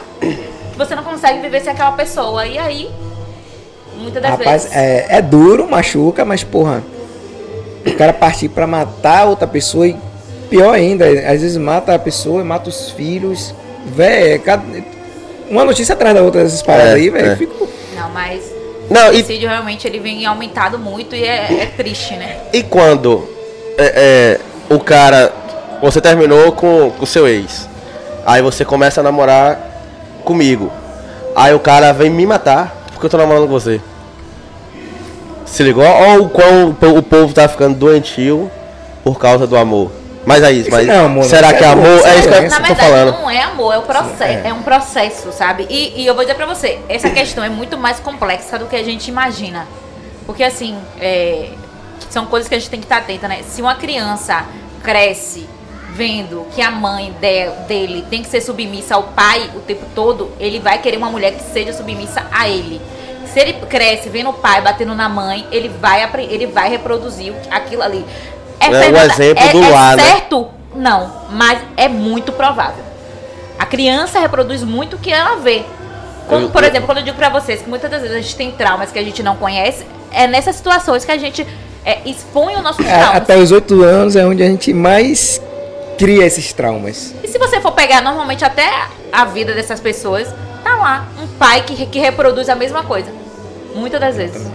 você não consegue viver sem aquela pessoa. E aí, muitas das Rapaz, vezes. é, é duro, machuca, mas porra, o cara partir pra matar outra pessoa e pior ainda, às vezes mata a pessoa e mata os filhos. Véi, é cada- uma notícia atrás da outra dessas paradas É, aí, velho. é. eu Fico... Não, mas Não, o e, suicídio realmente ele vem aumentado muito e é, é triste, né? e quando é, é, o cara, você terminou com o seu ex, aí você começa a namorar comigo, aí o cara vem me matar porque eu tô namorando com você. Se ligou? Ou o quão o po- o povo tá ficando doentio por causa do amor. Mas é isso, Isso mas não é amor, será que é amor amor, é isso que eu Na verdade, falando? não é amor, é, o processo, é. é. um processo, sabe? E, e eu vou dizer pra você, essa questão é muito mais complexa do que a gente imagina. Porque, assim, é, são coisas que a gente tem que estar atenta, né? Se uma criança cresce vendo que a mãe de- dele tem que ser submissa ao pai o tempo todo, ele vai querer uma mulher que seja submissa a ele. Se ele cresce vendo o pai batendo na mãe, ele vai, ele vai reproduzir o- aquilo ali. É o Fernanda, exemplo do é né? certo? Não, mas é muito provável. A criança reproduz muito o que ela vê. Eu- por exemplo, quando eu digo pra vocês que muitas das vezes a gente tem traumas que a gente não conhece, é nessas situações que a gente é, expõe o nosso É, trauma. até os oito anos é onde a gente mais cria esses traumas. E se você for pegar normalmente até a vida dessas pessoas, tá lá um pai que, que reproduz a mesma coisa. Muitas das vezes.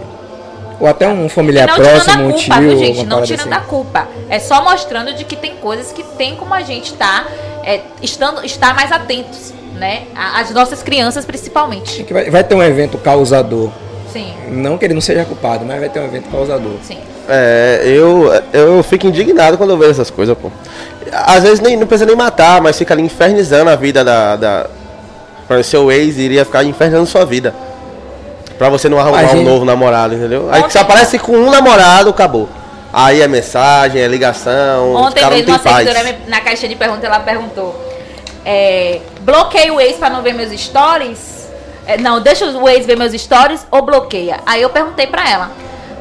Ou até um familiar não tirando próximo, a um culpa, tio, gente? Não tirando assim. a culpa. É só mostrando de que tem coisas que tem como a gente tá, é, estando, estar mais atentos, né? As nossas crianças, principalmente. Que vai, vai ter um evento causador. Sim, Não que ele não seja culpado, mas vai ter um evento causador. sim. É, eu, eu fico indignado quando eu vejo essas coisas, pô. Às vezes nem, não precisa nem matar, mas fica ali infernizando a vida da. da exemplo, seu ex iria ficar infernizando sua vida. Pra você não arrumar um novo namorado, entendeu? Aí você aparece com um namorado, acabou. Aí é mensagem, é ligação, Ontem mesmo uma paz. seguidora na caixinha de perguntas, ela perguntou: é, bloqueia o ex pra não ver meus stories? É, não, deixa o ex ver meus stories ou bloqueia? Aí eu perguntei pra ela.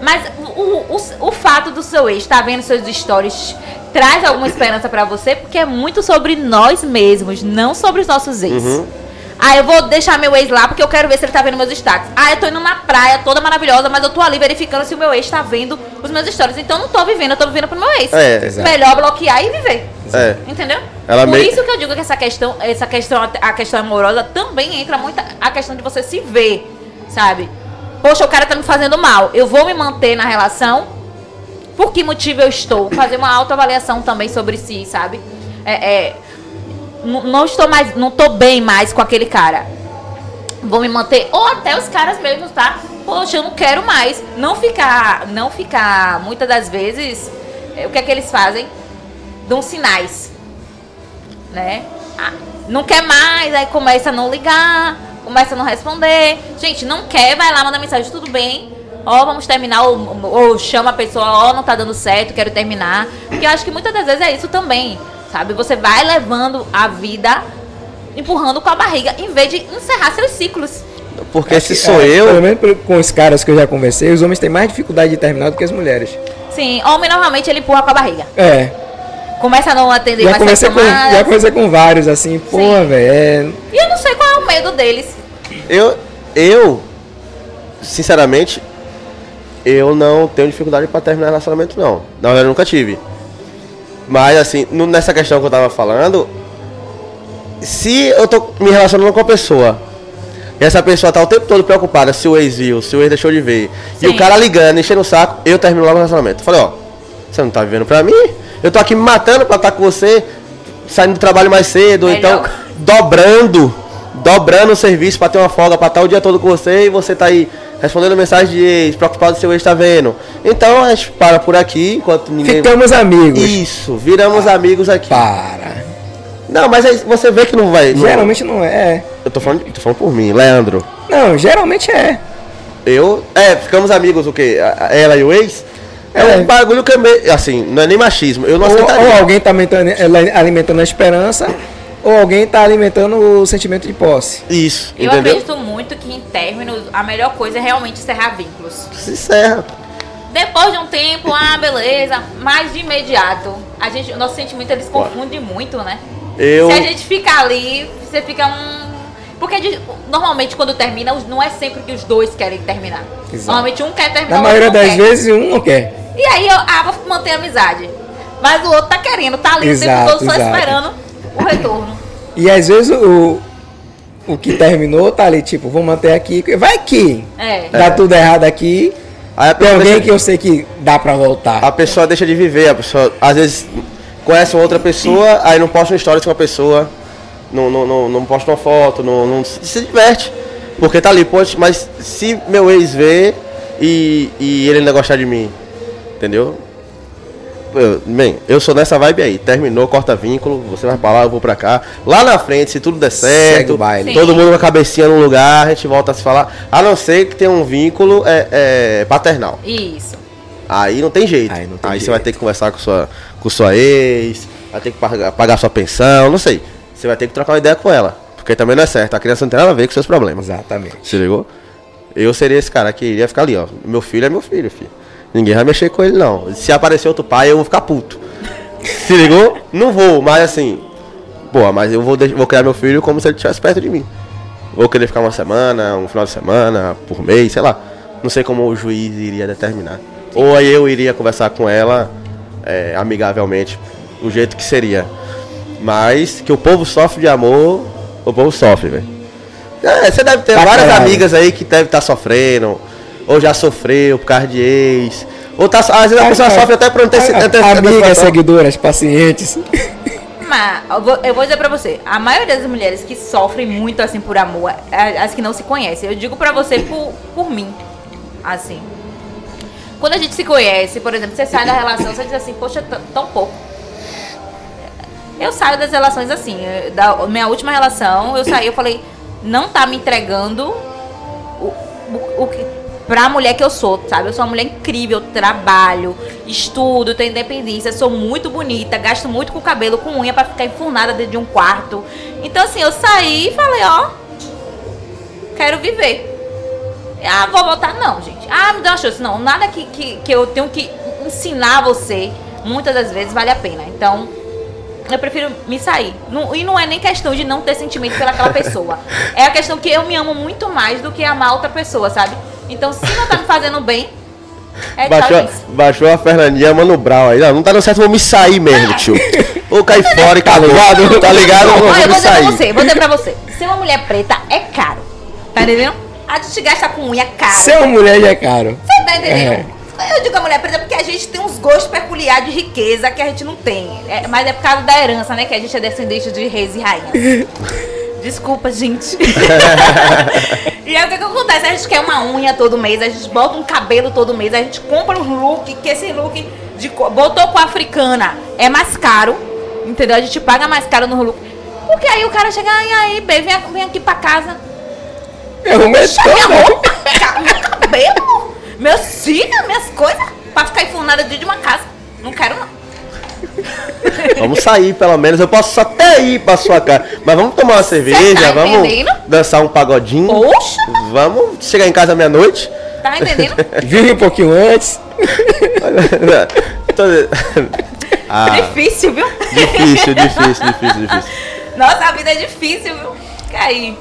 Mas o, o, o fato do seu ex estar vendo seus stories traz alguma esperança pra você? Porque é muito sobre nós mesmos, não sobre os nossos ex. Uhum. Ah, eu vou deixar meu ex lá porque eu quero ver se ele tá vendo meus status. Ah, eu tô indo na praia toda maravilhosa, mas eu tô ali verificando se o meu ex tá vendo os meus stories. Então eu não tô vivendo, eu tô vivendo pro meu ex. É, Exato. Melhor bloquear e viver. É. Entendeu? Ela Por meio- isso que eu digo que essa questão, essa questão, a questão amorosa também entra muito a questão de você se ver, sabe? Poxa, o cara tá me fazendo mal. Eu vou me manter na relação. Por que motivo eu estou? Fazer uma autoavaliação também sobre si, sabe? É, é, não estou mais, não tô bem mais com aquele cara. Vou me manter, ou até os caras mesmos, tá? poxa, eu não quero mais. Não ficar, não ficar, muitas das vezes, é, o que é que eles fazem? Dão sinais, né? Ah, não quer mais, aí começa a não ligar, começa a não responder. Gente, não quer, vai lá, manda mensagem, tudo bem. Ó, vamos terminar, ou, ou chama a pessoa, ó, não tá dando certo, quero terminar. Porque eu acho que muitas das vezes é isso também, sabe? Você vai levando a vida empurrando com a barriga, em vez de encerrar seus ciclos. Porque se É, sou Pelo eu. menos por- com os caras que eu já conversei, os homens têm mais dificuldade de terminar do que as mulheres. Sim, homem normalmente ele empurra com a barriga. É. Começa a não atender Já mais suas com, já conversei com vários, assim, pô, velho. é- E eu não sei qual é o medo deles. Eu, eu, sinceramente, eu não tenho dificuldade pra terminar relacionamento, não. Na verdade, eu nunca tive. Mas, assim, nessa questão que eu tava falando, se eu tô me relacionando com a pessoa, e essa pessoa tá o tempo todo preocupada se o ex viu, se o ex deixou de ver, e Sim. o cara ligando, enchendo o saco, eu termino logo o relacionamento. Falei, ó, você não tá vivendo pra mim? Eu tô aqui me matando pra estar com você, saindo do trabalho mais cedo, então dobrando, dobrando o serviço pra ter uma folga, pra estar o dia todo com você, e você tá aí respondendo mensagem de ex, preocupado se o ex tá vendo. Então a gente para por aqui, enquanto ninguém... Ficamos amigos. Isso, viramos amigos aqui. Para. Não, mas aí você vê que não vai... não- Geralmente não é. Eu tô falando, tô falando por mim, Leandro. Não, geralmente é. Eu. É, ficamos amigos o quê? Ela e o ex? É, É. um bagulho que é meio. Assim, não é nem machismo. Eu não Ou, ou alguém tá alimentando a esperança, ou alguém tá alimentando o sentimento de posse. Isso, Eu entendeu? acredito muito que em términos a melhor coisa é realmente encerrar vínculos. Se encerra. Depois de um tempo, ah, beleza, mas de imediato, a gente, o nosso sentimento eles confundem muito, né? Eu. Se a gente ficar ali, você fica um. Porque normalmente quando termina, os- não é sempre que os dois querem terminar. Exato. Normalmente um quer terminar, Na o maioria das quer. vezes, um não quer. E aí eu ah, vou manter a amizade. Mas o outro tá querendo, tá ali o Exato, tempo todo só exato. esperando o retorno. E às vezes o, o que terminou tá ali, tipo, vou manter aqui. Vai que É. dá tudo errado aqui. Aí Tem alguém deixa, que eu sei que dá pra voltar. a pessoa deixa de viver, a pessoa às vezes conhece uma outra pessoa, aí não posta uma história com a pessoa, não, não, não, não posta uma foto, não, não se, se diverte. Porque tá ali, poxa, mas se meu ex vê e, e ele não gostar de mim, entendeu? Eu- bem, eu sou nessa vibe aí. Terminou, corta vínculo, você vai pra lá, eu vou pra cá. Lá na frente, se tudo der certo, todo mundo com a cabecinha no lugar, a gente volta a se falar. A não ser que tenha um vínculo é, é, paternal. Isso. Aí não tem jeito. Aí Aí, não tem você jeito. vai ter que conversar com sua, com sua ex, vai ter que pagar, pagar sua pensão, não sei. Você vai ter que trocar uma ideia com ela. Porque também não é certo. A criança não tem nada a ver com seus problemas. Exatamente. Se ligou? Eu seria esse cara que iria ficar ali, ó. Meu filho é meu filho, filho. Ninguém vai mexer com ele, não. Se aparecer outro pai, eu vou ficar puto. Se ligou? Não vou, mas assim. Pô, mas eu vou, vou criar meu filho como se ele estivesse perto de mim. Vou querer ficar uma semana, um final de semana, por mês, sei lá. Não sei como o juiz iria determinar. Ou aí eu iria conversar com ela é, amigavelmente, do jeito que seria. Mas que o povo sofre de amor, o povo sofre, velho. É, você deve ter várias amigas aí que devem estar sofrendo, ou já sofreu por causa de ex. Ou tá, às vezes a pessoa sofre até por não ter, A- ter, ter, a- Amigas, seguidoras, pacientes. Mas eu vou, eu vou dizer pra você, a maioria das mulheres que sofrem muito assim por amor, é as que não se conhecem. Eu digo pra você por, por mim. Assim. Quando a gente se conhece, por exemplo, você sai da relação, você diz assim, poxa, tão pouco. Eu saio das relações assim. Da minha última relação, eu saí, eu falei, não tá me entregando o, o, o que pra mulher que eu sou, sabe? Eu sou uma mulher incrível, trabalho, estudo, tenho independência, sou muito bonita, gasto muito com cabelo, com unha pra ficar enfurnada dentro de um quarto. Então assim, eu saí e falei, ó, quero viver. Ah, vou voltar não, gente. Ah, me dá uma chance. Não, nada que, que, que eu tenho que ensinar você, muitas das vezes vale a pena. Então, eu prefiro me sair. Não- e não é nem questão de não ter sentimento pelaquela pessoa. [LAUGHS] É a questão que eu me amo muito mais do que amar outra pessoa, sabe? Então, se não tá me fazendo bem, é tchau, Baixou, gente. baixou a Fernandinha, Mano Brown aí. Não, não tá dando certo, vou me sair mesmo, tio. [LAUGHS] Ou cair fora e acabou. Tá ligado? Eu vou eu vou dizer pra sair. você, vou dizer pra você. Ser uma mulher preta é caro. Tá entendendo? A gente gasta com unha caro. Ser uma mulher já é caro. Você tá entendendo? Eu digo a mulher preta porque a gente tem uns gostos peculiares de riqueza que a gente não tem. É, mas é por causa da herança, né? Que a gente é descendente de reis e rainhas. [LAUGHS] Desculpa, gente. [LAUGHS] e aí o que, que acontece? A gente quer uma unha todo mês, a gente bota um cabelo todo mês, a gente compra um look, que esse look de, botou com a africana é mais caro. Entendeu? A gente paga mais caro no look. Porque aí o cara chega, e aí, bem, vem, vem aqui pra casa. Eu Deixa minha roupa, meu cabelo, meus cílios, minhas coisas, pra ficar enfurnada dentro de uma casa. Não quero não. Vamos sair, pelo menos. Eu posso até ir pra sua casa. Mas vamos tomar uma cerveja, tá vamos dançar um pagodinho. Poxa, Vamos chegar em casa meia-noite. tá entendendo? [LAUGHS] Vive um pouquinho antes. Ah, Difícil, viu? difícil, difícil, difícil, difícil. Nossa, a vida é difícil, viu? Cair.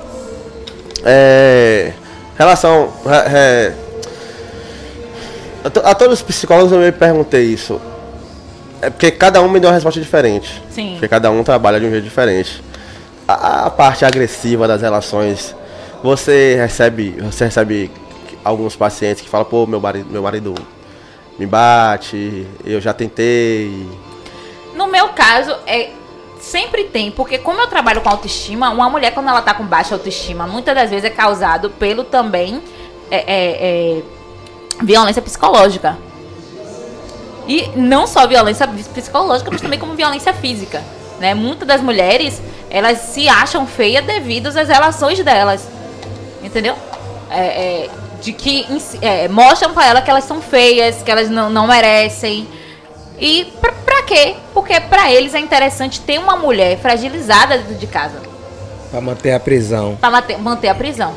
É, relação. é, a todos os psicólogos eu me perguntei isso. É porque cada um me deu uma resposta diferente. Sim. Porque cada um trabalha de um jeito diferente. A, a parte agressiva das relações, você recebe, você recebe alguns pacientes que falam, pô, meu marido, meu marido me bate, eu já tentei. No meu caso, é sempre tem, porque como eu trabalho com autoestima, uma mulher quando ela tá com baixa autoestima, muitas das vezes é causado pelo também é, é, é, violência psicológica. E não só violência psicológica, mas também como violência física. Né? Muitas das mulheres, elas se acham feias devido às relações delas. Entendeu? É, é, de que é, mostram pra ela que elas são feias, que elas não, não merecem. E pra, pra quê? Porque pra eles é interessante ter uma mulher fragilizada dentro de casa. Pra manter a prisão. Pra manter, manter a prisão.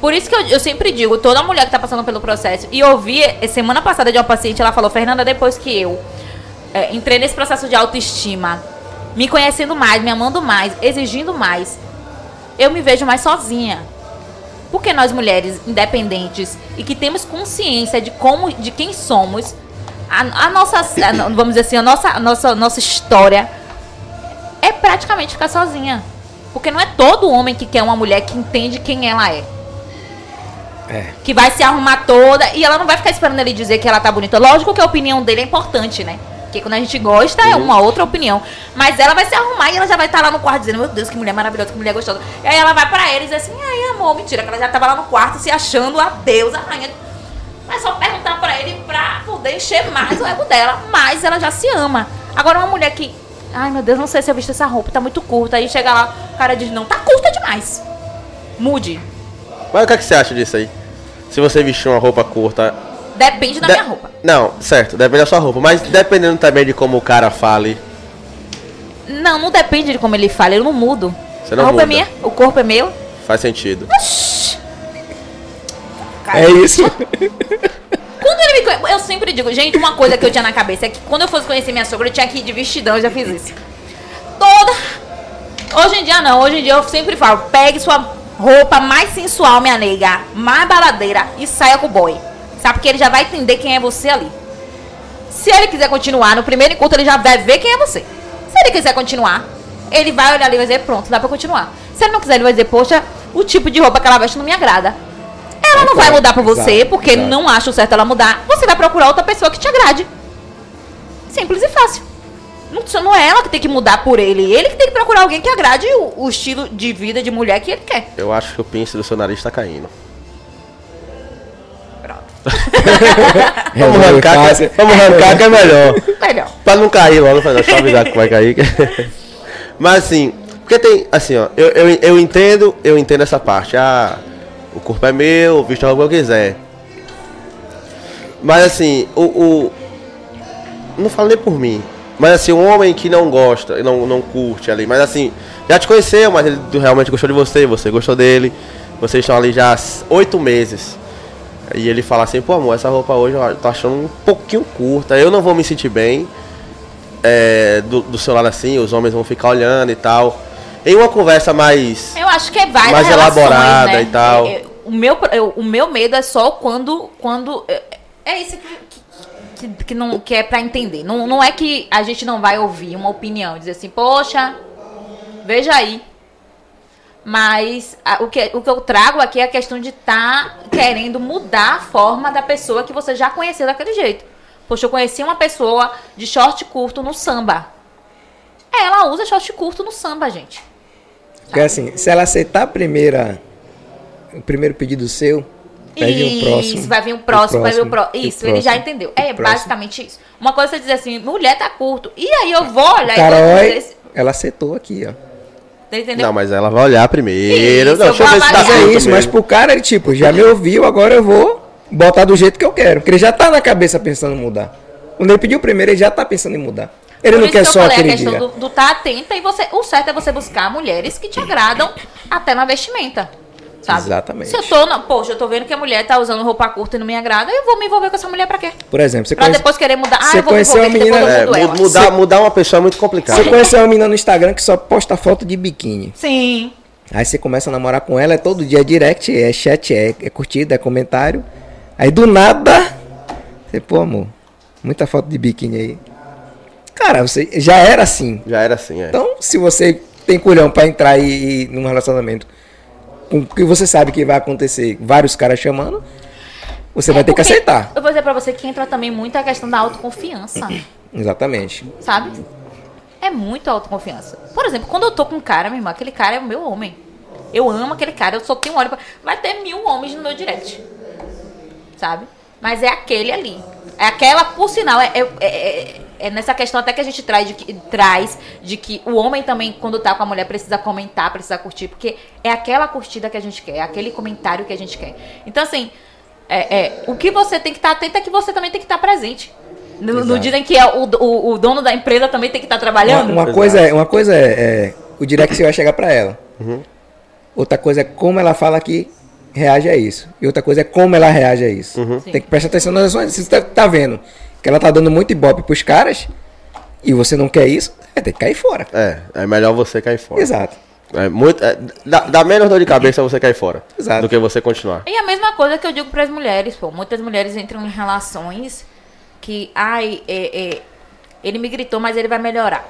Por isso que eu, eu sempre digo, toda mulher que tá passando pelo processo, e eu ouvi eh, semana passada de uma paciente, ela falou, Fernanda, depois que eu eh, entrei nesse processo de autoestima, me conhecendo mais, me amando mais, exigindo mais, eu me vejo mais sozinha. Porque nós mulheres independentes e que temos consciência de como, de quem somos, a, a nossa, a vamos dizer assim, a nossa, a nossa, nossa história é praticamente ficar sozinha. Porque não é todo homem que quer uma mulher que entende quem ela é. É. Que vai se arrumar toda e ela não vai ficar esperando ele dizer que ela tá bonita. Lógico que a opinião dele é importante, né? Porque quando a gente gosta é uma outra opinião. Mas ela vai se arrumar e ela já vai estar lá no quarto dizendo: Meu Deus, que mulher maravilhosa, que mulher gostosa. E aí ela vai pra ele e diz assim: Ai, amor, mentira, que ela já tava lá no quarto se achando a deusa, a rainha. Mas só perguntar pra ele pra poder encher mais o ego dela. Mas ela já se ama. Agora, uma mulher que. Ai, meu Deus, não sei se eu visto essa roupa, tá muito curta. Aí chega lá, o cara diz: Não, tá curta demais. Mude. Mas o que, é que você acha disso aí? Se você vestir uma roupa curta. Depende da de- minha roupa. Não, certo, depende da sua roupa. Mas dependendo também de como o cara fale. Não, não depende de como ele fala, eu não mudo. Você não a roupa muda. é minha, o corpo é meu. Faz sentido. Cara, É isso. [LAUGHS] Quando ele me conhe... Eu sempre digo, gente, uma coisa que eu tinha na cabeça é que quando eu fosse conhecer minha sogra, eu tinha que ir de vestidão, eu já fiz isso. Toda. Hoje em dia não, hoje em dia eu sempre falo, pegue sua roupa mais sensual, minha nega, mais baladeira e saia com o boy. Sabe? Porque ele já vai entender quem é você ali. Se ele quiser continuar, no primeiro encontro ele já vai ver quem é você. Se ele quiser continuar, ele vai olhar ali e vai dizer, pronto, dá pra continuar. Se ele não quiser, ele vai dizer, poxa, o tipo de roupa que ela veste não me agrada. Ela não vai mudar pra você, Exato, porque exato. não acho certo ela mudar. Você vai procurar outra pessoa que te agrade. Simples e fácil. Não, não é ela que tem que mudar por ele. Ele que tem que procurar alguém que agrade o, o estilo de vida de mulher que ele quer. Eu acho que o pince do seu nariz tá caindo. [LAUGHS] Vamos arrancar, que, vamos arrancar que é melhor. [LAUGHS] Melhor. Pra não cair logo, pra só avisar que vai cair. [LAUGHS] Mas assim, porque tem, assim, ó, eu, eu, eu entendo, eu entendo essa parte. Ah, o corpo é meu, visto a roupa que eu quiser. Mas assim, o, o. Não falo nem por mim. Mas assim, um homem que não gosta, não, não curte ali, mas assim, já te conheceu, mas ele realmente gostou de você, você gostou dele. Vocês estão ali já há oito meses. E ele fala assim, pô amor, essa roupa hoje eu tô achando um pouquinho curta, eu não vou me sentir bem é, do, do seu lado assim, os homens vão ficar olhando e tal. Em uma conversa mais. Eu acho que é várias Mais relações, elaborada né? e tal. É, é, o, meu, eu- o meu medo é só quando. quando é, é isso que, que, que, não, que é pra entender. Não, não é que a gente não vai ouvir uma opinião, dizer assim, poxa, veja aí. Mas a- o, que, o que eu trago aqui é a questão de estar querendo mudar a forma da pessoa que você já conheceu daquele jeito. Poxa, eu conheci uma pessoa de short curto no samba. Ela usa short curto no samba, gente. Porque assim, se ela aceitar a primeira, o primeiro pedido seu, vai vir o próximo. Isso, vai vir o próximo, vai vir o próximo. e o Isso, ele já próximo, entendeu. o É próximo. basicamente isso. Uma coisa é dizer assim, mulher tá curto. E aí eu vou olhar O e cara vou ela aceitou aqui, ó. Entendeu? Não, mas ela vai olhar primeiro. Isso, não, deixa eu ver se tá. Mas é isso, mas pro cara, ele tipo, já me ouviu, agora eu vou botar do jeito que eu quero. Porque ele já tá na cabeça pensando em mudar. Quando ele pediu primeiro, ele já tá pensando em mudar. Ele Por não isso quer que só aquele a questão dia. do, do tá atenta e você. O certo é você buscar mulheres que te agradam até na vestimenta. Sabe? Exatamente. Se eu tô na. Poxa, eu tô vendo que a mulher tá usando roupa curta e não me agrada, eu vou me envolver com essa mulher pra quê? Por exemplo, você Pra conhece, depois querer mudar. Ah, você eu vou me conheceu envolver a que depois menina- É, mudar, mudar uma pessoa é muito complicado. você conheceu uma menina no Instagram que só posta foto de biquíni. Sim. Aí você começa a namorar com ela, é todo dia direct, é chat, é, é curtida, é comentário. Aí do nada, você, pô, amor, muita foto de biquíni aí. Cara, você já era assim. Já era assim, é. Então, se você tem culhão pra entrar e, e num relacionamento com o que você sabe que vai acontecer, vários caras chamando, você vai É ter que porque aceitar. Eu vou dizer pra você que entra também muito a questão da autoconfiança. [CLEARS THROAT] Exatamente. sabe? É muito autoconfiança. Por exemplo, quando eu tô com um cara, minha irmã, aquele cara é o meu homem. Eu amo aquele cara, eu só tenho um olho pra... Vai ter mil homens no meu direct. Sabe? Mas é aquele ali. É aquela, por sinal, é, é, é- é nessa questão até que a gente traz de, que, traz de que o homem também, quando tá com a mulher, precisa comentar, precisa curtir, porque é aquela curtida que a gente quer, é aquele comentário que a gente quer. Então, assim, é, é, o que você tem que estar atento é que você também tem que estar presente. No, no Exato. dia em que é o, o, o dono da empresa também tem que estar Uma, trabalhando. uma coisa, é, uma coisa é, é o direct você vai chegar pra ela. Outra coisa é como ela fala que reage a isso. E outra coisa é como ela reage a isso. Sim. Tem que prestar atenção nas ações. Você tá, tá vendo que ela tá dando muito ibope pros caras e você não quer isso, é ter que cair fora. É, é melhor você cair fora. Exato. É muito, é, dá, dá menos dor de cabeça você cair fora Exato. do que você continuar. E a mesma coisa que eu digo para as mulheres, pô. Muitas mulheres entram em relações que, ai, é, é, ele me gritou, mas ele vai melhorar.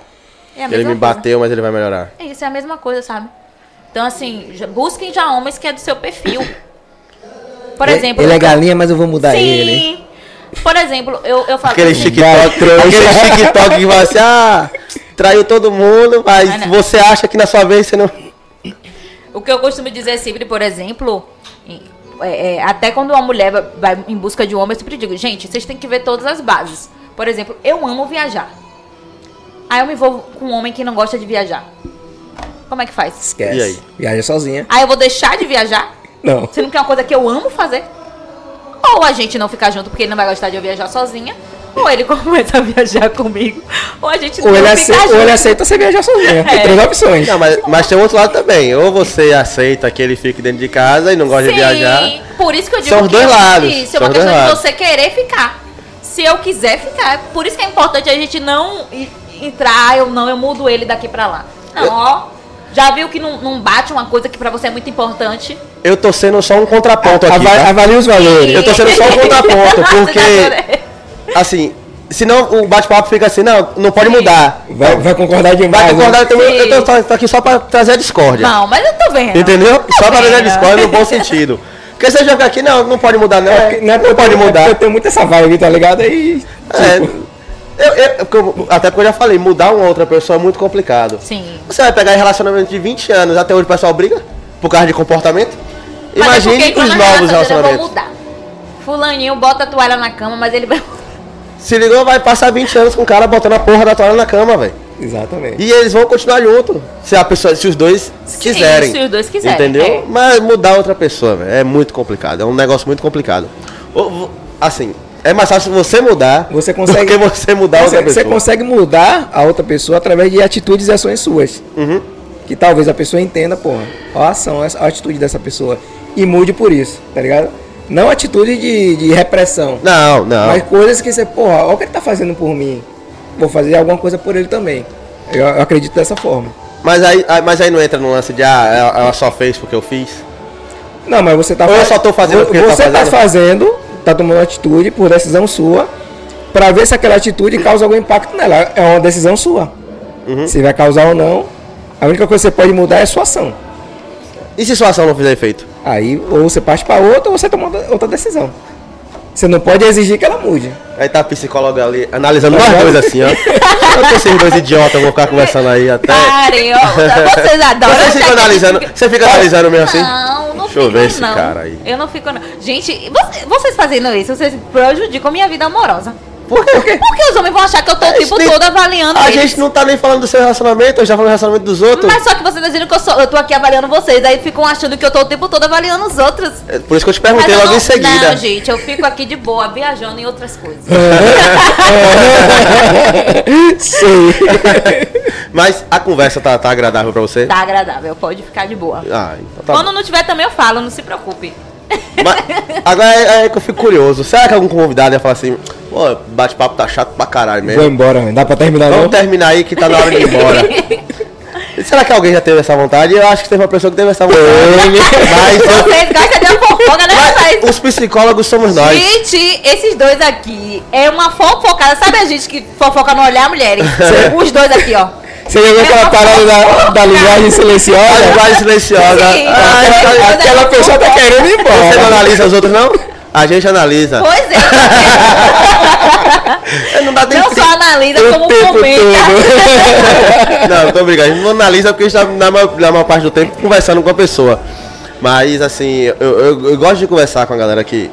É a Ele mesma me coisa. bateu, mas ele vai melhorar. É isso, é a mesma coisa, sabe? Então, assim, já- busquem já homens que é do seu perfil. Por exemplo. Ele é galinha, mas eu vou mudar Sim. ele. Por exemplo, eu, eu falo. Aquele assim, TikTok, aquele [LAUGHS] TikTok que vai assim, ah, traiu todo mundo, mas Ah, não. você acha que na sua vez você não. O que eu costumo dizer sempre, por exemplo, em- é, é, até quando uma mulher vai- em busca de um homem, eu sempre digo, gente, vocês têm que ver todas as bases. Por exemplo, eu amo viajar. Aí eu me envolvo com um homem que não gosta de viajar. Como é que faz? Esquece. E aí? Viaja sozinha. Aí eu vou deixar de viajar? Não. Se não quer uma coisa que eu amo fazer? Ou a gente não ficar junto porque ele não vai gostar de eu viajar sozinha, ou ele [LAUGHS] começa a viajar comigo, ou a gente Ou não ele, fica aceita, junto. ou ele aceita você viajar sozinha. Tem É. três opções. Não, mas, mas tem outro lado também. Ou você aceita que ele fique dentro de casa e não gosta de viajar. Por isso que eu digo São os que dois eu- lados, Isso, é uma questão de lados. você querer ficar. Se eu quiser ficar. Por isso que é importante a gente não entrar, eu não, eu mudo ele daqui pra lá. Não, ó. Já viu que não, não bate uma coisa que pra você é muito importante? Eu tô sendo só um contraponto aqui. Ava- tá? Avalie os valores. Eu tô sendo só um [LAUGHS] contraponto, porque, assim, senão o bate-papo fica assim, não, não pode mudar. Vai, vai concordar demais. Vai concordar, né? então, eu, Sim. eu tô, tô aqui só pra trazer a discórdia. Não, mas eu tô vendo. Entendeu? Só pra trazer a vendo. discórdia no bom sentido. Porque você joga aqui, não, não pode mudar, não. É, não é não pode mudar. Eu tenho muito essa vibe, tá ligado? Aí. É, tipo, eu, eu- porque eu- até porque eu já falei, mudar uma outra pessoa é muito complicado. Sim. Você vai pegar em relacionamento de 20 anos, até hoje o pessoal briga por causa de comportamento. Mas é Imagine entrou os novos relacionamentos. mudar. Fulaninho bota a toalha na cama, mas ele vai. Se ligou, vai passar 20 anos com o cara botando a porra da toalha na cama, velho. Exatamente. E eles vão continuar junto. Se a pessoa, se os dois quiserem. se os dois quiserem, Entendeu? é. Mas mudar outra pessoa, velho, é muito complicado. É um negócio muito complicado. Assim, é mais fácil você mudar Você consegue- do que você mudar Você, outra você pessoa. consegue mudar a outra pessoa através de atitudes e ações suas. Uhum. Que talvez a pessoa entenda, porra, a ação, a atitude dessa pessoa. E mude por isso, tá ligado? Não atitude de, de repressão. Não, não. Mas coisas que você, porra, olha o que ele tá fazendo por mim. Vou fazer alguma coisa por ele também. Eu, eu acredito dessa forma. Mas aí, mas aí não entra no lance de, ah, ela- só fez porque eu fiz. Não, mas você tá Ou eu só tô fazendo porque tá Você tá fazendo? Fazendo, tá tomando atitude por decisão sua, pra ver se aquela atitude causa algum impacto nela. É uma decisão sua. Uhum. Se vai causar ou não, a única coisa que você pode mudar é a sua ação. E se sua ação não fizer efeito? Aí, ou você parte pra outra, ou você toma outra decisão. Você não pode exigir que ela mude. Aí tá a psicóloga ali analisando nós dois assim, ó. Eu tô esses dois idiotas, vou ficar conversando aí até. Parem, ó, vocês adoram. Você fica analisando. Você fica analisando mesmo assim? Não, não Deixa eu fico, ver esse não. cara aí. Eu não fico, não. Gente, você- vocês fazendo isso, vocês prejudicam minha vida amorosa. Por quê? Porque os homens vão achar que eu tô o tempo nem- todo avaliando A eles. gente não tá nem falando do seu relacionamento, eu já falo do relacionamento dos outros. Mas só que vocês estão dizendo que eu, sou, eu tô aqui avaliando vocês, aí ficam achando que eu tô o tempo todo avaliando os outros. É Por isso que eu te perguntei eu logo não, em seguida. Não, gente, eu fico aqui de boa, viajando em outras coisas. [LAUGHS] Sei. Mas a conversa tá, tá agradável pra você? Tá agradável, pode ficar de boa. Ah, então tá Quando não tiver também eu falo, não se preocupe. Mas, agora é, é que eu fico curioso. Será que algum convidado ia falar assim, pô, bate-papo tá chato pra caralho Vou mesmo? embora, mano. Dá pra terminar Vamos não? terminar aí que tá na hora de ir embora. [LAUGHS] Será que alguém já teve essa vontade? Eu acho que teve uma pessoa que teve essa vontade. Mas, eu- Vocês gostam de uma fofoca, né, mas os psicólogos somos nós. Gente, esses dois aqui é uma fofocada. Sabe a gente que fofoca no olhar, mulheres? [LAUGHS] Os dois aqui, ó. Você já viu aquela parada da, da linguagem A silenciosa? linguagem silenciosa. Sim, Ah, Aquela, aquela pessoa tá querendo ir Você não embora. analisa os outros, não? A gente analisa. Pois é. [LAUGHS] Não dá nem Não só analisa, como tempo comenta. [LAUGHS] Não, tô brincando. A gente não analisa porque a gente tá na maior, na maior parte do tempo conversando com a pessoa. Mas assim, eu, eu- eu gosto de conversar com a galera que.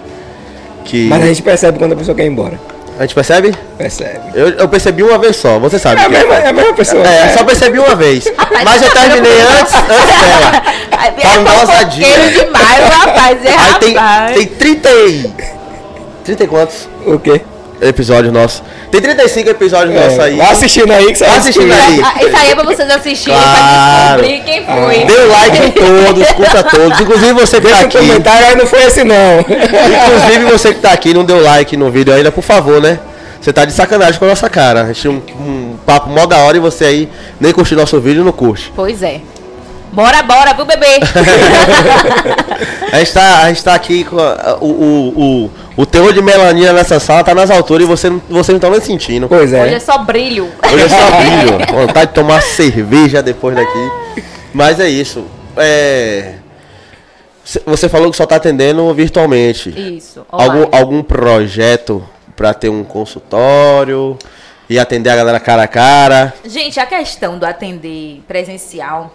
que Mas a gente percebe quando a pessoa quer ir embora. A gente percebe? Percebe. Eu, eu percebi uma vez só, você sabe. É a que é. mesma, é a mesma pessoa. É, só percebi uma vez. Rapaz, Mas eu terminei antes, antes [LAUGHS] dela. É Pra não ousadia. demais, rapaz. É Aí tem, rapaz. tem 30 e. 30 e quantos O quê? Episódios nossos? Tem 35 episódios nossos aí. É, Vai assistindo aí que você Vai assistindo aí. Ah, Isso aí é pra vocês assistirem, pra Claro. descobrir quem foi. Dê like em todos, curta todos. Inclusive você que tá Deixa um aqui. comentário aí, não foi esse não. Inclusive você que tá aqui não deu like no vídeo ainda, por favor, né? Você tá de sacanagem com a nossa cara. A gente tinha um, um papo mó da hora e você aí nem curtiu nosso vídeo não curte. Pois é. Bora, bora, viu, bebê? [LAUGHS] A gente tá, a gente tá aqui com a- o, o, o, o teor de melanina nessa sala tá nas alturas e você, não- vocês não estão nem sentindo. Pois Hoje é é. só brilho. Hoje é só brilho. [LAUGHS] Vontade de tomar cerveja depois daqui. Mas é isso. É. cê- Você falou que só tá atendendo virtualmente. Isso. Algum, online. algum projeto pra ter um consultório e atender a galera cara a cara? Gente, a questão do atender presencial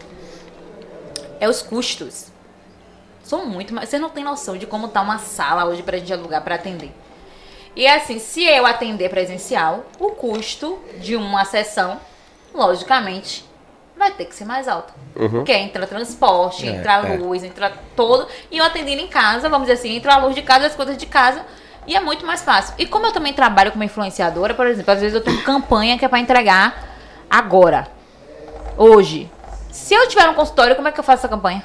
é os custos. São muito, mas vocês não têm noção de como tá uma sala hoje pra gente alugar pra atender. E assim, se eu atender presencial, o custo de uma sessão, logicamente, vai ter que ser mais alto. Porque entra transporte, É, entra é. luz, entra todo. E eu atendendo em casa, vamos dizer assim, entra a luz de casa, as coisas de casa. E é muito mais fácil. E como eu também trabalho como influenciadora, por exemplo, às vezes eu tenho campanha que é pra entregar agora. Hoje. Se eu tiver um consultório, como é que eu faço essa campanha?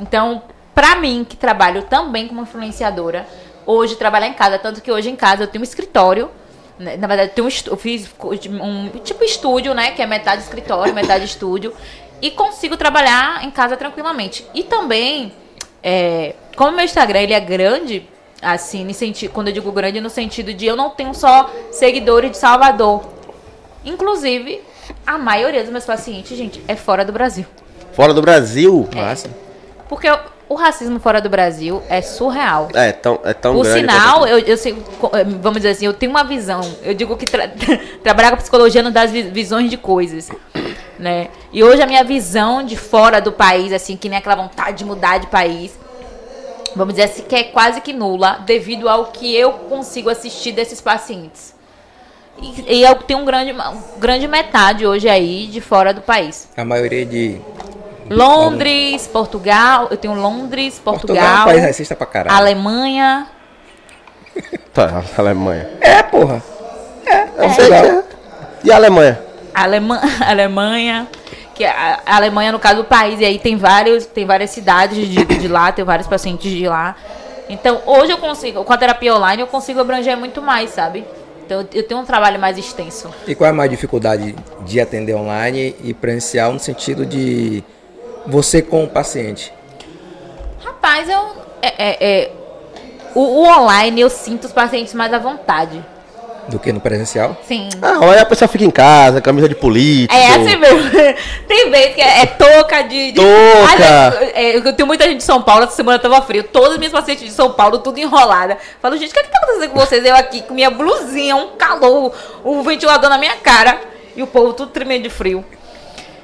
Então, pra mim, que trabalho também como influenciadora, hoje trabalhar em casa, tanto que hoje em casa eu tenho um escritório. né, Na verdade, eu, um eu fiz um tipo estúdio, né? Que é metade escritório, metade [LAUGHS] estúdio. E consigo trabalhar em casa tranquilamente. E também, é, como meu Instagram ele é grande, assim, quando eu digo grande, no sentido de eu não tenho só seguidores de Salvador. Inclusive, a maioria dos meus pacientes, gente, é fora do Brasil. Fora do Brasil? Massa. Porque o- o racismo fora do Brasil é surreal. É tão, é tão Por grande. sinal, eu, eu sei, eh, vamos dizer assim, eu tenho uma visão. Eu digo que tra- [LAUGHS] trabalhar com psicologia não dá visões de coisas, né? E hoje a minha visão de fora do país, assim, que nem aquela vontade de mudar de país, vamos dizer assim, que é quase que nula, devido ao que eu consigo assistir desses pacientes. E, e eu tenho um grande, uma grande metade hoje aí de fora do país. A maioria de. Londres, Portugal, eu tenho Londres, Portugal é um Portugal, país racista pra caralho. Alemanha, [LAUGHS] Tá, Alemanha. É, porra. É, sei que é. E a Alemanha? Alema [LAUGHS] Alemanha, que a, a Alemanha no caso do país, e aí tem vários, tem várias cidades de, de lá, tem vários pacientes de lá. Então, hoje eu consigo, com a terapia online, eu consigo abranger muito mais, sabe? Então, eu- tenho um trabalho mais extenso. E qual é a maior dificuldade de atender online e presencial no sentido de você com o paciente? Rapaz, eu é, é- é- o, o online eu sinto os pacientes mais à vontade. Do que no presencial? Sim. Ah, aí a pessoa fica em casa, camisa de político. É assim mesmo. [LAUGHS] Tem vez que é, é touca de. de... Touca. Vezes, é, eu tenho muita gente de São Paulo, essa semana tava frio. Todas as minhas pacientes de São Paulo, tudo enrolada. Falo, gente, o que, é que tá acontecendo com vocês? Eu aqui com minha blusinha, um calor, o ventilador na minha cara. E o povo tudo tremendo de frio.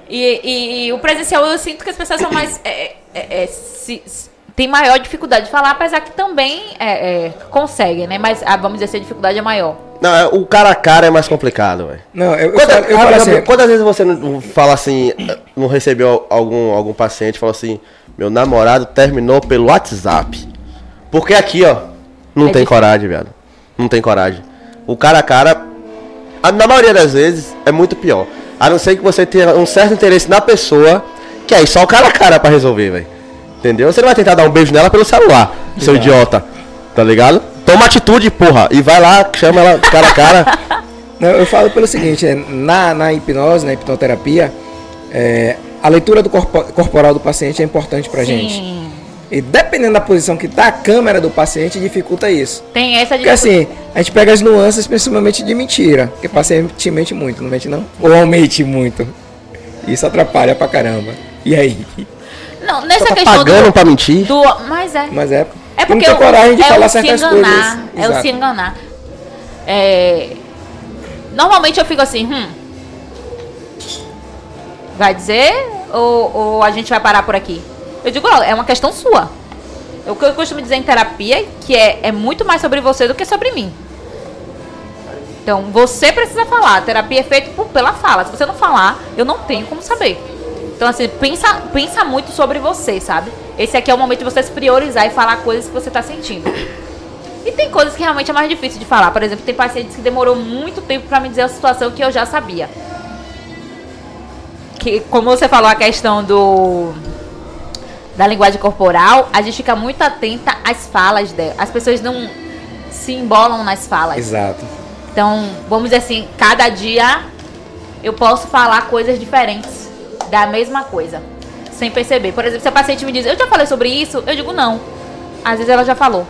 E, e- e o presencial eu sinto que as pessoas são mais. é, é, é, se- se- tem maior dificuldade de falar, apesar que também é, é, conseguem, né? Mas ah, vamos dizer assim, a dificuldade é maior. Não, é- o cara a cara é mais complicado, velho. Não, eu, eu, Quanta- falo, eu ah, falo assim, Quantas vezes você não fala assim, não recebeu algum, algum paciente e falou assim, meu namorado terminou pelo WhatsApp. Porque aqui, ó, não É tem difícil. coragem, velho. Não tem coragem. O cara a cara, a- na maioria das vezes, é muito pior. A não ser que você tenha um certo interesse na pessoa, que aí só o cara a cara pra resolver, velho. Entendeu? Você não vai tentar dar um beijo nela pelo celular, seu idiota. Tá ligado? Toma atitude, porra. E vai lá, chama ela cara a cara. [LAUGHS] Não, eu falo pelo seguinte, é, na, na hipnose, na hipnoterapia, é, a leitura do corpo- corporal do paciente é importante pra gente. Sim. E dependendo da posição que tá a câmera do paciente, dificulta isso. Tem essa Porque assim, a gente pega as nuances principalmente de mentira. Porque o paciente mente muito, não mente não? Ou mente muito. Isso atrapalha pra caramba. E aí? Não, nessa tá questão pagando do, pra mentir. do. Mas é. Mas é. É não porque tem o- coragem de é falar o se certas enganar, coisas. É o se enganar. É, Normalmente eu fico assim, hum. Vai dizer ou, ou a gente vai parar por aqui? Eu digo, ó, é uma questão sua. O que eu costumo dizer em terapia que é, é muito mais sobre você do que sobre mim. Então, você precisa falar. A terapia é feita por- pela fala. Se você não falar, eu não tenho como saber. Então, assim, pensa, pensa muito sobre você, sabe? Esse aqui é o momento de você se priorizar e falar coisas que você tá sentindo. E tem coisas que realmente é mais difícil de falar. Por exemplo, tem pacientes que demorou muito tempo pra me dizer a situação que eu já sabia. Que, como você falou, a questão do da linguagem corporal, a gente fica muito atenta às falas dela. As pessoas não se embolam nas falas. Exato. Então, vamos dizer assim, cada dia eu posso falar coisas diferentes da mesma coisa, sem perceber. Por exemplo, se a paciente me diz, eu já falei sobre isso, eu digo não. Às vezes ela já falou.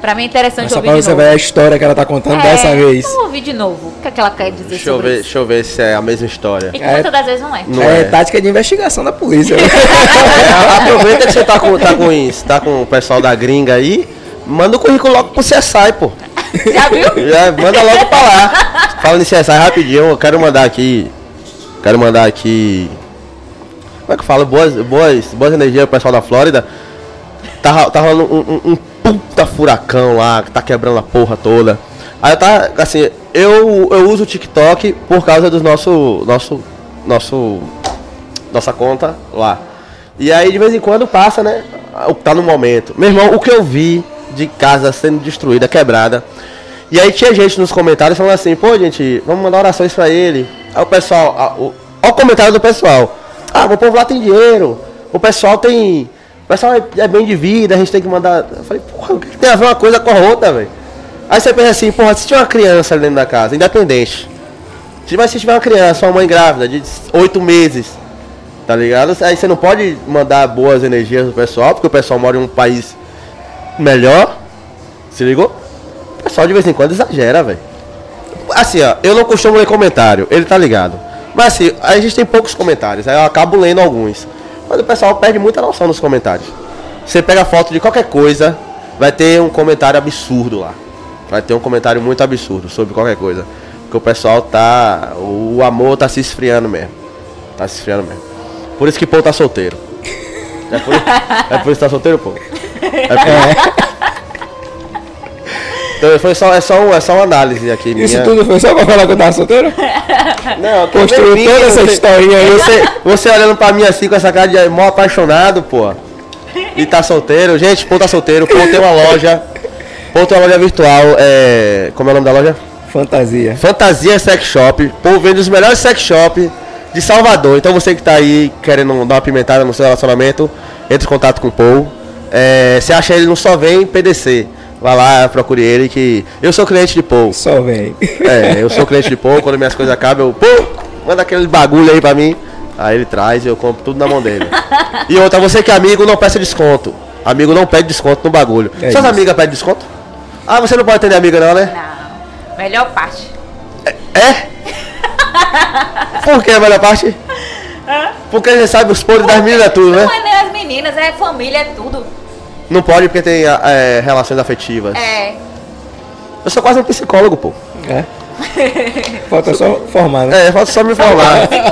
Pra mim é interessante Mas só ouvir pra de você novo. ver a história que ela tá contando É, dessa vez. Vamos ouvir de novo. O que, é que ela quer dizer Deixa eu, sobre ver, isso? deixa eu ver se é a mesma história. E que É. muitas das vezes não é. Não é, é. tática de investigação da polícia. É, [LAUGHS] [LAUGHS] aproveita que você tá com, tá, com isso, tá com o pessoal da gringa aí, manda o currículo logo pro CSI, pô. Já viu? [LAUGHS] Já manda logo pra lá. Falando em CSI rapidinho, eu quero mandar aqui. Quero mandar aqui. Como é que eu falo? Boas, boas, boas energias pro pessoal da Flórida. Tá, tá rolando um, um- um puta furacão lá, que tá quebrando a porra toda. Aí tá, assim, eu, eu uso o TikTok por causa do nosso. Nosso. Nosso. Nossa conta lá. E aí de vez em quando passa, né? O que tá no momento. Meu irmão, o que eu vi de casa sendo destruída, quebrada. E aí tinha gente nos comentários falando assim, pô gente, vamos mandar orações pra ele. Aí o pessoal, a- o, comentário do pessoal. Ah, o povo lá tem dinheiro. O pessoal tem. O pessoal é, é bem de vida, a gente tem que mandar. Eu falei, porra, o que, tem a ver uma coisa com a outra, velho? Aí você pensa assim, porra, se tiver uma criança ali dentro da casa, independente. Mas se tiver uma criança, uma mãe grávida de oito meses, tá ligado? Aí você não pode mandar boas energias pro pessoal, porque o pessoal mora em um país melhor. Se ligou? O pessoal de vez em quando exagera, velho. Assim, ó, eu não costumo ler comentário, ele tá ligado. Mas assim, a gente tem poucos comentários, aí eu acabo lendo alguns. Mas o pessoal perde muita noção nos comentários. Você pega foto de qualquer coisa, vai ter um comentário absurdo lá. Vai ter um comentário muito absurdo sobre qualquer coisa. Porque o pessoal tá. O amor tá se esfriando mesmo. Tá se esfriando mesmo. Por isso que Paul tá solteiro. É por, é por isso que tá solteiro, Paul? É por... Então foi só, é, só, um- é só uma análise aqui. Isso minha. tudo foi só pra falar que eu tava solteiro? [LAUGHS] Não, Construiu eu toda essa historinha aí. Você, você olhando pra mim assim com essa cara de mó apaixonado, pô. E tá solteiro. Gente, Pô tá solteiro. Pô tem uma loja. Pô tem uma loja virtual. É... Como é o nome da loja? Fantasia. Fantasia Sex Shop. Pô vende os melhores sex shop de Salvador. Então você que tá aí querendo dar uma pimentada no seu relacionamento, entre em contato com o Paul. É, você acha ele no Só Vem PDC. Vai lá, procure ele que. Eu sou cliente de Paul. Só vem. [LAUGHS] É, eu sou cliente de Paul, quando minhas coisas acabam, eu, pô, manda aquele bagulho aí pra mim. Aí ele traz e eu compro tudo na mão dele. [LAUGHS] E outra, você que é amigo, não peça desconto. Amigo não pede desconto no bagulho. É Suas amigas pedem desconto? Ah, você não pode atender amiga não, né? Não. Melhor parte. É? [LAUGHS] Por que a melhor parte? Porque a gente sabe os podres das meninas tudo, né? Não é nem as meninas, é família, é tudo. Não pode porque tem é, relações afetivas. É. Eu sou quase um psicólogo, pô. É. Falta só formar, né? É, falta só me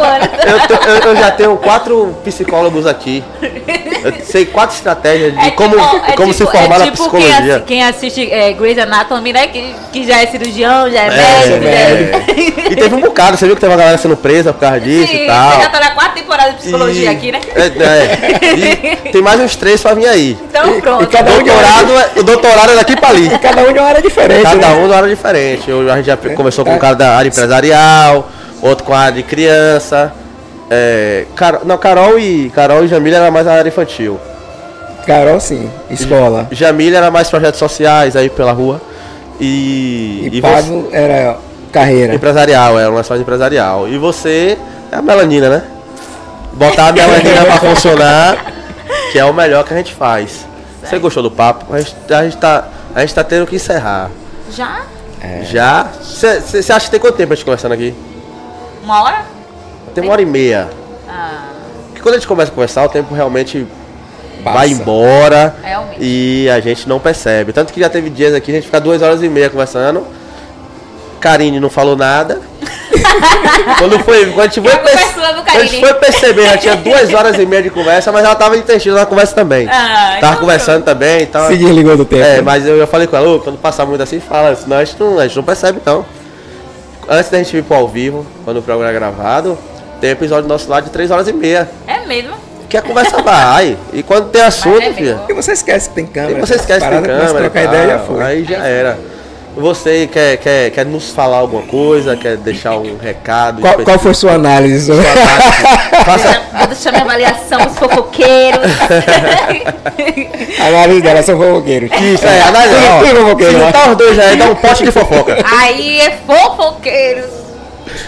anos. Eu, eu- eu já tenho quatro psicólogos aqui. [LAUGHS] Eu sei quatro estratégias de É como, tipo- é como se tipo- formar é na tipo psicologia. Quem, assi- quem assiste é, Grey's Anatomy, né? Que, que já é cirurgião, já é, É, médico, já é. E teve um bocado, você viu que teve uma galera sendo presa por causa disso Sim, e tal. você já tá na quarta temporada de psicologia E- aqui, né? É, é. E tem mais uns três pra vir aí. Então pronto. e cada um de Doutorado, é- o doutorado é daqui pra ali. E cada um de uma área diferente. Cada né? um numa área diferente. Eu, a gente já conversou com um cara da área empresarial, outro com a área de criança. É, Car- não, Carol e Carol e Jamila era mais a área infantil. Carol, sim. Escola. Jamila era mais projetos sociais aí pela rua. E, E, e Pablo era carreira. Empresarial, é uma mais empresarial. E você é a melanina, né? Botar a melanina pra funcionar, que é o melhor que a gente faz. Você gostou do papo? A gente, a gente, tá, a gente tá tendo que encerrar. Já? Já? Você acha que tem quanto tempo a gente conversando aqui? Uma hora? Tem uma hora e meia. Ah, Porque quando a gente começa a conversar, o tempo realmente Passa. vai embora Realmente. e a gente não percebe. Tanto que já teve dias aqui, a gente fica duas horas e meia conversando. Karine não falou nada. [LAUGHS] quando foi, quando a gente foi, perce- quando a gente foi perceber, já tinha duas horas e meia de conversa, mas ela tava intestino na conversa também. Ah, tava então conversando também e tal. Se desligou do tempo. É, né? mas eu já falei com ela, "Ô, quando passar muito assim, fala, senão a gente não, a gente não percebe não. Antes da gente vir pro ao vivo, quando o programa é gravado, tem episódio nosso lá de três horas e meia. é mesmo. Que a conversa vai. E quando tem assunto, Mas é filha. E você esquece que tem E câmera. você esquece que tem câmera. e trocar ideia já foi. Aí já era. Você quer, quer, quer nos falar alguma coisa? Quer deixar um recado? Qual, qual foi sua análise? sobre- [LAUGHS] Faça, Vou deixar minha avaliação, os fofoqueiros. [LAUGHS] A análise dela são fofoqueiros. Isso, é, análise. Tudo- fofoqueiro, Se juntar os dois aí, dá um pote de fofoca. Aí é fofoqueiros.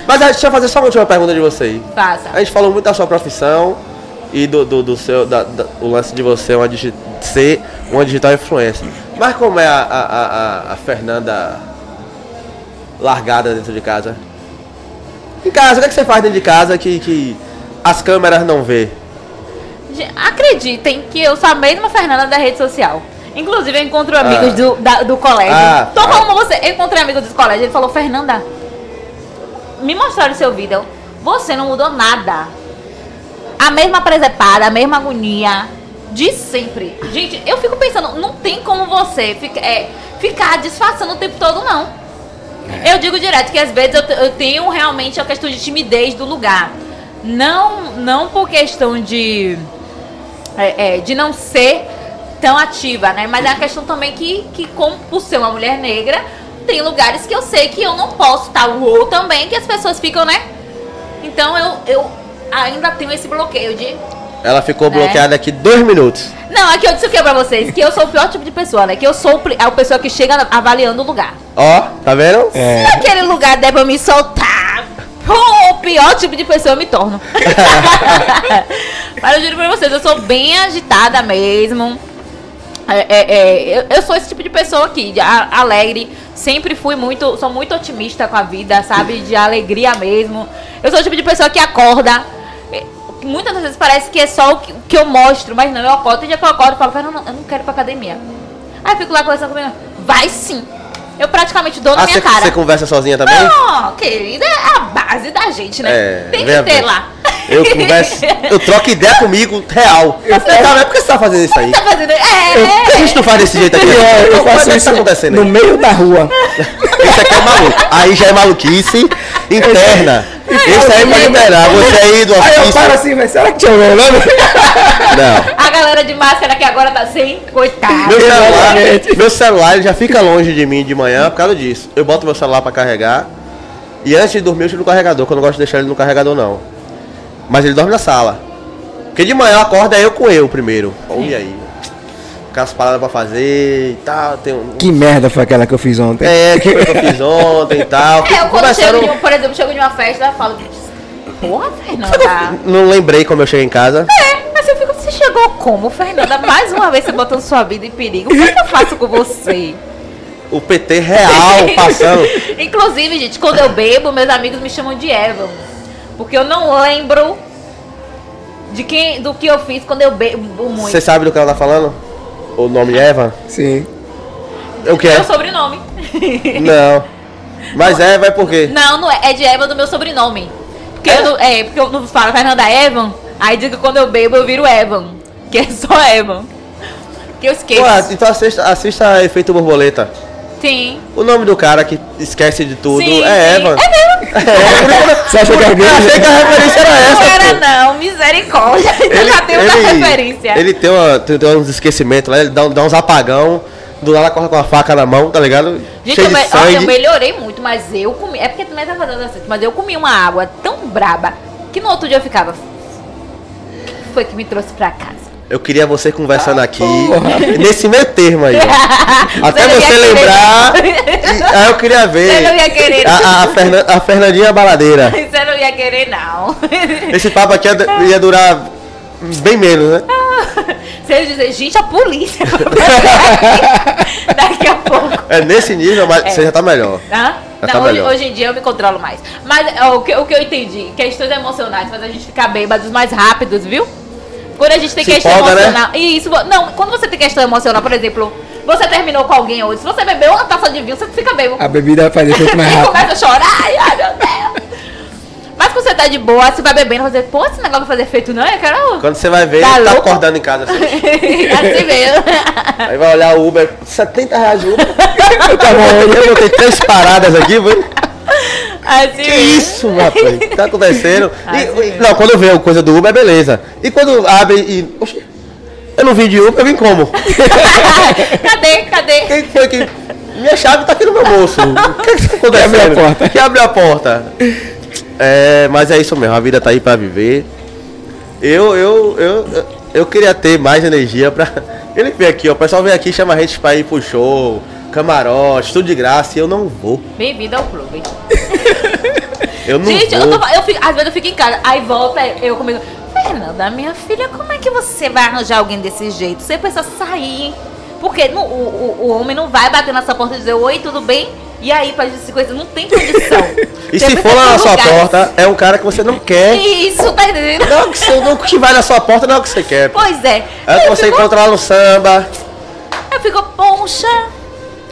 Mas ah, deixa eu fazer só uma última pergunta de vocês. Faça. A gente falou muito da sua profissão e do, do, do seu, da, da- o lance de você uma digi- ser uma digital influencer. Mas como é a, a, a, a- Fernanda largada dentro de casa? Em casa, o que, é que você faz dentro de casa que, que as câmeras não vê? Acreditem que eu sou a mesma Fernanda da rede social. Inclusive, eu encontro amigos Ah. do, da- do colégio. Ah, Tô ah. falando com você. Eu encontrei amigos do colégio. Ele falou, Fernanda, me mostraram o seu vídeo. Você não mudou nada. A mesma presepada, a mesma agonia. De sempre. Gente, eu fico pensando, não tem como você fica- é, ficar disfarçando o tempo todo, não. Eu digo direto que às vezes eu, eu tenho realmente a questão de timidez do lugar. Não, não por questão de é, é, de não ser tão ativa, né? Mas é uma questão também que, que como por ser uma mulher negra, tem lugares que eu sei que eu não posso estar ou também, que as pessoas ficam, né? Então eu, eu ainda tenho esse bloqueio de. Ela ficou Né? bloqueada aqui dois minutos. Não, aqui eu disse o que pra vocês? Que eu sou o pior tipo de pessoa, né? Que eu sou a pessoa que chega avaliando o lugar. Ó, tá vendo? É. Se aquele lugar der pra me soltar, pô, o pior tipo de pessoa eu me torno. [LAUGHS] [LAUGHS] Mas eu juro pra vocês, eu sou bem agitada mesmo. É, é, é, eu, eu sou esse tipo de pessoa aqui, alegre. Sempre fui muito, sou muito otimista com a vida, sabe? De alegria mesmo. Eu sou o tipo de pessoa que acorda. é, Muitas das vezes parece que é só o que, o que eu mostro, mas não, eu acordo. Tem dia que eu acordo e falo, "Fernanda, eu não quero ir pra academia. Aí eu fico lá conversando comigo, vai sim. Eu praticamente dou na Ah, minha você, cara. você conversa sozinha também? Não, querida, é a base da gente, né? É, Tem que ter lá. Eu converso, eu troco ideia comigo, real. Eu falei, cara, por que você tá fazendo isso aí? Tá fazendo. É, Por que a gente não faz desse jeito aqui? É, eu faço isso tá acontecendo no aí? meio da rua. [LAUGHS] Isso aqui é maluco. Aí já é maluquice interna. Isso aí é pra liberar. Você aí do Aí eu paro ofício. assim, velho, será que tinha meu nome? Não. A galera de máscara que agora tá sem, coitado. Meu celular, meu celular ele já fica longe de mim de manhã por causa disso. Eu boto meu celular pra carregar. E antes de dormir eu tiro no carregador, que eu não gosto de deixar ele no carregador não. Mas ele dorme na sala. Porque de manhã acorda eu com eu primeiro. Olha aí. Aquelas paradas pra fazer e tal. Tem um... Que merda foi aquela que eu fiz ontem? É, que foi que eu fiz ontem e [LAUGHS] tal. É, eu chego, de, por exemplo, chego de uma festa, eu falo, porra, Fernanda. Não lembrei como eu cheguei em casa. É, mas eu fico, você chegou como, Fernanda? Mais uma vez você botando sua vida em perigo. O que, é que eu faço com você? o PT real [LAUGHS] passando. Inclusive, gente, quando eu bebo, meus amigos me chamam de Evan. Porque eu não lembro de quem, do que eu fiz quando eu bebo muito. Você sabe do que ela tá falando? O nome Eva? Sim. O que é? Meu sobrenome. Não. Mas Eva é por quê? Não, não é. É de Evan do meu sobrenome. Porque eu não, é, porque eu não falo Fernanda Evan. Aí digo que quando eu bebo eu viro Evan. Que é só Evan. Que eu esqueço. Pô, então assista, assista Efeito Borboleta. Sim. O nome do cara que esquece de tudo Sim, é sim. Evan. É mesmo. [LAUGHS] Você acha que Eu alguém. achei que a referência era essa. Não era pô. não, misericórdia. Eu já tenho outra referência. ele tem, uma, tem, tem uns esquecimentos lá, ele dá, dá uns apagão, do nada corre com a faca na mão, tá ligado? Gente, Cheio eu, de olha, eu sangue. melhorei muito, mas eu comi. É porque também tá fazendo assim, mas eu comi uma água tão braba que no outro dia eu ficava. O que foi que me trouxe pra casa? Eu queria você conversando aqui, porra. nesse meio termo aí. ó. [LAUGHS] Até Você você lembrar. e- aí eu queria ver. Você não ia querer, A, a, Fernan- a Fernandinha Baladeira. [LAUGHS] Você não ia querer, não. Esse papo aqui ia, ia durar bem menos, né? [LAUGHS] Você ia dizer, gente, a polícia. Daqui a pouco. É nesse nível, mas É. você já tá melhor. Hã? Não, tá hoje, hoje em dia eu me controlo mais. Mas ó, o que, o que eu entendi, questões emocionais faz a gente ficar bêbados mais rápidos, viu? Quando a gente tem Se questão empolga, né? emocional. Isso, não, quando você tem questão emocional, por exemplo, você terminou com alguém hoje, se você bebeu uma taça de vinho, você fica bêbado. A bebida faz efeito mais E rápido. começa a chorar, ai, ai meu Deus. Mas quando você tá de boa, você vai bebendo, vai dizer, pô, esse negócio vai fazer efeito, não? Eu quero. Quando você vai ver, Tá ele tá acordando em casa assim. [LAUGHS] assim mesmo. Aí vai olhar o Uber, 70 reais de Uber. [LAUGHS] Tá bom, Eu botei três paradas aqui, foi? Assim Que mesmo. isso, rapaz? O que tá acontecendo? Ah, [LAUGHS] E- e- não, quando vê a coisa do Uber, beleza. E quando abre e. Oxi, eu não vim de Uber, eu vim como? [LAUGHS] cadê? Cadê? Quem foi que. Minha chave tá aqui no meu bolso. O que, que tá [LAUGHS] acontecendo? abriu a porta. Que abriu a porta. É, mas é isso mesmo, a vida tá aí pra viver. Eu, eu, eu, eu, eu queria ter mais energia pra. Ele vem aqui, ó. O pessoal vem aqui, chama a gente pra ir pro show, camarote, tudo de graça, e eu não vou. Bem-vindo ao clube. [LAUGHS] Eu não Gente, vou. eu, tô, eu fico, às vezes eu fico em casa, aí volta eu comigo. Fernanda, minha filha, como é que você vai arranjar alguém desse jeito? Você precisa sair. Porque no- o, o, o homem não vai bater na sua porta e dizer oi, tudo bem? E aí, pra essa coisa, não tem condição. [LAUGHS] E Você se for lá na sua porta, é um cara que você não quer. Isso, tá entendendo? Não, que, você, não, que vai na sua porta não é o que você quer. Pois é. É o que você fico, encontra lá no samba. eu fico, poxa.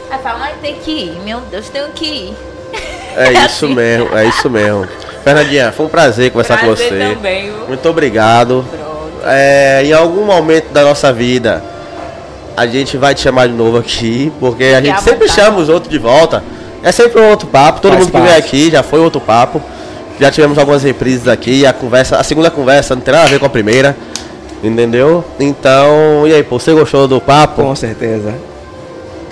Aí fala, ai, tem que ir, meu Deus, tenho que ir. É [LAUGHS] É isso assim. mesmo, é isso mesmo. Fernandinha, foi um prazer conversar com Prazer você. também? Muito obrigado. É, em algum momento da nossa vida, a gente vai te chamar de novo aqui, porque a gente sempre vontade. chama os outros de volta. É sempre um outro papo. Todo Faz mundo que vem aqui já foi outro papo. Já tivemos algumas reprises aqui. A conversa, a segunda conversa não tem nada a ver com a primeira. Entendeu? Então, e aí, pô, você gostou do papo? Com certeza.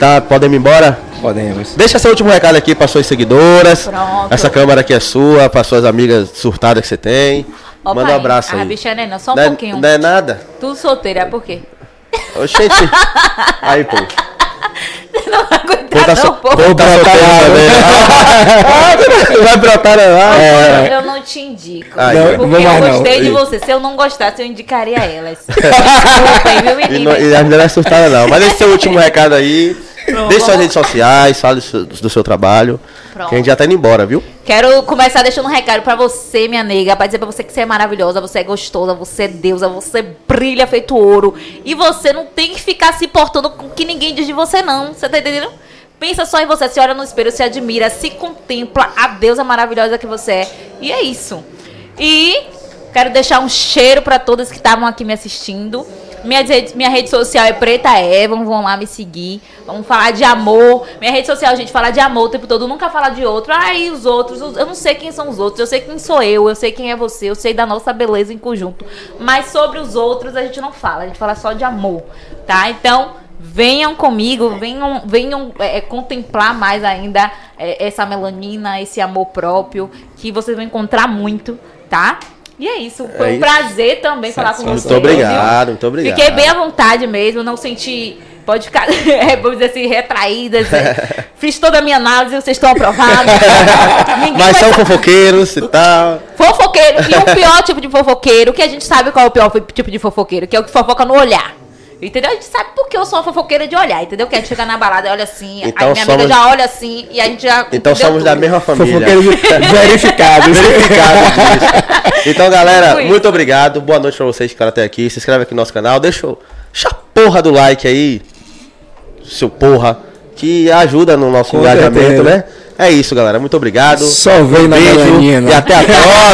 Tá, podemos ir embora? Podemos. Deixa seu último recado aqui para suas seguidoras. Pronto. Essa câmera aqui é sua, para suas amigas surtadas que você tem. Ó, Manda um abraço A aí. bicha é neném, só um não, é, pouquinho. não é nada? Tudo solteira, é por quê? Oxente. [LAUGHS] Aí, pô. Não vai aguentar tá, não, so, pô. pô, tá solteiro também. Ah, Não [LAUGHS] vai brotar, não. Ah, é. Eu não te indico. Ai, Não, porque não eu não. gostei de E- você. Se eu não gostasse, eu indicaria elas. [LAUGHS] Desculpem, viu, E, menina? não, e a menina não é surtada, não. Mas esse seu último recado aí. Pronto. Deixe suas redes sociais, fale do seu, trabalho. Pronto. Que a gente já tá indo embora, viu? Quero começar deixando um recado pra você, minha nega, pra dizer pra você que você é maravilhosa, você é gostosa, você é deusa, você brilha feito ouro. E você não tem que ficar se importando com o que ninguém diz de você, não. Você tá entendendo? Pensa só em você, se olha no espelho, se admira, se contempla a deusa maravilhosa que você é. E é isso. E quero deixar um cheiro pra todas que estavam aqui me assistindo. Minha rede, minha rede social é Preta Evan, vão lá me seguir. Vamos falar de amor. Minha rede social, gente, falar de amor o tempo todo, nunca falar de outro. Ai, os outros, os- eu não sei quem são os outros, eu sei quem sou eu, eu sei quem é você, eu sei da nossa beleza em conjunto. Mas sobre os outros a gente não fala, a gente fala só de amor, tá? Então, venham comigo, venham, venham é, é, contemplar mais ainda é, essa melanina, esse amor próprio, que vocês vão encontrar muito, tá? E é isso. Foi É um isso. prazer também falar com vocês. Muito obrigado, viu? muito obrigado. Fiquei bem à vontade mesmo, não senti. Pode ficar, [LAUGHS] é, vamos dizer assim, retraídas. [LAUGHS] é. Fiz toda a minha análise, vocês estão aprovados. [LAUGHS] Mas são fofoqueiros e tal. Fofoqueiro. E o pior tipo de fofoqueiro, que a gente sabe qual é o pior tipo de fofoqueiro, que é o que fofoca no olhar. Entendeu? A gente sabe porque eu sou uma fofoqueira de olhar, entendeu? Que a gente chega na balada e olha assim, Então aí minha somos- amiga já olha assim e a gente já. Então somos da tudo. mesma família. Verificados. [LAUGHS] Verificado disso. [LAUGHS] Então, galera, isso. muito obrigado. Boa noite pra vocês que ficaram até aqui. Se inscreve aqui no nosso canal. Deixa, o- deixa a porra do like aí. Seu porra. Que ajuda no nosso Com engajamento, certeza. né? É isso, galera. Muito obrigado. Só vem na Beijo melanina. e até a próxima. [LAUGHS]